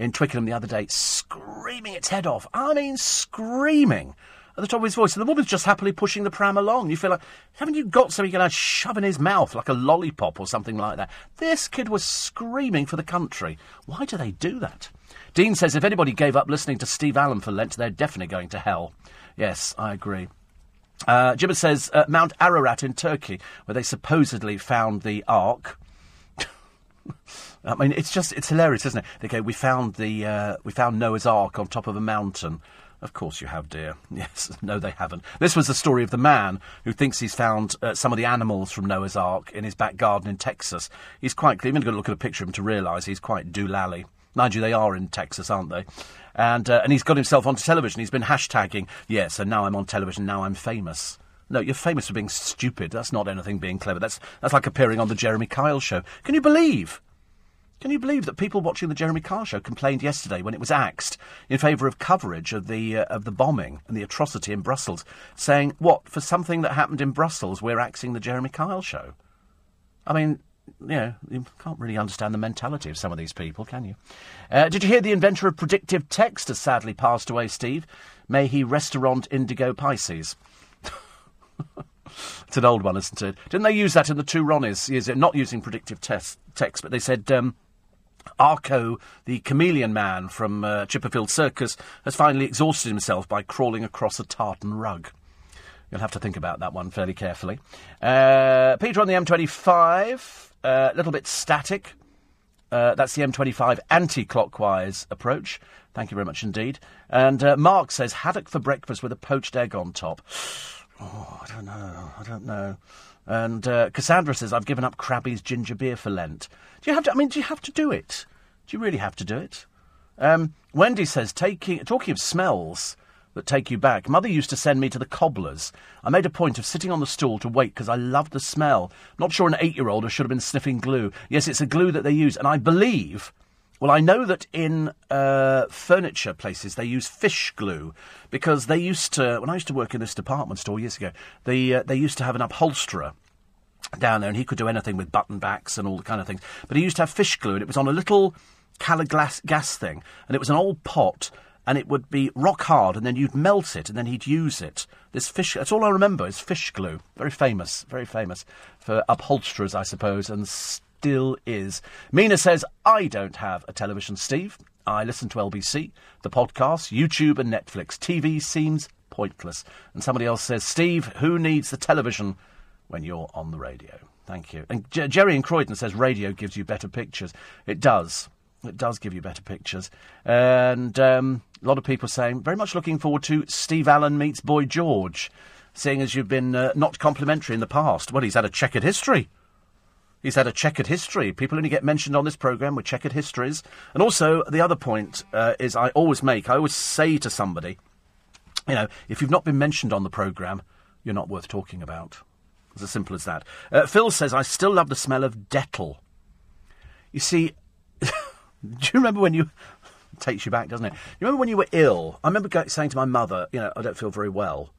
in Twickenham the other day, screaming its head off. I mean, screaming at the top of his voice, and the woman's just happily pushing the pram along. You feel like, haven't you got something going to shove in his mouth, like a lollipop or something like that? This kid was screaming for the country. Why do they do that? Dean says if anybody gave up listening to Steve Allen for Lent, they're definitely going to hell. Yes, I agree. Uh, Jimmy says uh, Mount Ararat in Turkey, where they supposedly found the Ark. I mean, it's just it's hilarious, isn't it? They go, we found the uh, we found Noah's Ark on top of a mountain. Of course you have, dear. Yes, no, they haven't. This was the story of the man who thinks he's found uh, some of the animals from Noah's Ark in his back garden in Texas. He's quite. You've only got to look at a picture of him to realise he's quite doolally. Mind you, they are in Texas, aren't they? And, uh, and he's got himself onto television. He's been hashtagging, yes, and now I'm on television, now I'm famous. No, you're famous for being stupid. That's not anything being clever. That's, that's like appearing on the Jeremy Kyle show. Can you believe? Can you believe that people watching the Jeremy Kyle show complained yesterday when it was axed in favour of coverage of the uh, of the bombing and the atrocity in Brussels, saying what for something that happened in Brussels we're axing the Jeremy Kyle show? I mean, you know, you can't really understand the mentality of some of these people, can you? Uh, did you hear the inventor of predictive text has sadly passed away, Steve? May he restaurant indigo Pisces. it's an old one, isn't it? Didn't they use that in the two Ronnies? Is it not using predictive text, text but they said. Um, Arco, the chameleon man from uh, Chipperfield Circus, has finally exhausted himself by crawling across a tartan rug. You'll have to think about that one fairly carefully. Uh, Peter on the M25, a little bit static. Uh, that's the M25 anti clockwise approach. Thank you very much indeed. And uh, Mark says haddock for breakfast with a poached egg on top. Oh, I don't know. I don't know. And uh, Cassandra says, I've given up Crabbie's ginger beer for Lent. Do you have to, I mean, do you have to do it? Do you really have to do it? Um, Wendy says, taking, talking of smells that take you back, Mother used to send me to the cobblers. I made a point of sitting on the stool to wait because I loved the smell. Not sure an eight year old should have been sniffing glue. Yes, it's a glue that they use, and I believe well, I know that in uh, furniture places they use fish glue because they used to. When I used to work in this department store years ago, they uh, they used to have an upholsterer down there, and he could do anything with button backs and all the kind of things. But he used to have fish glue, and it was on a little Calor-Glas gas thing, and it was an old pot, and it would be rock hard, and then you'd melt it, and then he'd use it. This fish, that's all I remember is fish glue. Very famous, very famous for upholsterers, I suppose, and still is. Mina says, I don't have a television, Steve. I listen to LBC, the podcast, YouTube, and Netflix. TV seems pointless. And somebody else says, Steve, who needs the television when you're on the radio? Thank you. And J- Jerry in Croydon says, radio gives you better pictures. It does. It does give you better pictures. And um, a lot of people saying, very much looking forward to Steve Allen meets Boy George, seeing as you've been uh, not complimentary in the past. Well, he's had a checkered history. He's had a checkered history. People only get mentioned on this programme with checkered histories. And also, the other point uh, is I always make, I always say to somebody, you know, if you've not been mentioned on the programme, you're not worth talking about. It's as simple as that. Uh, Phil says, I still love the smell of Dettol. You see, do you remember when you. takes you back, doesn't it? You remember when you were ill? I remember saying to my mother, you know, I don't feel very well.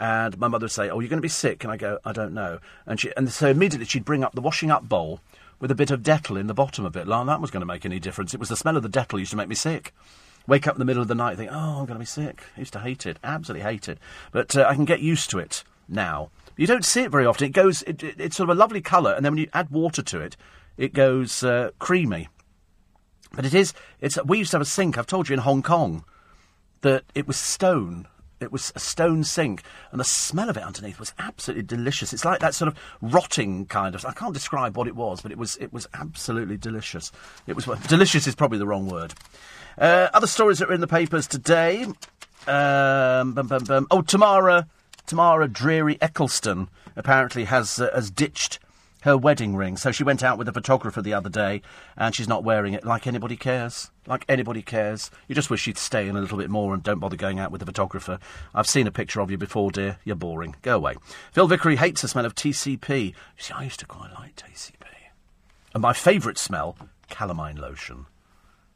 And my mother would say, "Oh, you're going to be sick," and I go, "I don't know." And she, and so immediately she'd bring up the washing up bowl with a bit of Dettol in the bottom of it. Like that was going to make any difference. It was the smell of the Dettol used to make me sick. Wake up in the middle of the night, think, "Oh, I'm going to be sick." I used to hate it, absolutely hate it. But uh, I can get used to it now. You don't see it very often. It goes, it, it, it's sort of a lovely colour, and then when you add water to it, it goes uh, creamy. But it is, it's. We used to have a sink. I've told you in Hong Kong that it was stone it was a stone sink, and the smell of it underneath was absolutely delicious. It's like that sort of rotting kind of. I can't describe what it was, but it was it was absolutely delicious. It was delicious is probably the wrong word. Uh, other stories that are in the papers today. Um, bum, bum, bum. Oh, Tamara, Tamara Dreary Ecclestone apparently has uh, has ditched her wedding ring. So she went out with a photographer the other day, and she's not wearing it like anybody cares. Like anybody cares. You just wish she'd stay in a little bit more and don't bother going out with a photographer. I've seen a picture of you before, dear. You're boring. Go away. Phil Vickery hates the smell of TCP. You see, I used to quite like TCP. And my favourite smell, calamine lotion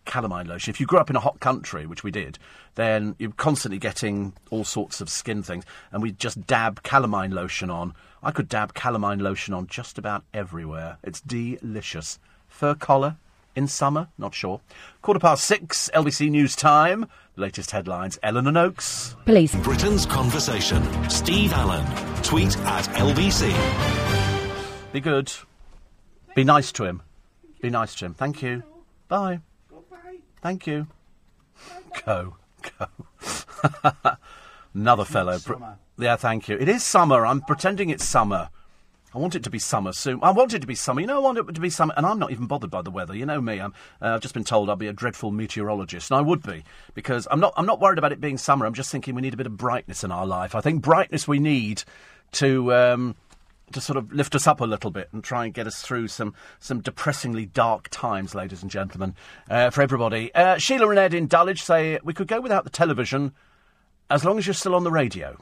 calamine lotion. If you grew up in a hot country, which we did, then you're constantly getting all sorts of skin things, and we just dab calamine lotion on. I could dab calamine lotion on just about everywhere. It's delicious. Fur collar in summer? Not sure. Quarter past six, LBC News Time. latest headlines, Eleanor Noakes. Police. Britain's Conversation. Steve Allen. Tweet at LBC. Be good. Be nice to him. Be nice to him. Thank you. Bye. Thank you. Go, go. Another fellow. Yeah, thank you. It is summer. I'm pretending it's summer. I want it to be summer soon. I want it to be summer. You know, I want it to be summer, and I'm not even bothered by the weather. You know me. i have uh, just been told I'll be a dreadful meteorologist, and I would be because I'm not. I'm not worried about it being summer. I'm just thinking we need a bit of brightness in our life. I think brightness we need to um, to sort of lift us up a little bit and try and get us through some, some depressingly dark times, ladies and gentlemen, uh, for everybody. Uh, Sheila and Ed in Dulwich say we could go without the television as long as you're still on the radio.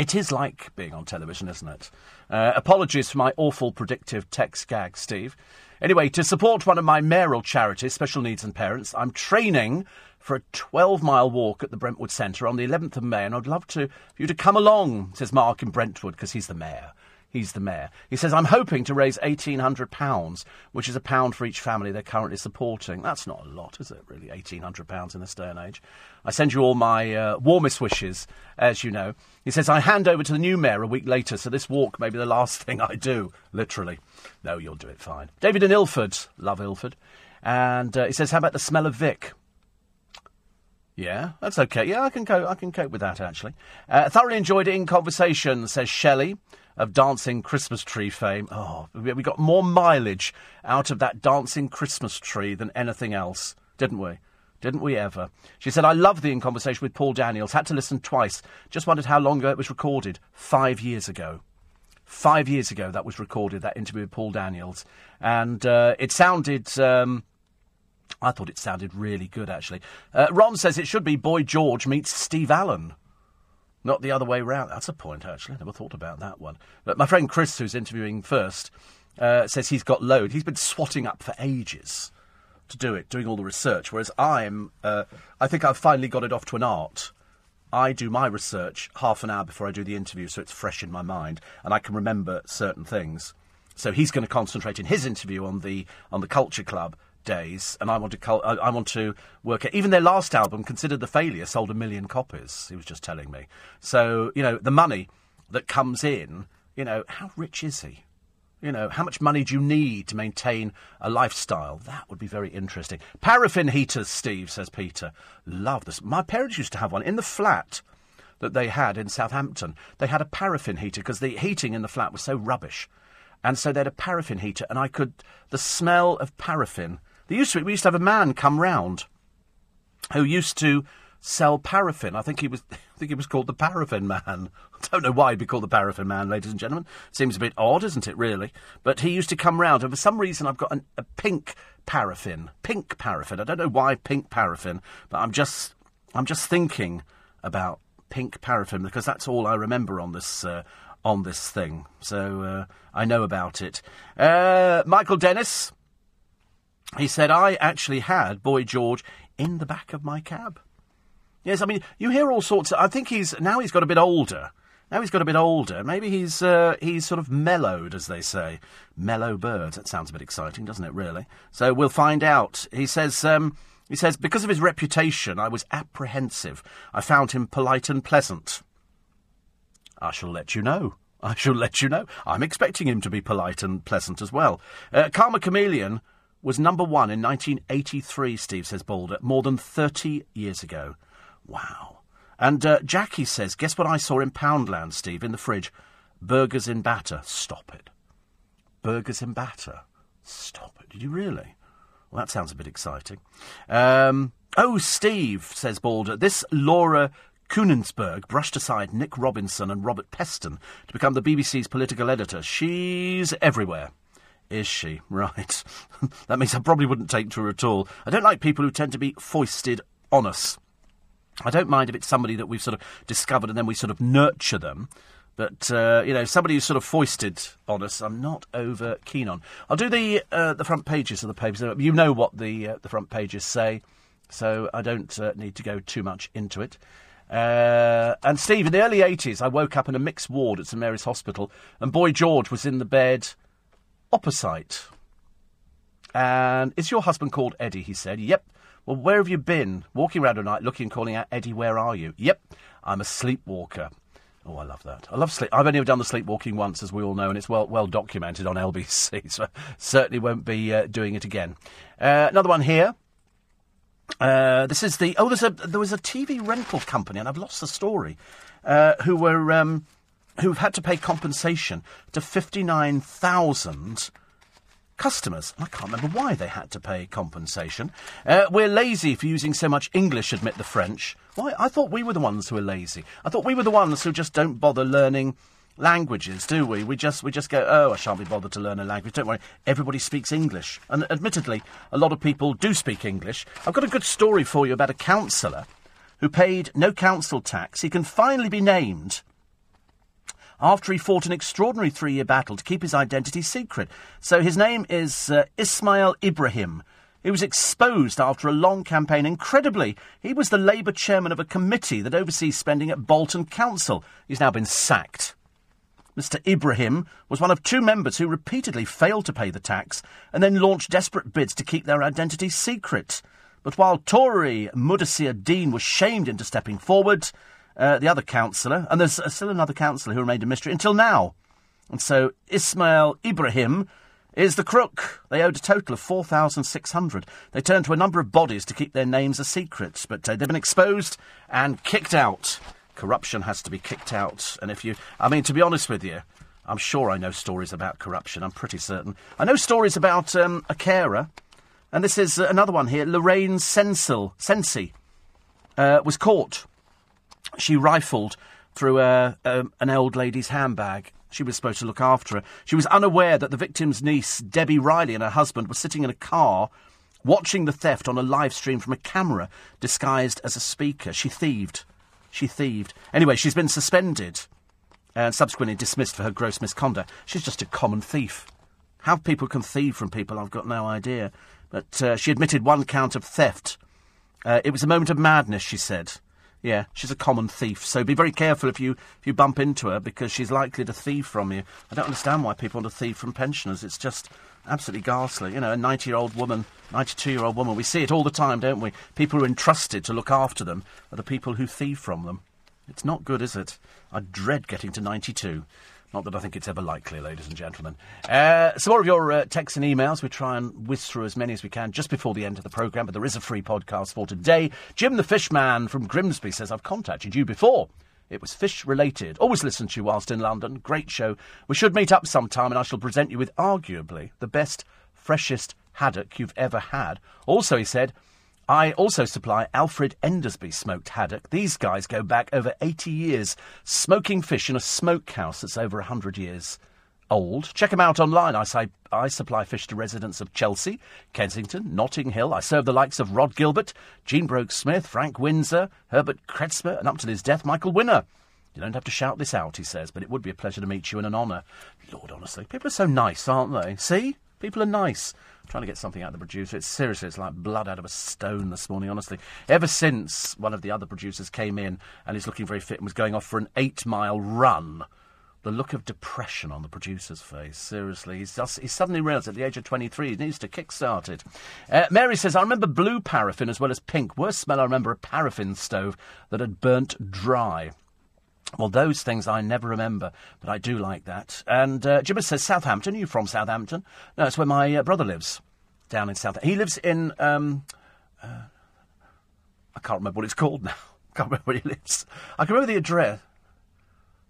It is like being on television, isn't it? Uh, apologies for my awful predictive text gag, Steve. Anyway, to support one of my mayoral charities, Special Needs and Parents, I'm training for a 12 mile walk at the Brentwood Centre on the 11th of May, and I'd love to, for you to come along, says Mark in Brentwood, because he's the mayor. He's the mayor. He says, I'm hoping to raise £1,800, which is a pound for each family they're currently supporting. That's not a lot, is it, really? £1,800 in this day and age. I send you all my uh, warmest wishes, as you know. He says, I hand over to the new mayor a week later, so this walk may be the last thing I do, literally. No, you'll do it fine. David in Ilford. Love Ilford. And uh, he says, How about the smell of Vic? Yeah, that's okay. Yeah, I can cope. I can cope with that actually. Uh, thoroughly enjoyed it in conversation, says Shelley of dancing Christmas tree fame. Oh, we got more mileage out of that dancing Christmas tree than anything else, didn't we? Didn't we ever? She said, I love the in conversation with Paul Daniels. Had to listen twice. Just wondered how long ago it was recorded. Five years ago. Five years ago that was recorded, that interview with Paul Daniels. And uh, it sounded. Um, I thought it sounded really good, actually. Uh, Ron says it should be Boy George meets Steve Allen. Not the other way round. That's a point, actually. I never thought about that one. But my friend Chris, who's interviewing first, uh, says he's got load. He's been swatting up for ages to do it, doing all the research. Whereas I'm, uh, I think I've finally got it off to an art. I do my research half an hour before I do the interview, so it's fresh in my mind, and I can remember certain things. So he's going to concentrate in his interview on the on the Culture Club days, and I want to I, I want to work at even their last album, considered the failure, sold a million copies. He was just telling me. So you know the money that comes in. You know how rich is he? You know how much money do you need to maintain a lifestyle? That would be very interesting. Paraffin heaters, Steve says Peter. Love this. My parents used to have one in the flat that they had in Southampton. They had a paraffin heater because the heating in the flat was so rubbish. And so they had a paraffin heater, and I could. The smell of paraffin there used to be, we used to have a man come round who used to sell paraffin. I think he was, I think he was called the Paraffin Man. I don't know why he'd be called the Paraffin Man, ladies and gentlemen. Seems a bit odd, isn't it? Really, but he used to come round, and for some reason, I've got an, a pink paraffin, pink paraffin. I don't know why pink paraffin, but I'm just, I'm just thinking about pink paraffin because that's all I remember on this. Uh, on this thing, so uh, I know about it. Uh, Michael Dennis, he said, I actually had Boy George in the back of my cab. Yes, I mean, you hear all sorts of. I think he's. Now he's got a bit older. Now he's got a bit older. Maybe he's uh, he's sort of mellowed, as they say. Mellow birds. That sounds a bit exciting, doesn't it? Really. So we'll find out. He says. Um, he says because of his reputation, I was apprehensive. I found him polite and pleasant. I shall let you know. I shall let you know. I'm expecting him to be polite and pleasant as well. Uh, Karma Chameleon was number one in 1983, Steve says Boulder, more than 30 years ago. Wow. And uh, Jackie says, guess what I saw in Poundland, Steve, in the fridge? Burgers in batter. Stop it. Burgers in batter. Stop it. Did you really? Well, that sounds a bit exciting. Um, oh, Steve, says Balder, this Laura Kuenssberg brushed aside Nick Robinson and Robert Peston to become the BBC's political editor. She's everywhere. Is she? Right. that means I probably wouldn't take to her at all. I don't like people who tend to be foisted on us. I don't mind if it's somebody that we've sort of discovered and then we sort of nurture them. But, uh, you know, somebody who's sort of foisted on us, I'm not over keen on. I'll do the uh, the front pages of the papers. You know what the, uh, the front pages say, so I don't uh, need to go too much into it. Uh, and Steve, in the early 80s, I woke up in a mixed ward at St Mary's Hospital, and Boy George was in the bed opposite. And is your husband called Eddie? He said. Yep. Well, where have you been? Walking around at night, looking, and calling out, Eddie, where are you? Yep. I'm a sleepwalker. Oh, I love that. I love sleep. I've only ever done the sleepwalking once, as we all know, and it's well well documented on LBC. So certainly won't be uh, doing it again. Uh, another one here. Uh, this is the oh, there's a there was a TV rental company, and I've lost the story. Uh, who were um, who've had to pay compensation to 59,000 customers. I can't remember why they had to pay compensation. Uh, we're lazy for using so much English, admit the French. Why? I thought we were the ones who were lazy. I thought we were the ones who just don't bother learning languages, do we? We just we just go, oh, I shan't be bothered to learn a language. Don't worry, everybody speaks English, and admittedly, a lot of people do speak English. I've got a good story for you about a councillor who paid no council tax. He can finally be named after he fought an extraordinary three-year battle to keep his identity secret. So his name is uh, Ismail Ibrahim. He was exposed after a long campaign. Incredibly, he was the Labour chairman of a committee that oversees spending at Bolton Council. He's now been sacked. Mr. Ibrahim was one of two members who repeatedly failed to pay the tax and then launched desperate bids to keep their identity secret. But while Tory Mudassir Dean was shamed into stepping forward, uh, the other councillor, and there's still another councillor who remained a mystery until now. And so Ismail Ibrahim is the crook. They owed a total of 4,600. They turned to a number of bodies to keep their names a secret, but uh, they've been exposed and kicked out. Corruption has to be kicked out. And if you, I mean, to be honest with you, I'm sure I know stories about corruption. I'm pretty certain. I know stories about um, a carer, and this is uh, another one here. Lorraine Sensil, Sensi uh, was caught. She rifled through a, um, an old lady's handbag she was supposed to look after her. She was unaware that the victim's niece, Debbie Riley, and her husband were sitting in a car watching the theft on a live stream from a camera disguised as a speaker. She thieved. She thieved. Anyway, she's been suspended and subsequently dismissed for her gross misconduct. She's just a common thief. How people can thieve from people, I've got no idea. But uh, she admitted one count of theft. Uh, it was a moment of madness, she said. Yeah, she's a common thief. So be very careful if you if you bump into her because she's likely to thieve from you. I don't understand why people want to thieve from pensioners. It's just absolutely ghastly. You know, a 90-year-old woman, 92-year-old woman. We see it all the time, don't we? People who are entrusted to look after them are the people who thieve from them. It's not good, is it? I dread getting to 92. Not that I think it's ever likely, ladies and gentlemen. Uh, some more of your uh, texts and emails. We try and whiz through as many as we can just before the end of the programme, but there is a free podcast for today. Jim the Fishman from Grimsby says, I've contacted you before. It was fish related. Always listen to you whilst in London. Great show. We should meet up sometime and I shall present you with arguably the best, freshest haddock you've ever had. Also, he said, I also supply Alfred Enderby smoked haddock. These guys go back over 80 years, smoking fish in a smokehouse that's over 100 years old. Check them out online. I say I supply fish to residents of Chelsea, Kensington, Notting Hill. I serve the likes of Rod Gilbert, Jean Broke Smith, Frank Windsor, Herbert Kretzmer, and up to his death, Michael Winner. You don't have to shout this out, he says, but it would be a pleasure to meet you and an honour. Lord, honestly, people are so nice, aren't they? See? People are nice trying to get something out of the producer. It's seriously, it's like blood out of a stone this morning, honestly. Ever since one of the other producers came in and is looking very fit and was going off for an eight mile run, the look of depression on the producer's face. Seriously, he's, just, he's suddenly realised at the age of 23 he needs to kick-start it. Uh, Mary says, I remember blue paraffin as well as pink. Worst smell I remember a paraffin stove that had burnt dry. Well, those things I never remember, but I do like that. And uh, Jimmy says, Southampton. Are you from Southampton? No, it's where my uh, brother lives, down in South. He lives in. Um, uh, I can't remember what it's called now. I can't remember where he lives. I can remember the address.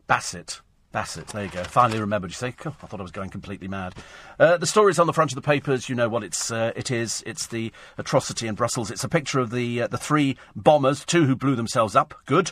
Bassett. Bassett, there you go. Finally remembered. You say, oh, I thought I was going completely mad. Uh, the story's on the front of the papers. You know what it's uh, it is. It's the atrocity in Brussels. It's a picture of the uh, the three bombers, two who blew themselves up, good,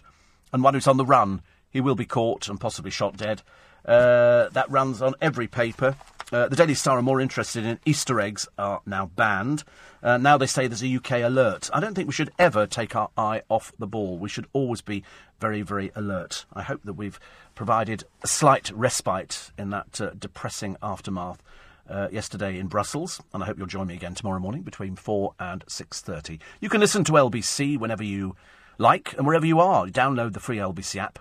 and one who's on the run. He will be caught and possibly shot dead. Uh, that runs on every paper. Uh, the Daily Star are more interested in Easter eggs are now banned. Uh, now they say there's a UK alert. I don't think we should ever take our eye off the ball. We should always be very, very alert. I hope that we've provided a slight respite in that uh, depressing aftermath. Uh, yesterday in Brussels, and I hope you'll join me again tomorrow morning between four and six thirty. You can listen to LBC whenever you like and wherever you are. Download the free LBC app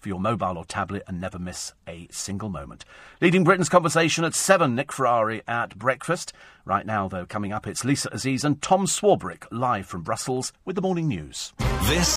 for your mobile or tablet and never miss a single moment. Leading Britain's conversation at 7, Nick Ferrari at breakfast. Right now, though, coming up, it's Lisa Aziz and Tom Swarbrick live from Brussels with the morning news. This